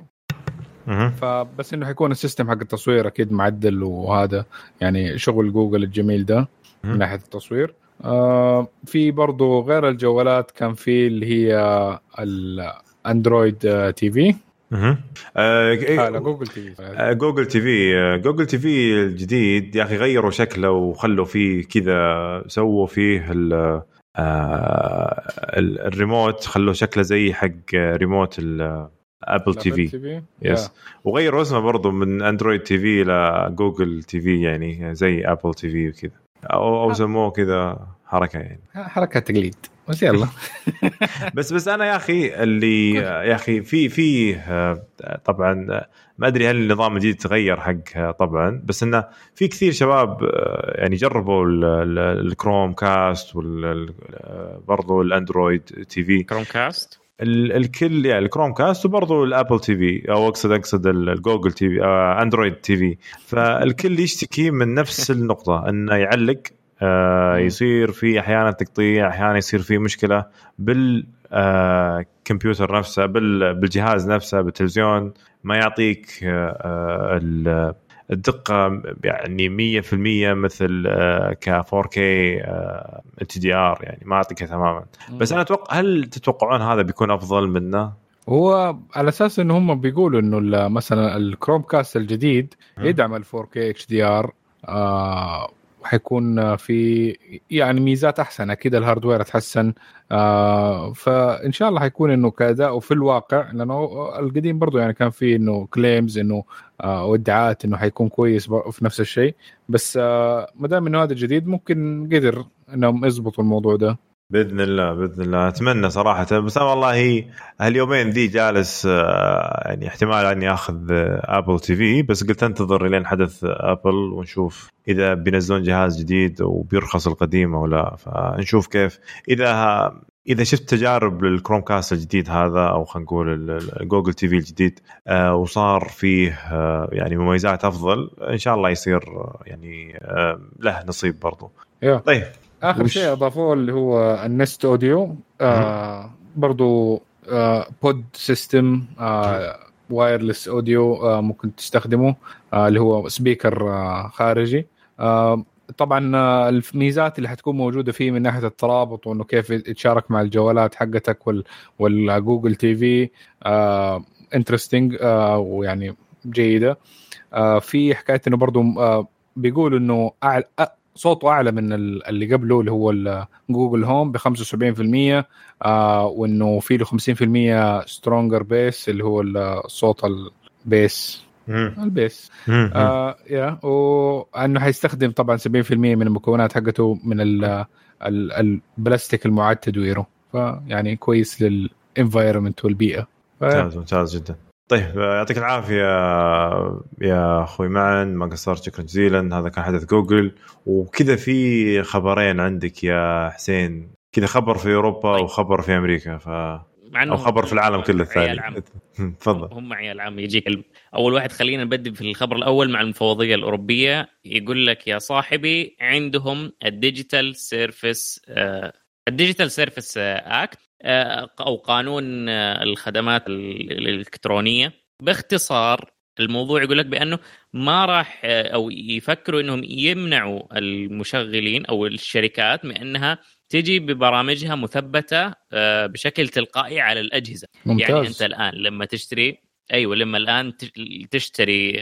فبس إنه حيكون ال system حق التصوير أكيد معدل وهذا يعني شغل جوجل الجميل ده من ناحية التصوير. آه في برضو غير الجوالات كان في اللي هي ال Android TV أها آه جوجل تي في آه جوجل تي في آه جوجل تي في الجديد يا أخي غيروا شكله وخلوا فيه كذا سووا فيه آه الريموت خلوه شكله زي حق ريموت Apple TV yes وغيروا اسمه برضه من Android TV ل Google TV يعني زي Apple TV وكذا. أو أو سموه كذا حركة يعني. حركة تقليد. بس يلا. بس بس أنا يا أخي اللي يا أخي في في طبعا ما أدري هل النظام الجديد تغير حق طبعا بس إنه في كثير شباب يعني جربوا ال Chromecast برضو ال Android TV Chromecast الكل يعني ال Chromecast وبرضه ال Apple TV أو أقصد أقصد ال Google TV Android TV فالكل يشتكي من نفس النقطة إنه يعلق يصير في أحيانا تقطيع أحيانا يصير في مشكلة بال آه نفسه بالجهاز نفسه بالتلفزيون ما يعطيك آه الدقة يعني 100% مثل ك 4K HDR يعني ما أعطيك تماما. بس أنا أتوقع هل تتوقعون هذا بيكون أفضل منه؟ هو على أساس إنه هم بيقولوا إنه مثلا ال Chromecast الجديد يدعم ال 4K HDR حيكون في يعني ميزات أحسن أكيد ال hardware اتحسن آه فإن شاء الله حيكون إنه كأداء. في الواقع لأنه القديم برضه يعني كان في إنه claims إنه آه وادعاءات إنه حيكون كويس في نفس الشيء. بس آه ما دام إنه هذا جديد ممكن قدر إنهم يضبطوا الموضوع ده. بإذن الله بإذن الله. أتمنى صراحة. بس أنا والله هاليومين ذي جالس آه، يعني احتمال أني آخذ Apple TV بس قلت أنتظر لين حدث ابل ونشوف إذا بينزلون جهاز جديد وبيرخص القديم أو لا. فنشوف كيف. إذا إذا شفت تجارب لل Chromecast الجديد هذا أو خلينا نقول Google TV الجديد آه وصار فيه آه يعني مميزات أفضل إن شاء الله يصير يعني آه له نصيب برضو. طيب. آخر وش... شيء اضافوه اللي هو ال Nest Audio. آه برضو آه pod system آه wireless audio آه ممكن تستخدمه آه اللي هو speaker آه خارجي. آه طبعا آه الميزات اللي حتكون موجودة فيه من ناحية الترابط وإنه كيف يتشارك مع الجوالات حقتك وال والجوجل TV آه interesting آه ويعني جيدة. آه في حكاية إنه برضه آه بيقول إنه صوته أعلى من اللي قبله اللي هو جوجل هوم ب 75% آه وإنه في له 50% stronger bass اللي هو الصوت ال bass ال bass آه يا وإنه حيستخدم طبعا 70% من المكونات حقته من ال البلاستيك المعاد وغيره فيعني كويس لل environment والبيئة. ممتاز ممتاز جدا. طيب يعطيك العافية يا أخوي معا ما قصرت شكرا جزيلا. هذا كان حدث جوجل وكذا في خبرين عندك يا حسين. كذا خبر في أوروبا طيب. وخبر في أمريكا ف أو خبر في العالم كله الثاني. تفضل. هم عيال عام يجيك أول واحد خلينا نبدي في الخبر الأول مع المفوضية الأوروبية. يقول لك يا صاحبي عندهم ال digital service ال digital service act آه، أو قانون آه، الخدمات الإلكترونية. باختصار الموضوع يقول لك بأنه ما راح آه، أو يفكروا إنهم يمنعوا المشغلين أو الشركات من إنها تجي ببرامجها مثبتة بشكل تلقائي على الأجهزة. ممتاز. يعني أنت الآن لما تشتري أيوه لما الآن تشتري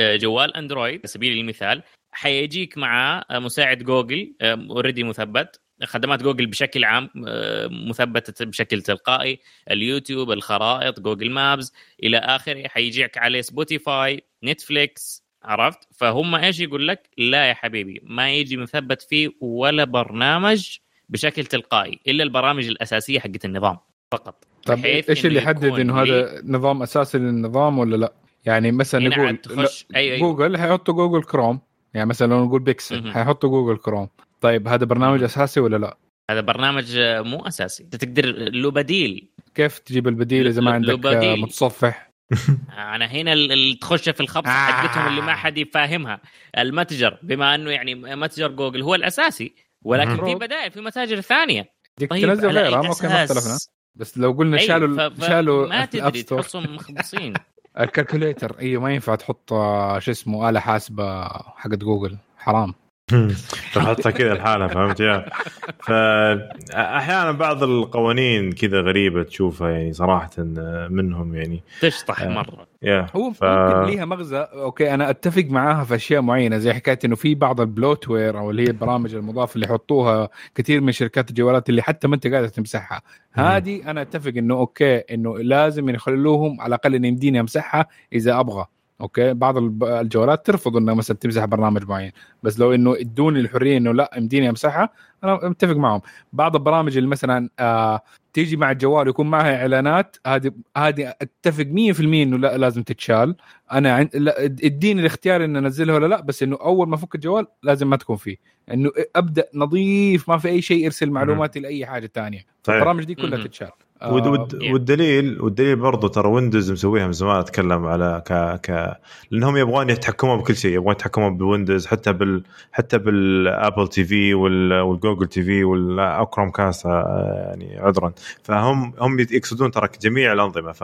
جوال أندرويد على سبيل المثال حيجيك مع مساعد جوجل already مثبت. خدمات جوجل بشكل عام آه، مثبتة بشكل تلقائي اليوتيوب الخرائط جوجل Maps إلى آخره. حيجيك عليه سبوتيفاي نتفليكس عرفت؟ فهم إيش يقول لك؟ لا يا حبيبي ما يجي مثبت فيه ولا برنامج بشكل تلقائي إلا البرامج الأساسية حقت النظام فقط. طيب إيش اللي يحدد إنه هذا نظام أساسي للنظام ولا لا؟ يعني مثلا نقول تخش أيوة جوجل حيحطوا جوجل كروم يعني مثلا لو نقول بيكسل حيحطوا جوجل كروم. طيب هذا برنامج أساسي ولا لا؟ هذا برنامج مو أساسي. أنت تقدر له بديل. كيف تجيب البديل إذا ما عندك بديل. متصفح؟ أنا هنا اللي تخش في الخبط حقتهم اللي ما حد يفهمها المتجر بما إنه يعني متجر جوجل هو الأساسي. ولكن في بدائل في متاجر ثانية. ديك طيب تنزل غيرها؟ ما اختلفنا بس لو قلنا شالوا شالوا ما تدري تحسهم مخبصين ال calculator أيوه ما ينفع تحط آه، شو اسمه آلة حاسبة حقت جوجل. حرام. تحطها كذا الحالة فهمت؟ yeah. فاحيانا بعض القوانين كذا غريبة تشوفها يعني صراحة منهم يعني. تشطح آه، مرة. yeah. هو ف... ليها مغزى. okay أنا أتفق معاها في أشياء معينة زي حكاية إنه في بعض ال bloatware أو اللي هي البرامج المضافة اللي يحطوها كثير من شركات الجوالات اللي حتى ما أنت قادر تمسحها. هذه أنا أتفق إنه okay إنه لازم يخلوهم على الأقل إنه يمديني أمسحها إذا أبغى. okay؟ بعض الجوالات ترفض إنها مثلا تمسح برنامج معين. بس لو إنه إدوني الحرية إنه لا يمديني أمسحها أنا متفق معهم. بعض البرامج اللي مثلا آه تيجي مع الجوال ويكون معها إعلانات هذه هذه أتفق 100% إنه لا لازم تتشال. أنا إديني الاختيار إني أنزلها ولا لا بس إنه أول ما أفك الجوال لازم ما تكون فيه. إنه أبدأ نظيف ما في أي شيء يرسل معلوماتي لأي حاجة ثانية طيب. البرامج دي كلها تتشال. ود ود يعني. والدليل والدليل برضه ترى ويندوز مسويها من زمان أتكلم على ك ك لأنهم يبغون يتحكمون بكل شيء يبغون يتحكمون بالويندوز حتى بال حتى بالابل TV وال- والجوجل TV والكروم كاست آه، يعني عذرا. فهم هم يقصدون ترى جميع الأنظمة. ف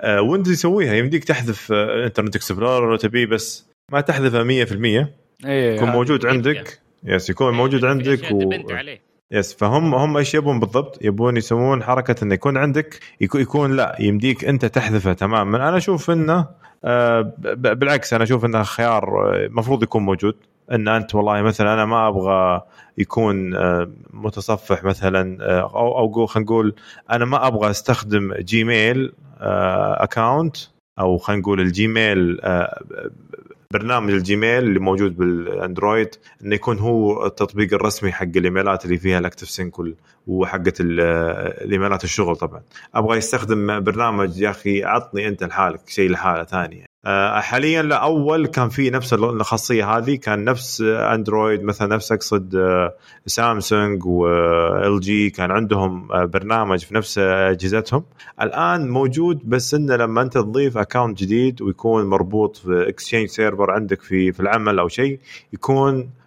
آه، ويندوز يسويها يمديك تحذف آه، Internet Explorer لو تبيه بس ما تحذفه 100% إيه يكون موجود عندك. yes يكون موجود عندك. و... عليه. yes فهم هم إيش يبون بالضبط؟ يبون يسوون حركة إنه يكون عندك يكون, لا يمديك أنت تحذفه تماما. أنا أشوف إنه آه بالعكس أنا أشوف إنه خيار آه، المفروض يكون موجود. إن أنت والله مثلا أنا ما أبغى يكون آه، متصفح مثلا آه، أو أو خلينا نقول أنا ما أبغى أستخدم جيميل account أو خلينا نقول الجيميل آه، برنامج الجيميل اللي موجود بالأندرويد إنه يكون هو التطبيق الرسمي حق الإيميلات اللي فيها ال active sync وحقه ال- الإيميلات الشغل طبعا. أبغى يستخدم برنامج يا أخي عطني أنت لحالك شيء لحالة ثانية. آه، حاليا لا أول كان في نفس الخاصية هذه كان نفس أندرويد مثلا نفس أقصد آه، سامسونج وال جي كان عندهم آه، برنامج في نفس أجهزتهم. الآن موجود بس إنه لما أنت تضيف account جديد ويكون مربوط في Exchange server عندك في في العمل أو شيء يكون آه،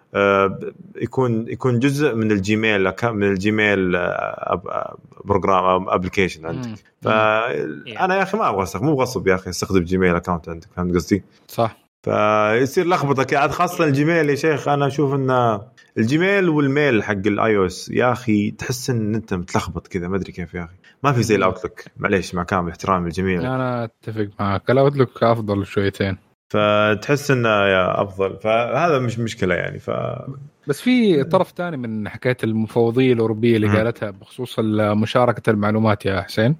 يكون يكون جزء من الجيميل من الجيميل آه، آه، program application عندك. فانا يا أخي ما أبغى استخدم مو غصب يا أخي أستخدم جيميل account عندك فهمت قصدي؟ صح. فيصير لخبطة عاد خاصة الجيميل يا شيخ أنا أشوف إن الجيميل وال mail حق ال iOS يا أخي تحس إن أنت متلخبط كذا ما أدري كيف يا أخي. ما في زي الاوتلوك معليش مع كامل احترامي للجميع أنا أتفق معك. الاوتلوك أفضل شويتين. فتحس إنه يا أفضل فهذا مش مشكلة يعني ف بس في طرف ثاني من حكاية المفوضية الأوروبية اللي. قالتها بخصوص مشاركة المعلومات يا حسين.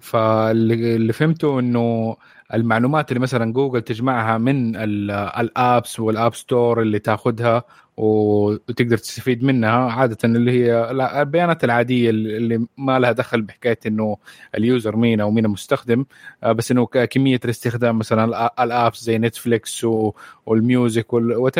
فاللي اللي فهمته إنه المعلومات اللي مثلا جوجل تجمعها من ال- ال apps وال app store اللي تاخذها وتقدر تستفيد منها عادة اللي هي البيانات العادية اللي ما لها دخل بحكاية إنه ال user مين أو مين المستخدم. آه، بس إنه كمية الاستخدام مثلا ال apps زي نتفليكس وال music و what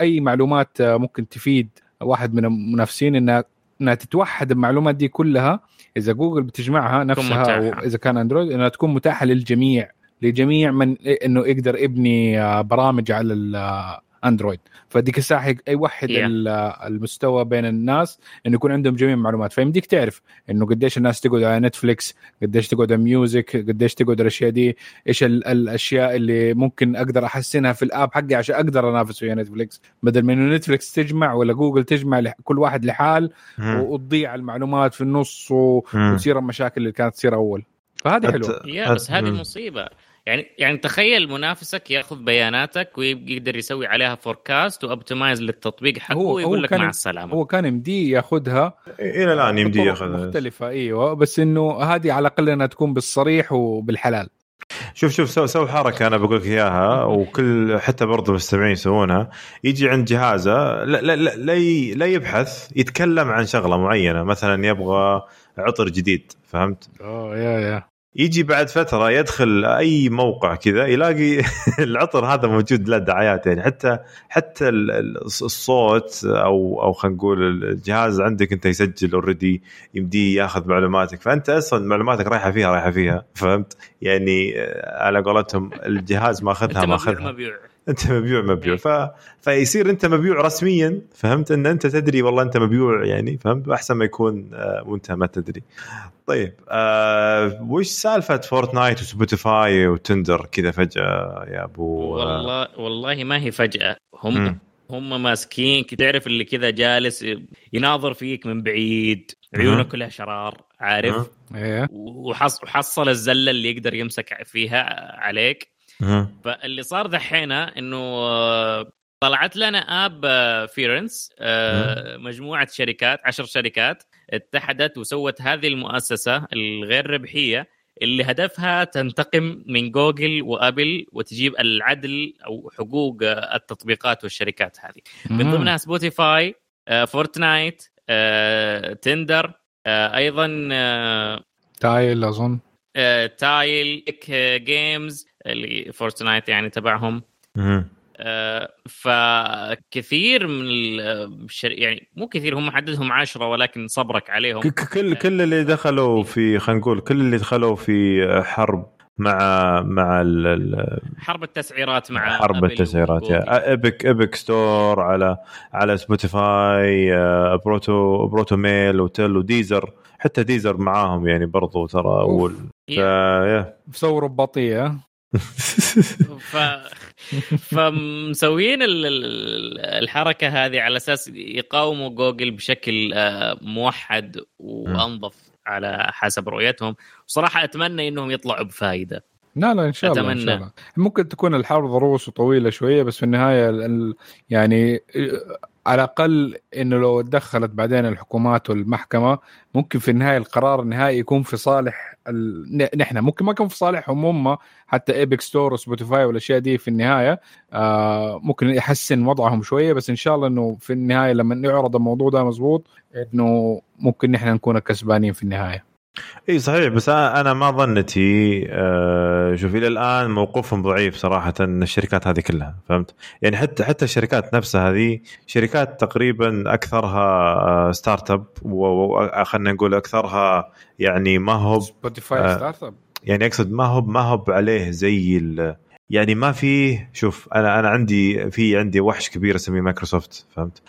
أي معلومات آه، ممكن تفيد واحد من المنافسين انها إنها تتوحد المعلومات دي كلها. إذا جوجل بتجمعها نفسها. أو إذا كان أندرويد إنها تكون متاحة للجميع. لجميع من إنه يقدر يبني آه، برامج على الاندرويد فذيك الساعة يوحد Yeah. ال- المستوى بين الناس إنه يكون عندهم جميع المعلومات فيمديك تعرف إنه قديش الناس تقعد على نتفليكس قديش تقعد على music قديش تقعد على الأشياء دي إيش ال- الأشياء اللي ممكن أقدر أحسنها في ال app حقي عشان أقدر أنافس ويا نتفليكس بدل ما إنه نتفليكس تجمع ولا جوجل تجمع لح- كل واحد لحال مهم. وتضيع المعلومات في النص. وتصير المشاكل اللي كانت تصير أول فهذه حلوة yeah بس هذه. مصيبة يعني يعني تخيل منافسك ياخذ بياناتك ويقدر يسوي عليها forecast و optimize للتطبيق حقه هو- ويقول لك مع السلامة. هو كان يمديه ياخذها إلى الآن يمدي بطرق ياخذ مختلفة إيوه. بس إنه هذه على الأقل إنها تكون بالصريح وبالحلال. شوف شوف سو, سو حركة أنا بقول لك إياها وكل حتى برضه المستمعين يسوونها. يجي عند جهازه لا لا لا, لا, لا يبحث يتكلم عن شغلة معينة. مثلا يبغى عطر جديد فهمت؟ أوه يا يا. يجي بعد فترة يدخل أي موقع كذا يلاقي العطر هذا موجود له دعايات يعني. حتى حتى ال- ال- الصوت أو أو خلينا نقول الجهاز عندك أنت يسجل اوريدي يمديه ياخذ معلوماتك. فأنت أصلا معلوماتك رايحة فيها رايحة فيها. فهمت؟ يعني آه، على قولتهم الجهاز ماخذها ماخذها. مبيوع أنت مبيوع مبيوع. ف... فيصير أنت مبيوع رسميا فهمت؟ إن أنت تدري والله أنت مبيوع يعني فهمت؟ أحسن ما يكون آه، وأنت ما تدري. طيب آه وش سالفة فورتنايت وسبوتيفاي وتندر كذا فجأة يا أبو؟ والله والله ما هي فجأة. هم مم. هم ماسكين تعرف اللي كذا جالس يناظر فيك من بعيد. عيونه. كلها شرار عارف؟ إيه. وحص وحصل الزلة اللي يقدر يمسك فيها عليك. فاللي صار دحين إنه آه، طلعت لنا app آه، fairness آه، مجموعة شركات عشر شركات اتحدت وسوت هذه المؤسسة الغير ربحية اللي هدفها تنتقم من جوجل وآبل وتجيب العدل أو حقوق آه، التطبيقات والشركات هذه. من ضمنها سبوتيفاي آه، فورتنايت آه، تندر آه، أيضا آه، تايل أظن. آه، تايل games اللي فورتنايت يعني تبعهم. آه، فكثير من الشر... يعني مو كثير هم عددهم عشرة ولكن صبرك عليهم. كل كل اللي دخلوا في خلينا نقول كل اللي دخلوا في حرب مع مع ال حرب التسعيرات مع حرب التسعيرات يا ايبك ايبك ستور على على سبوتيفاي بروتو بروتو ميل وتل وديزر حتى ديزر معاهم يعني برضو ترى أول. ف... بصوروا بطيئة. ف... فمسوين الحركة هذه على أساس يقاوموا جوجل بشكل آه، موحد وأنظف على حسب رؤيتهم. وصراحه أتمنى إنهم يطلعوا بفائده لا لا إن شاء الله, إن شاء الله. ممكن تكون الحرب ضروس وطويلة شوية بس في النهاية يعني على الأقل إنه لو تدخلت بعدين الحكومات والمحكمة ممكن في النهاية القرار النهائي يكون في صالح ال... نحن ممكن ما يكون في صالحهم هم حتى ايبك store وسبوتيفاي والأشياء دي في النهاية آه ممكن يحسن وضعهم شوية بس إن شاء الله إنه في النهاية لما يعرض الموضوع ده مزبوط إنه ممكن نحن نكون الكسبانين في النهاية. إي صحيح بس أنا ما ظنتي آه شوف إلى الآن موقفهم ضعيف صراحة الشركات هذه كلها فهمت؟ يعني حتى حتى الشركات نفسها هذه شركات تقريبا أكثرها startup وخلينا نقول أكثرها يعني ما هو سبوتيفاي startup يعني أقصد ما هو ما هو عليه زي يعني ما في شوف أنا أنا عندي في عندي وحش كبير أسميه مايكروسوفت فهمت؟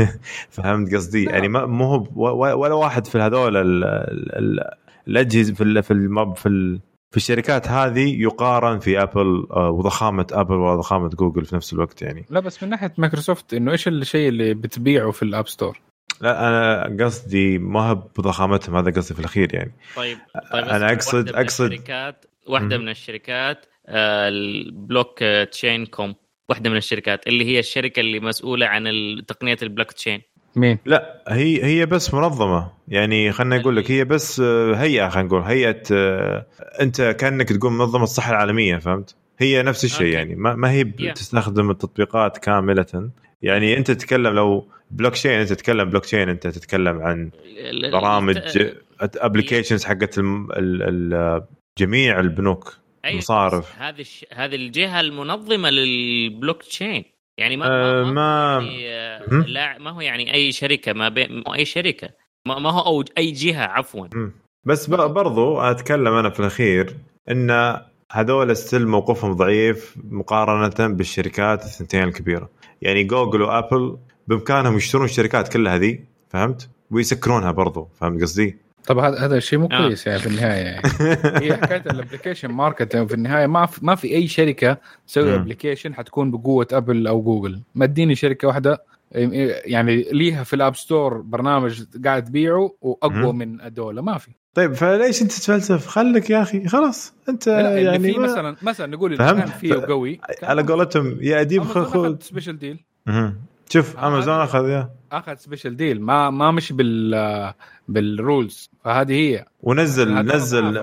فهمت قصدي؟ يعني ما مو هو ولا واحد في هذول الأجهزة في في في في الشركات هذه يقارن في ابل آه، وضخامة ابل وضخامه جوجل في نفس الوقت يعني لا بس من ناحية مايكروسوفت إنه إيش الشيء اللي بتبيعه في ال App Store؟ لا أنا قصدي ما هو بضخامتهم هذا قصدي في الأخير يعني طيب, طيب أنا أقصد أقصد الشركات واحدة من الشركات ال block chain كوم واحدة من الشركات اللي هي الشركة اللي مسؤولة عن تقنية البلوك تشين. مين؟ لا هي هي بس منظمة. يعني خلينا أقول لك هي بس آه، هيئة خلينا نقول هيئة آه، أنت كأنك تقول منظمة الصحة العالمية فهمت؟ هي نفس الشيء يعني ما, ما هي تستخدم التطبيقات كاملة. يعني أنت تتكلم لو بلوك تشين أنت تتكلم بلوك تشين أنت تتكلم عن برامج applications حقت جميع البنوك. مصارف. هذه الش... هذه الجهة المنظمة للبلوك تشين يعني ما أه ما, ما... يعني لا ما هو يعني أي شركة ما بين أي شركة. ما, ما هو أو أي جهة عفوا. بس برضو أتكلم أنا في الأخير إن هذول still موقفهم ضعيف مقارنة بالشركات الثنتين الكبيرة. يعني جوجل وابل بإمكانهم يشترون الشركات كلها هذه فهمت؟ ويسكرونها برضو فهمت قصدي؟ طب هذا هذا شيء مو آه. كويس يعني في النهاية يعني. هي حكاية ال application market في النهاية ما في ما في أي شركة تسوي application حتكون بقوة أبل أو جوجل. ما اديني شركة واحدة يعني ليها في ال App Store برنامج قاعد تبيعه وأقوى من هذول ما في. طيب فليش أنت تتفلسف؟ خليك يا أخي. خلاص أنت يعني في مثلا مثلا نقول كان فيه قوي. على قولتهم يا أديب خذ special deal شوف امازون أخذ يا. أخذ special deal ما ما مش بال بال rules فهذه هي. ونزل نزل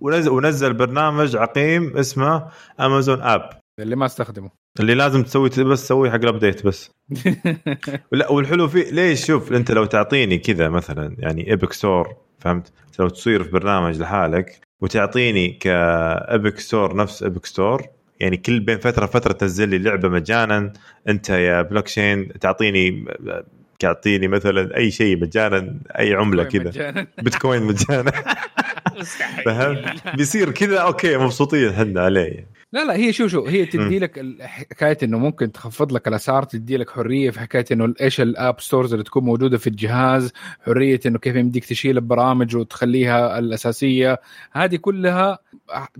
ونزل ونزل برنامج عقيم اسمه امازون app اللي ما استخدمه. اللي لازم تسوي بس تسوي حق ال update بس. لا والحلو فيه ليش؟ شوف انت لو تعطيني كذا مثلا يعني Epic Store فهمت؟ لو تصير في برنامج لحالك وتعطيني ك Epic Store نفس Epic Store يعني كل بين فترة فترة تنزل لي لعبة مجانا انت يا بلوك تشين تعطيني تعطيني مثلا أي شيء مجانا أي عملة كذا. بيتكوين مجانا. فهمت؟ بيصير كذا okay مبسوطين إحنا عليه. لا لا هي شو شو هي تدي لك حكاية إنه ممكن تخفض لك الأسعار تدي لك حرية في حكاية إنه إيش ال app stores اللي تكون موجودة في الجهاز حرية إنه كيف يمديك تشيل البرامج وتخليها الأساسية. هذه كلها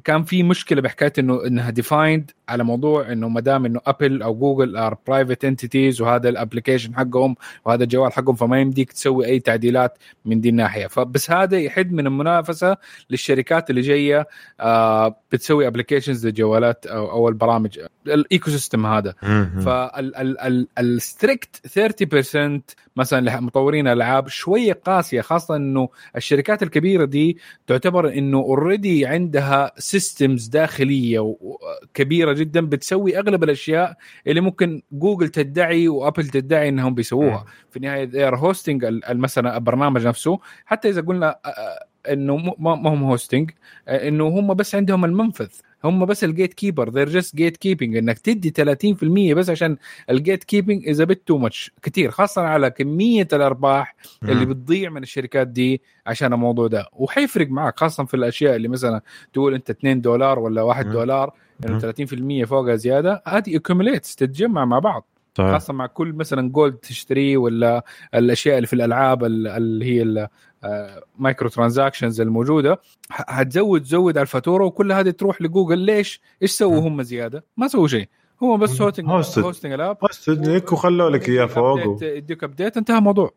كان في مشكلة بحكاية إنه إنها defined على موضوع إنه ما دام إنه ابل أو جوجل are private entities وهذا ال application حقهم وهذا الجوال حقهم فما يمديك تسوي أي تعديلات من دي الناحية. فبس هذا يحد من المنافسة للشركات اللي جاية آه بتسوي applications للجوالات أو, أو البرامج ال ecosystem هذا فال strict 30% مثلا مطورين الالعاب شوية قاسية خاصة إنه الشركات الكبيرة دي تعتبر إنه already عندها systems داخلية كبيرة جدا بتسوي أغلب الأشياء اللي ممكن جوجل تدعي وابل تدعي إنهم بيسووها. في النهايه are hosting مثلا البرنامج نفسه حتى إذا قلنا إنه ما هم hosting إنه هم بس عندهم المنفذ. هم بس ال gatekeeper they're just gatekeeping إنك تدي 30% بس عشان ال gatekeeping is a bit too much كثير خاصة على كمية الأرباح اللي بتضيع من الشركات دي عشان الموضوع ده. وحيفرق معك خاصة في الأشياء اللي مثلا تقول أنت 2 دولار ولا 1 مم. دولار يعني 30% فوقها زيادة هذه accumulates تتجمع مع بعض. صحيح خاصة مع كل مثلا gold تشتريه ولا الأشياء اللي في الألعاب ال- اللي هي ال microtransactions الموجودة هتزود تزود على الفاتورة وكل هذه تروح لجوجل ليش؟ إيش سووا هم زيادة؟ ما سووا شيء هم بس. hosting. hosting ال app بس لك وخلوا لك إياه فوق. يديك update انتهى الموضوع.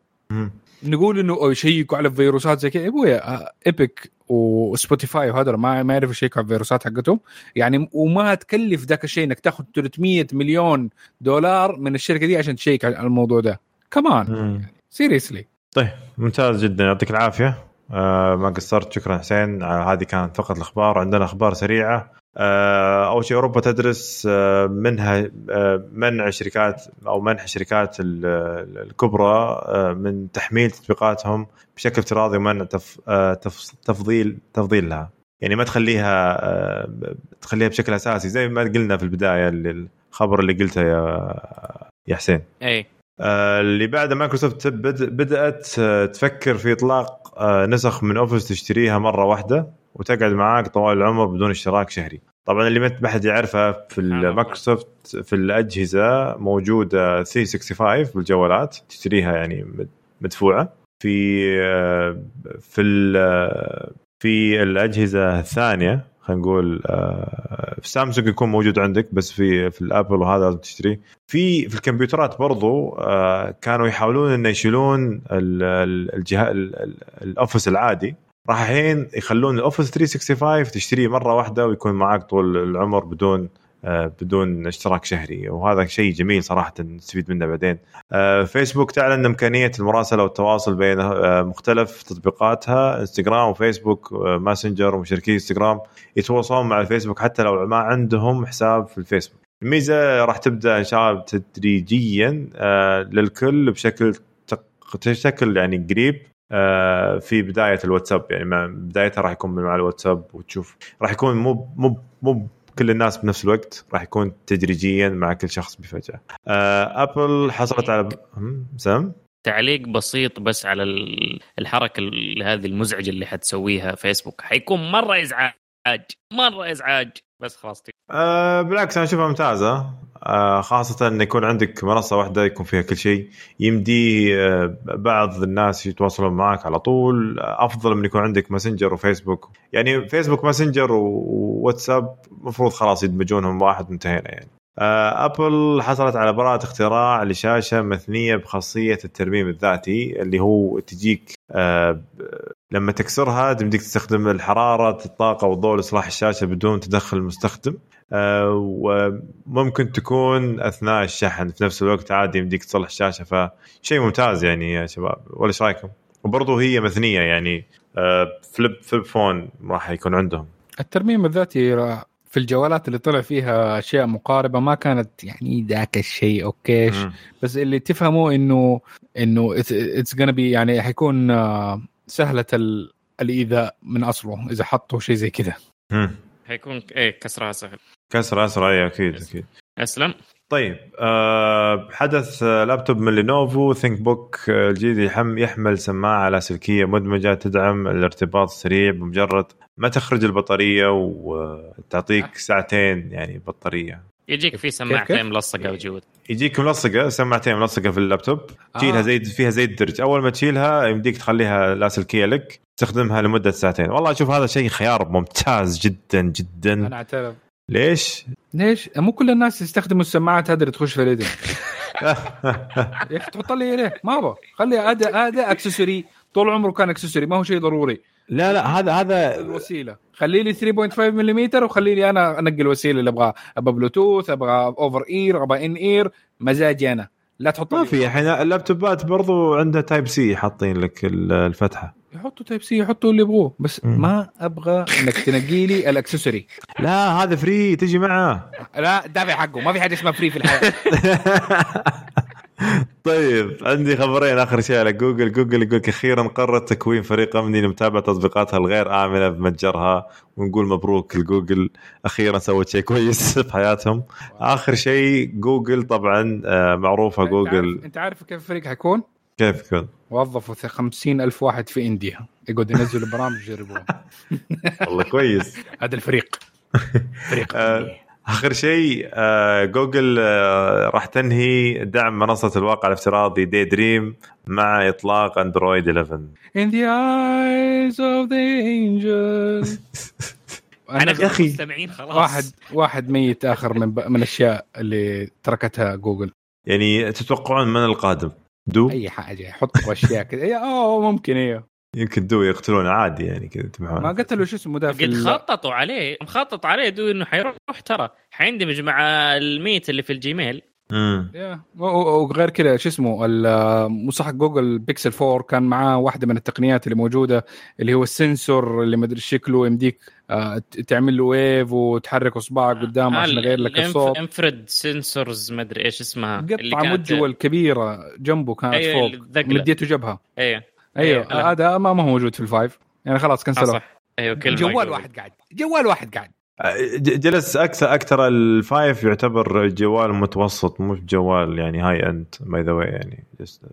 نقول إنه يشيكوا على الفيروسات زي كذا يا ابويا Epic و Spotify وهذا ما ما يعرفوا يشيكوا على الفيروسات حقتهم يعني وما تكلف ذاك الشيء إنك تاخذ 300 مليون دولار من الشركة دي عشان تشيك على الموضوع ده كمان. سيريسلي طيب ممتاز جدا. يعطيك العافية. آه ما قصرت. شكرا حسين. آه هذه كانت فقط الأخبار. عندنا أخبار سريعة. آه أول شيء أوروبا تدرس آه منها آه منع شركات أو منح الشركات ال- ال- الكبرى آه من تحميل تطبيقاتهم بشكل افتراضي ومنع تف آه تف تفضيل تفضيلها يعني ما تخليها آه تخليها بشكل أساسي زي ما قلنا في البداية الخبر اللي قلته يا يا حسين. اي اللي بعد مايكروسوفت بد- بدأت آه، تفكر في إطلاق آه، نسخ من Office تشتريها مرة واحدة وتقعد معاك طوال العمر بدون اشتراك شهري طبعا اللي ما حد يعرفها في. مايكروسوفت في الأجهزة موجودة 365 بالجوالات تشتريها يعني مد- مدفوعة في آه، في في الأجهزة الثانية خلينا نقول آه، في سامسونج يكون موجود عندك بس في في الأبل وهذا لازم تشتريه. في في الكمبيوترات برضو آه، كانوا يحاولون إنه يشيلون الجهاز ال Office العادي. راح الحين يخلون ال Office 365 تشتريه مرة واحدة ويكون معاك طول العمر بدون آه، بدون اشتراك شهري. وهذا شيء جميل صراحة نستفيد منه بعدين. آه، فيسبوك تعلن إمكانية المراسلة والتواصل بين آه، مختلف تطبيقاتها. انستغرام وفيسبوك آه، Messenger ومشاركي انستغرام يتواصلون مع الفيسبوك حتى لو ما عندهم حساب في الفيسبوك الميزة راح تبدأ إن شاء الله تدريجيا آه، للكل بشكل بشكل يعني قريب آه، في بداية الواتساب. يعني بدايتها راح يكون مع الواتساب وتشوف. راح يكون مو مو مو كل الناس بنفس الوقت راح يكون تدريجيا مع كل شخص بفجأة. آه، ابل حصلت على سام؟ تعليق بسيط بس على ال- الحركة ال- هذه المزعجة اللي حتسويها فيسبوك. حيكون مرة إزعاج مرة إزعاج. بس خلاص. أه بالعكس أنا أشوفها ممتازة. أه خاصة إن يكون عندك منصة واحدة يكون فيها كل شيء يمدي أه بعض الناس يتواصلون معك على طول أفضل من يكون عندك Messenger وفيسبوك يعني فيسبوك Messenger وواتساب المفروض خلاص يدمجونهم واحد وانتهينا يعني. آه، ابل حصلت على براءة اختراع لشاشة مثنية بخاصية الترميم الذاتي اللي هو تجيك آه، لما تكسرها تمديك تستخدم الحرارة الطاقة والضوء لإصلاح الشاشة بدون تدخل المستخدم. آه، وممكن تكون أثناء الشحن في نفس الوقت عادي يمديك تصلح الشاشة فشيء ممتاز يعني يا شباب ولا إيش رأيكم؟ وبرضه هي مثنية يعني آه، flip flip phone راح يكون عندهم الترميم الذاتي را- في الجوالات اللي طلع فيها أشياء مقاربة ما كانت يعني ذاك الشيء okay. بس اللي تفهمه إنه إنه it's gonna be يعني حيكون آه، سهلة ال- الإيذاء من أصله إذا حطوا شيء زي كذا. حيكون إيه كسرها سهل كسر أسرع. اي أكيد أكيد. أسلم. طيب آه حدث آه، لابتوب من لينوفو ThinkBook آه، الجديد يحم يحمل سماعة لاسلكيه مدمجة تدعم الارتباط السريع بمجرد ما تخرج البطارية وتعطيك ساعتين يعني بطارية. يجيك في؟ سماعتين ملصقة وجود يجيك ملصقة سماعتين ملصقة في اللابتوب. تشيلها آه. زي فيها زي الدرج أول ما تشيلها يمديك تخليها لاسلكيه لك تستخدمها لمدة ساعتين. والله أشوف هذا شيء خيار ممتاز جدا جدا. أنا اعترف ليش؟ ليش؟ مو كل الناس يستخدموا السماعات هذه اللي تخش في اليدين يا أخي تحط لي ليه؟ ما أبغى. خلي هذا هذا اكسسوري طول عمره كان accessory ما هو شيء ضروري. لا لا هذا هذا الوسيلة. خلي لي 3.5 ملم وخلي لي أنا أنقي الوسيلة اللي أبغاها. أبغى بلوتوث أبغى over-ear أبغى in-ear مزاجي أنا. لا تحط ما في الحين. اللابتوبات برضو عندها Type-C حاطين لك ال- الفتحة. يحطوا Type-C يحطوا اللي يبغوه. بس. ما أبغى إنك تنقي لي ال accessory لا هذا free تجي معه. لا دافع حقه. ما في حاجة اسمها free في الحياة. طيب عندي خبرين. آخر شيء على جوجل. جوجل يقول أخيرا قررت تكوين فريق أمني لمتابعة تطبيقاتها الغير آمنة بمتجرها. ونقول مبروك لجوجل. أخيرا سوت شيء كويس في حياتهم. آخر شيء جوجل طبعا آه، معروفة جوجل. عارف- أنت عارف كيف الفريق حيكون؟ كيف يكون؟ وظفوا 50 ألف واحد في India. يقعد ينزلوا برامج يجربوها. والله كويس. هذا الفريق. فريق. آه، آخر شيء آه، جوجل آه، راح تنهي دعم منصة الواقع الافتراضي Daydream مع إطلاق اندرويد 11 In the eyes of the angel أنا يا. مستمعين خلاص. واحد واحد ميت آخر من ب... من الأشياء اللي تركتها جوجل. يعني تتوقعون من القادم؟ دو؟ أي حاجة يحطوا أشياء كذا. إيه، أوه ممكن أيوه يمكن دو يقتلون عادي يعني كذا ما قتلوا شو اسمه ده في قد خططوا عليه مخطط عليه دو إنه حيروح ترى. حيندمج مع الميت اللي في الجيميل. امم وغير كذا شو اسمه المصحح جوجل بيكسل 4 كان معاه واحدة من التقنيات اللي موجودة اللي هو السنسور اللي ما أدري شكله يمديك تعمل له ويف وتحرك اصبعك قدام عشان يغير لك الصوت. انفرد سنسورز ما أدري إيش اسمها اللي قطعه كانت- مجوه الكبيره جنبه كانت أيوة، فوق. مديته جبهة. أيوه. أيوه أيوة. هذا ما ما هو موجود في ال five. يعني خلاص آه، كنسلوه صح. أيوه كل جوال. واحد قاعد. جوال واحد قاعد. ج- جلس أكثر أكثر ال five يعتبر جوال متوسط مش جوال يعني high end by the way يعني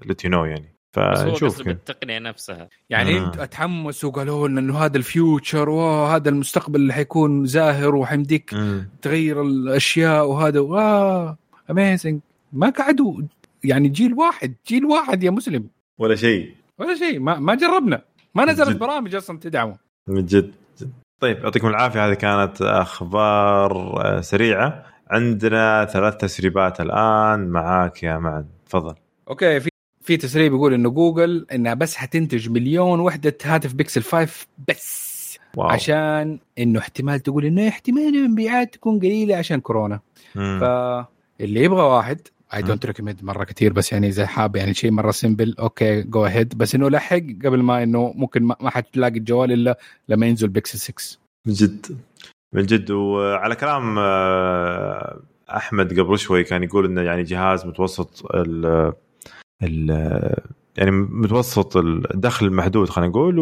let you know يعني. فنشوف. بالتقنية نفسها. يعني آه. انت اتحمسوا وقالوا لنا انه هذا ال future وهذا المستقبل اللي حيكون زاهر وحيمديك مم. تغير الأشياء وهذا. واه amazing ما قعدوا. يعني جيل واحد جيل واحد يا مسلم. ولا شيء. ولا شيء. ما ما جربنا. ما نزلت. برامج أصلا تدعمه. من جد جد. طيب يعطيكم العافية. هذه كانت أخبار آه، سريعة. عندنا ثلاث تسريبات الآن. معاك يا معن. تفضل. okay في في تسريب يقول إنه جوجل إنها بس حتنتج مليون وحدة هاتف بيكسل 5 بس. wow. عشان إنه احتمال تقول إنه احتمال المبيعات تكون قليلة عشان كورونا. مم. فاللي يبغى واحد I don't recommend مرة كثير بس يعني إذا حاب يعني شيء مرة simple okay go ahead بس إنه لحق قبل ما إنه ممكن ما ما حتلاقي الجوال إلا لما ينزل بيكسل 6 من جد. من جد. وعلى كلام آه، أحمد قبل شوي كان يقول إنه يعني جهاز متوسط ال يعني متوسط الدخل المحدود خلينا نقول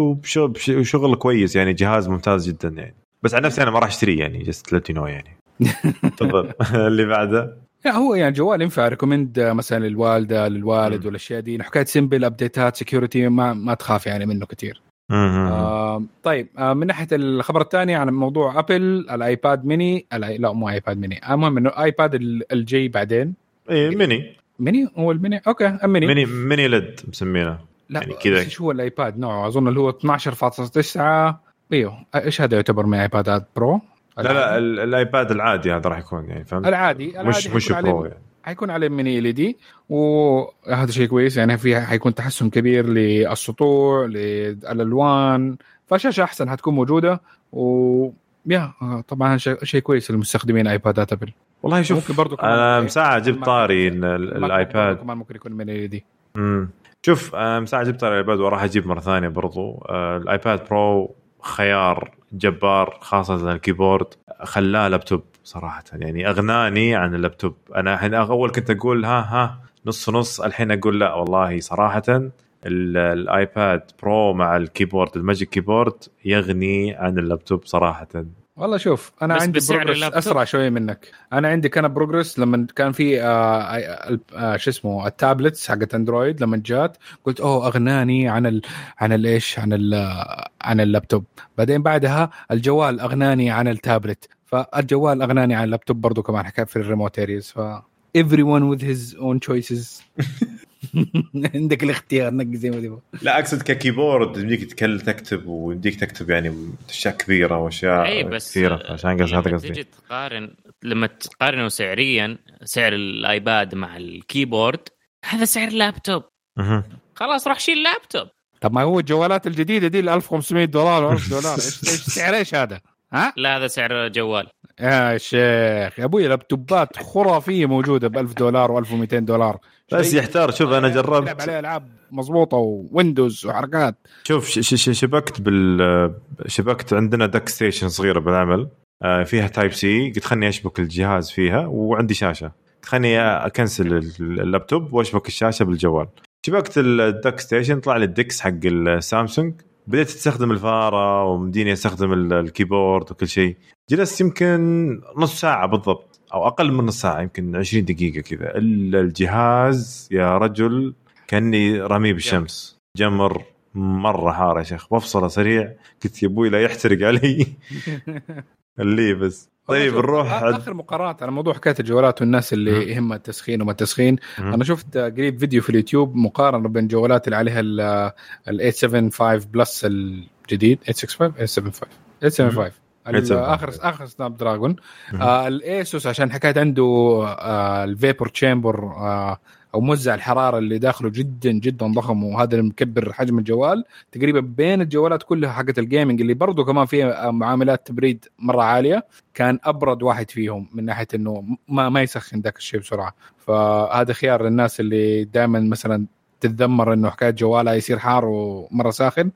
وشغل كويس يعني جهاز ممتاز جدا يعني. بس عن نفسي أنا ما راح أشتريه يعني جست ليت نو يعني. تفضل. اللي بعده؟ لا هو يعني جوال ينفع ريكومند مثلا للوالدة للوالد. والاشياء دي حكاية سمبل ابديتات سكيورتي ما ما تخاف يعني منه كثير. آه طيب آه من ناحية الخبر الثاني عن موضوع ابل الآيباد ميني. لا مو ايباد ميني المهم إنه ايباد ال- الجي بعدين. اي ميني ميني؟ هو الميني؟ أوكي الميني ميني. ميني ليد مسمينه. لا يعني كذا. إيش هو الآيباد؟ نوعه أظن اللي هو 12.9 إيوه إيش هذا يعتبر من ايبادات برو؟ لا لا ال- الآيباد العادي هذا راح يكون يعني فهمت؟ العادي العادي مش برو يعني. حيكون عليه mini LED وهذا شيء كويس يعني في حيكون تحسن كبير للسطوع للألوان. فشاشه أحسن حتكون موجودة. و yeah طبعا شيء شيء كويس للمستخدمين ايبادات ابل والله شوف ممكن برضو كمان أنا إيه، مساعة جبت طاري ان الايباد كمان ممكن يكون LED مم. شوف أنا مساعة جبت طاري الإيباد وراح أجيب مرة ثانية برضو. آه، الآيباد برو خيار جبار خاصة ال keyboard. خلاه لابتوب صراحة. يعني أغناني عن اللابتوب. أنا الحين أول كنت أقول ها ها نص نص. الحين أقول لا والله صراحة ال- الايباد برو مع ال keyboard ال Magic Keyboard يغني عن اللابتوب صراحة. والله شوف أنا بس عندي progress. أسرع شوية منك. أنا عندي كان progress لما كان في آه آه آه شو اسمه ال tablets حقت اندرويد لما جات قلت أوه أغناني عن ال عن الايش عن ال عن اللابتوب. بعدين بعدها الجوال أغناني عن التابلت. فالجوال أغناني عن اللابتوب برضو كمان حكايه في ال remote areas ف everyone with his own choices. عندك الاختيار نقي زي ما تبغى لا أقصد ك keyboard يمديك تكل تكتب ويمديك تكتب يعني أشياء كبيرة وأشياء إي بس كثيرة عشان قصدي هذا قصدي تجي تقارن لما تقارنه سعريا سعر الآيباد مع ال keyboard هذا سعر لابتوب. خلاص روح شيل لابتوب طب ما هو الجوالات الجديدة دي ال 1500 دولار و 1000 دولار إيش إيش سعر إيش هذا؟ ها؟ لا هذا سعر جوال يا شيخ. يا أبوي لابتوبات خرافية موجودة ب 1000 دولار و1200 دولار. بس يحتار. شوف أنا جربت. عليه ألعاب مضبوطة وويندوز وحركات. شوف شبكت بال شبكت عندنا dock station صغيرة بالعمل. آه، فيها type C قلت خلني أشبك الجهاز فيها وعندي شاشة. خليني أكنسل اللابتوب وأشبك الشاشة بالجوال. شبكت ال dock station طلع لي ال DeX حق السامسونج بديت استخدم الفارة ومديني استخدم ال keyboard وكل شيء. جلست يمكن نص ساعة بالضبط أو أقل من نص ساعة يمكن 20 دقيقة كذا. الا الجهاز يا رجل كأني رميه بالشمس. جمر مرة حار يا شيخ بفصله سريع. قلت يا أبوي لا يحترق علي. اللي بس. طيب نروح آخر مقارنات على موضوع حكاية الجوالات والناس اللي يهمها التسخين وما التسخين. أنا شفت قريب فيديو في اليوتيوب مقارنة بين الجوالات اللي عليها ال 875 plus الجديد 865 875 875 آخر آخر Snapdragon آه ال Asus عشان حكاية عنده آه ال vapor chamber آه أو موزع الحرارة اللي داخله جدا جدا ضخم وهذا اللي مكبر حجم الجوال. تقريبا بين الجوالات كلها حقت ال gaming اللي برضه كمان فيها معاملات تبريد مرة عالية كان أبرد واحد فيهم من ناحية إنه ما ما يسخن ذاك الشيء بسرعة. فهذا خيار للناس اللي دائما مثلا تتذمر إنه حكاية جوالها يصير حار ومرة ساخن.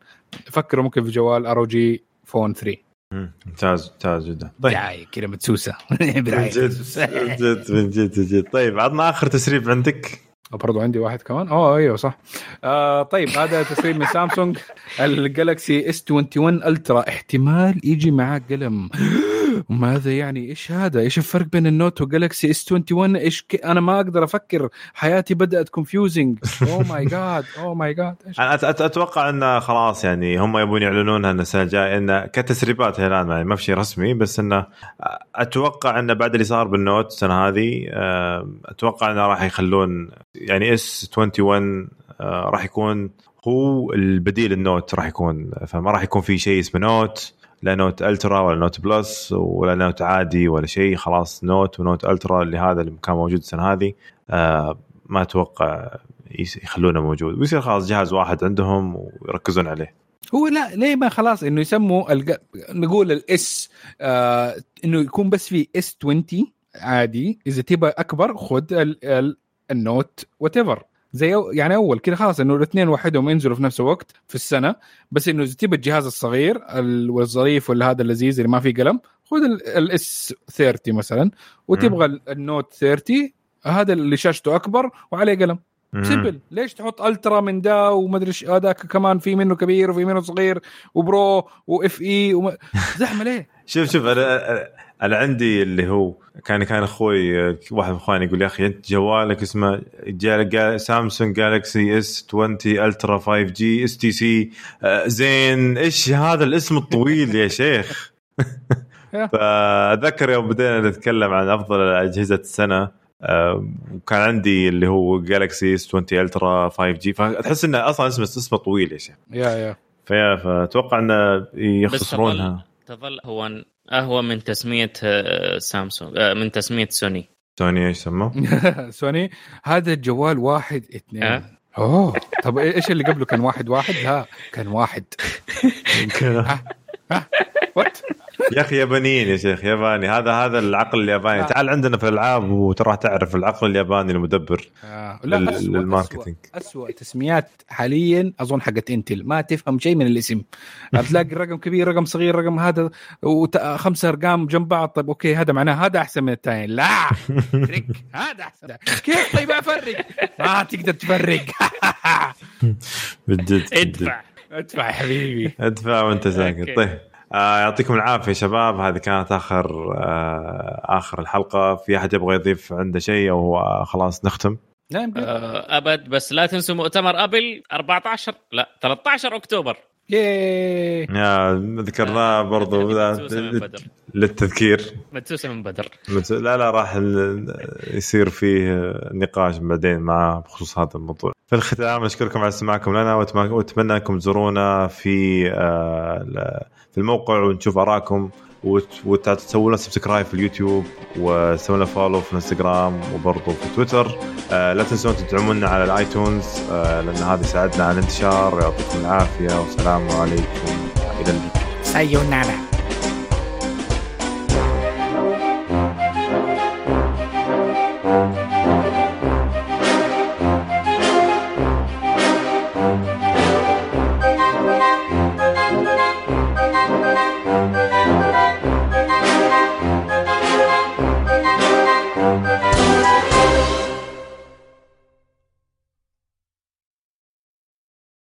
فكروا ممكن في جوال ROG Phone 3 ممتاز ممتاز جدا. طيب. دعاية كذا مدسوسة. من جد جد من جد جد. طيب عطنا آخر تسريب عندك. برضو عندي واحد كمان. اوه أيوه صح. آه طيب هذا تسريب من سامسونج. ال Galaxy S 21 Ultra احتمال يجي معاه قلم. ماذا يعني؟ إيش هذا؟ إيش الفرق بين ال Note و Galaxy S 21 إيش ك... أنا ما أقدر أفكر. حياتي بدأت confusing oh my god oh my god أنا أتوقع انه خلاص يعني هم يبون يعلنونها السنة الجاية انه كتسريبات الان يعني ما في شيء رسمي بس انه أتوقع انه بعد اللي صار بال Note السنة هذه أتوقع إنه راح يخلون يعني S 21 راح يكون هو البديل ال Note راح يكون. فما راح يكون في شيء اسمه Note. لا Note Ultra ولا Note Plus ولا Note عادي ولا شيء خلاص Note و Note Ultra اللي هذا اللي كان موجود السنة هذه. آه ما أتوقع يخلونه موجود. ويصير خلاص جهاز واحد عندهم ويركزون عليه. هو لا ليه ما خلاص إنه يسموا الج... نقول ال S آه إنه يكون بس في S 20 عادي. إذا تبغى أكبر خذ ال... ال... ال Note whatever زي يعني أول كذا خلاص إنه الاثنين وحدهم ينزلوا في نفس الوقت في السنة. بس إنه إذا تبى الجهاز الصغير والظريف ولا هذا اللذيذ اللي ما فيه قلم خذ ال S 30 مثلا. وتبغى ال Note 30 هذا اللي شاشته أكبر وعليه قلم. simple ليش تحط Ultra من دا وما ادري إيش هذاك كمان في منه كبير وفي منه صغير و Pro و FE وما... زحمة ليه؟ شوف شوف أنا أنا عندي اللي هو كان كان أخوي واحد من إخواني يقول يا أخي أنت جوالك اسمه سامسونج Galaxy S 20 Ultra 5 G STC زين. إيش هذا الاسم الطويل يا شيخ؟ فأتذكر يوم بدينا نتكلم عن أفضل أجهزة السنة. وكان عندي اللي هو Galaxy S 20 Ultra 5 G فتحس إنه أصلا اسمه اسمه طويل يا شيخ. يا يا. فيا فأتوقع إنه يختصرونها تظل هو اهون من تسمية سامسونج من تسمية سوني. سوني إيش سموه؟ سوني. هذا الجوال واحد اثنين؟ أوه. طب إيش اللي قبله؟ كان واحد واحد؟ لا كان واحد. يا أخي يابانيين يا شيخ ياباني هذا هذا العقل الياباني. تعال عندنا في الألعاب وترى تعرف العقل الياباني المدبر آه. لا لل marketing. اسوء تسميات حاليا أظن حقت إنتل. ما تفهم شيء من الاسم. تلاقي رقم كبير رقم صغير رقم هذا وخمسه أرقام جنب بعض. طيب أوكي هذا معناه هذا أحسن من الثاني لا فرق هذا أحسن. كيف؟ طيب أفرق. ما تقدر تفرق. بجد ادفع. ادفع حبيبي. ادفع وأنت ساكت. طيب. آه يعطيكم العافية شباب. هذه كانت آخر آه آخر الحلقة. في أحد يبغى يضيف عنده شيء أو خلاص نختم؟ آه أبد بس لا تنسوا مؤتمر أبل 14 لا 13 أكتوبر. yay يا ذكرناه برضو للتذكير. مدسوسه من بدر. لا لا راح يصير فيه نقاش بعدين معاه بخصوص هذا الموضوع. في الختام نشكركم على استماعكم لنا واتمنى أنكم تزورونا في في الموقع ونشوف آرائكم. وتسووا لنا subscribe في اليوتيوب وتسووا لنا follow في الإنستغرام وبرضه في تويتر. آه لا تنسون تدعمونا على ال iTunes آه لأن هذا يساعدنا على الانتشار يعطيكم العافية والسلام عليكم. إلى اللقاء. سايونارا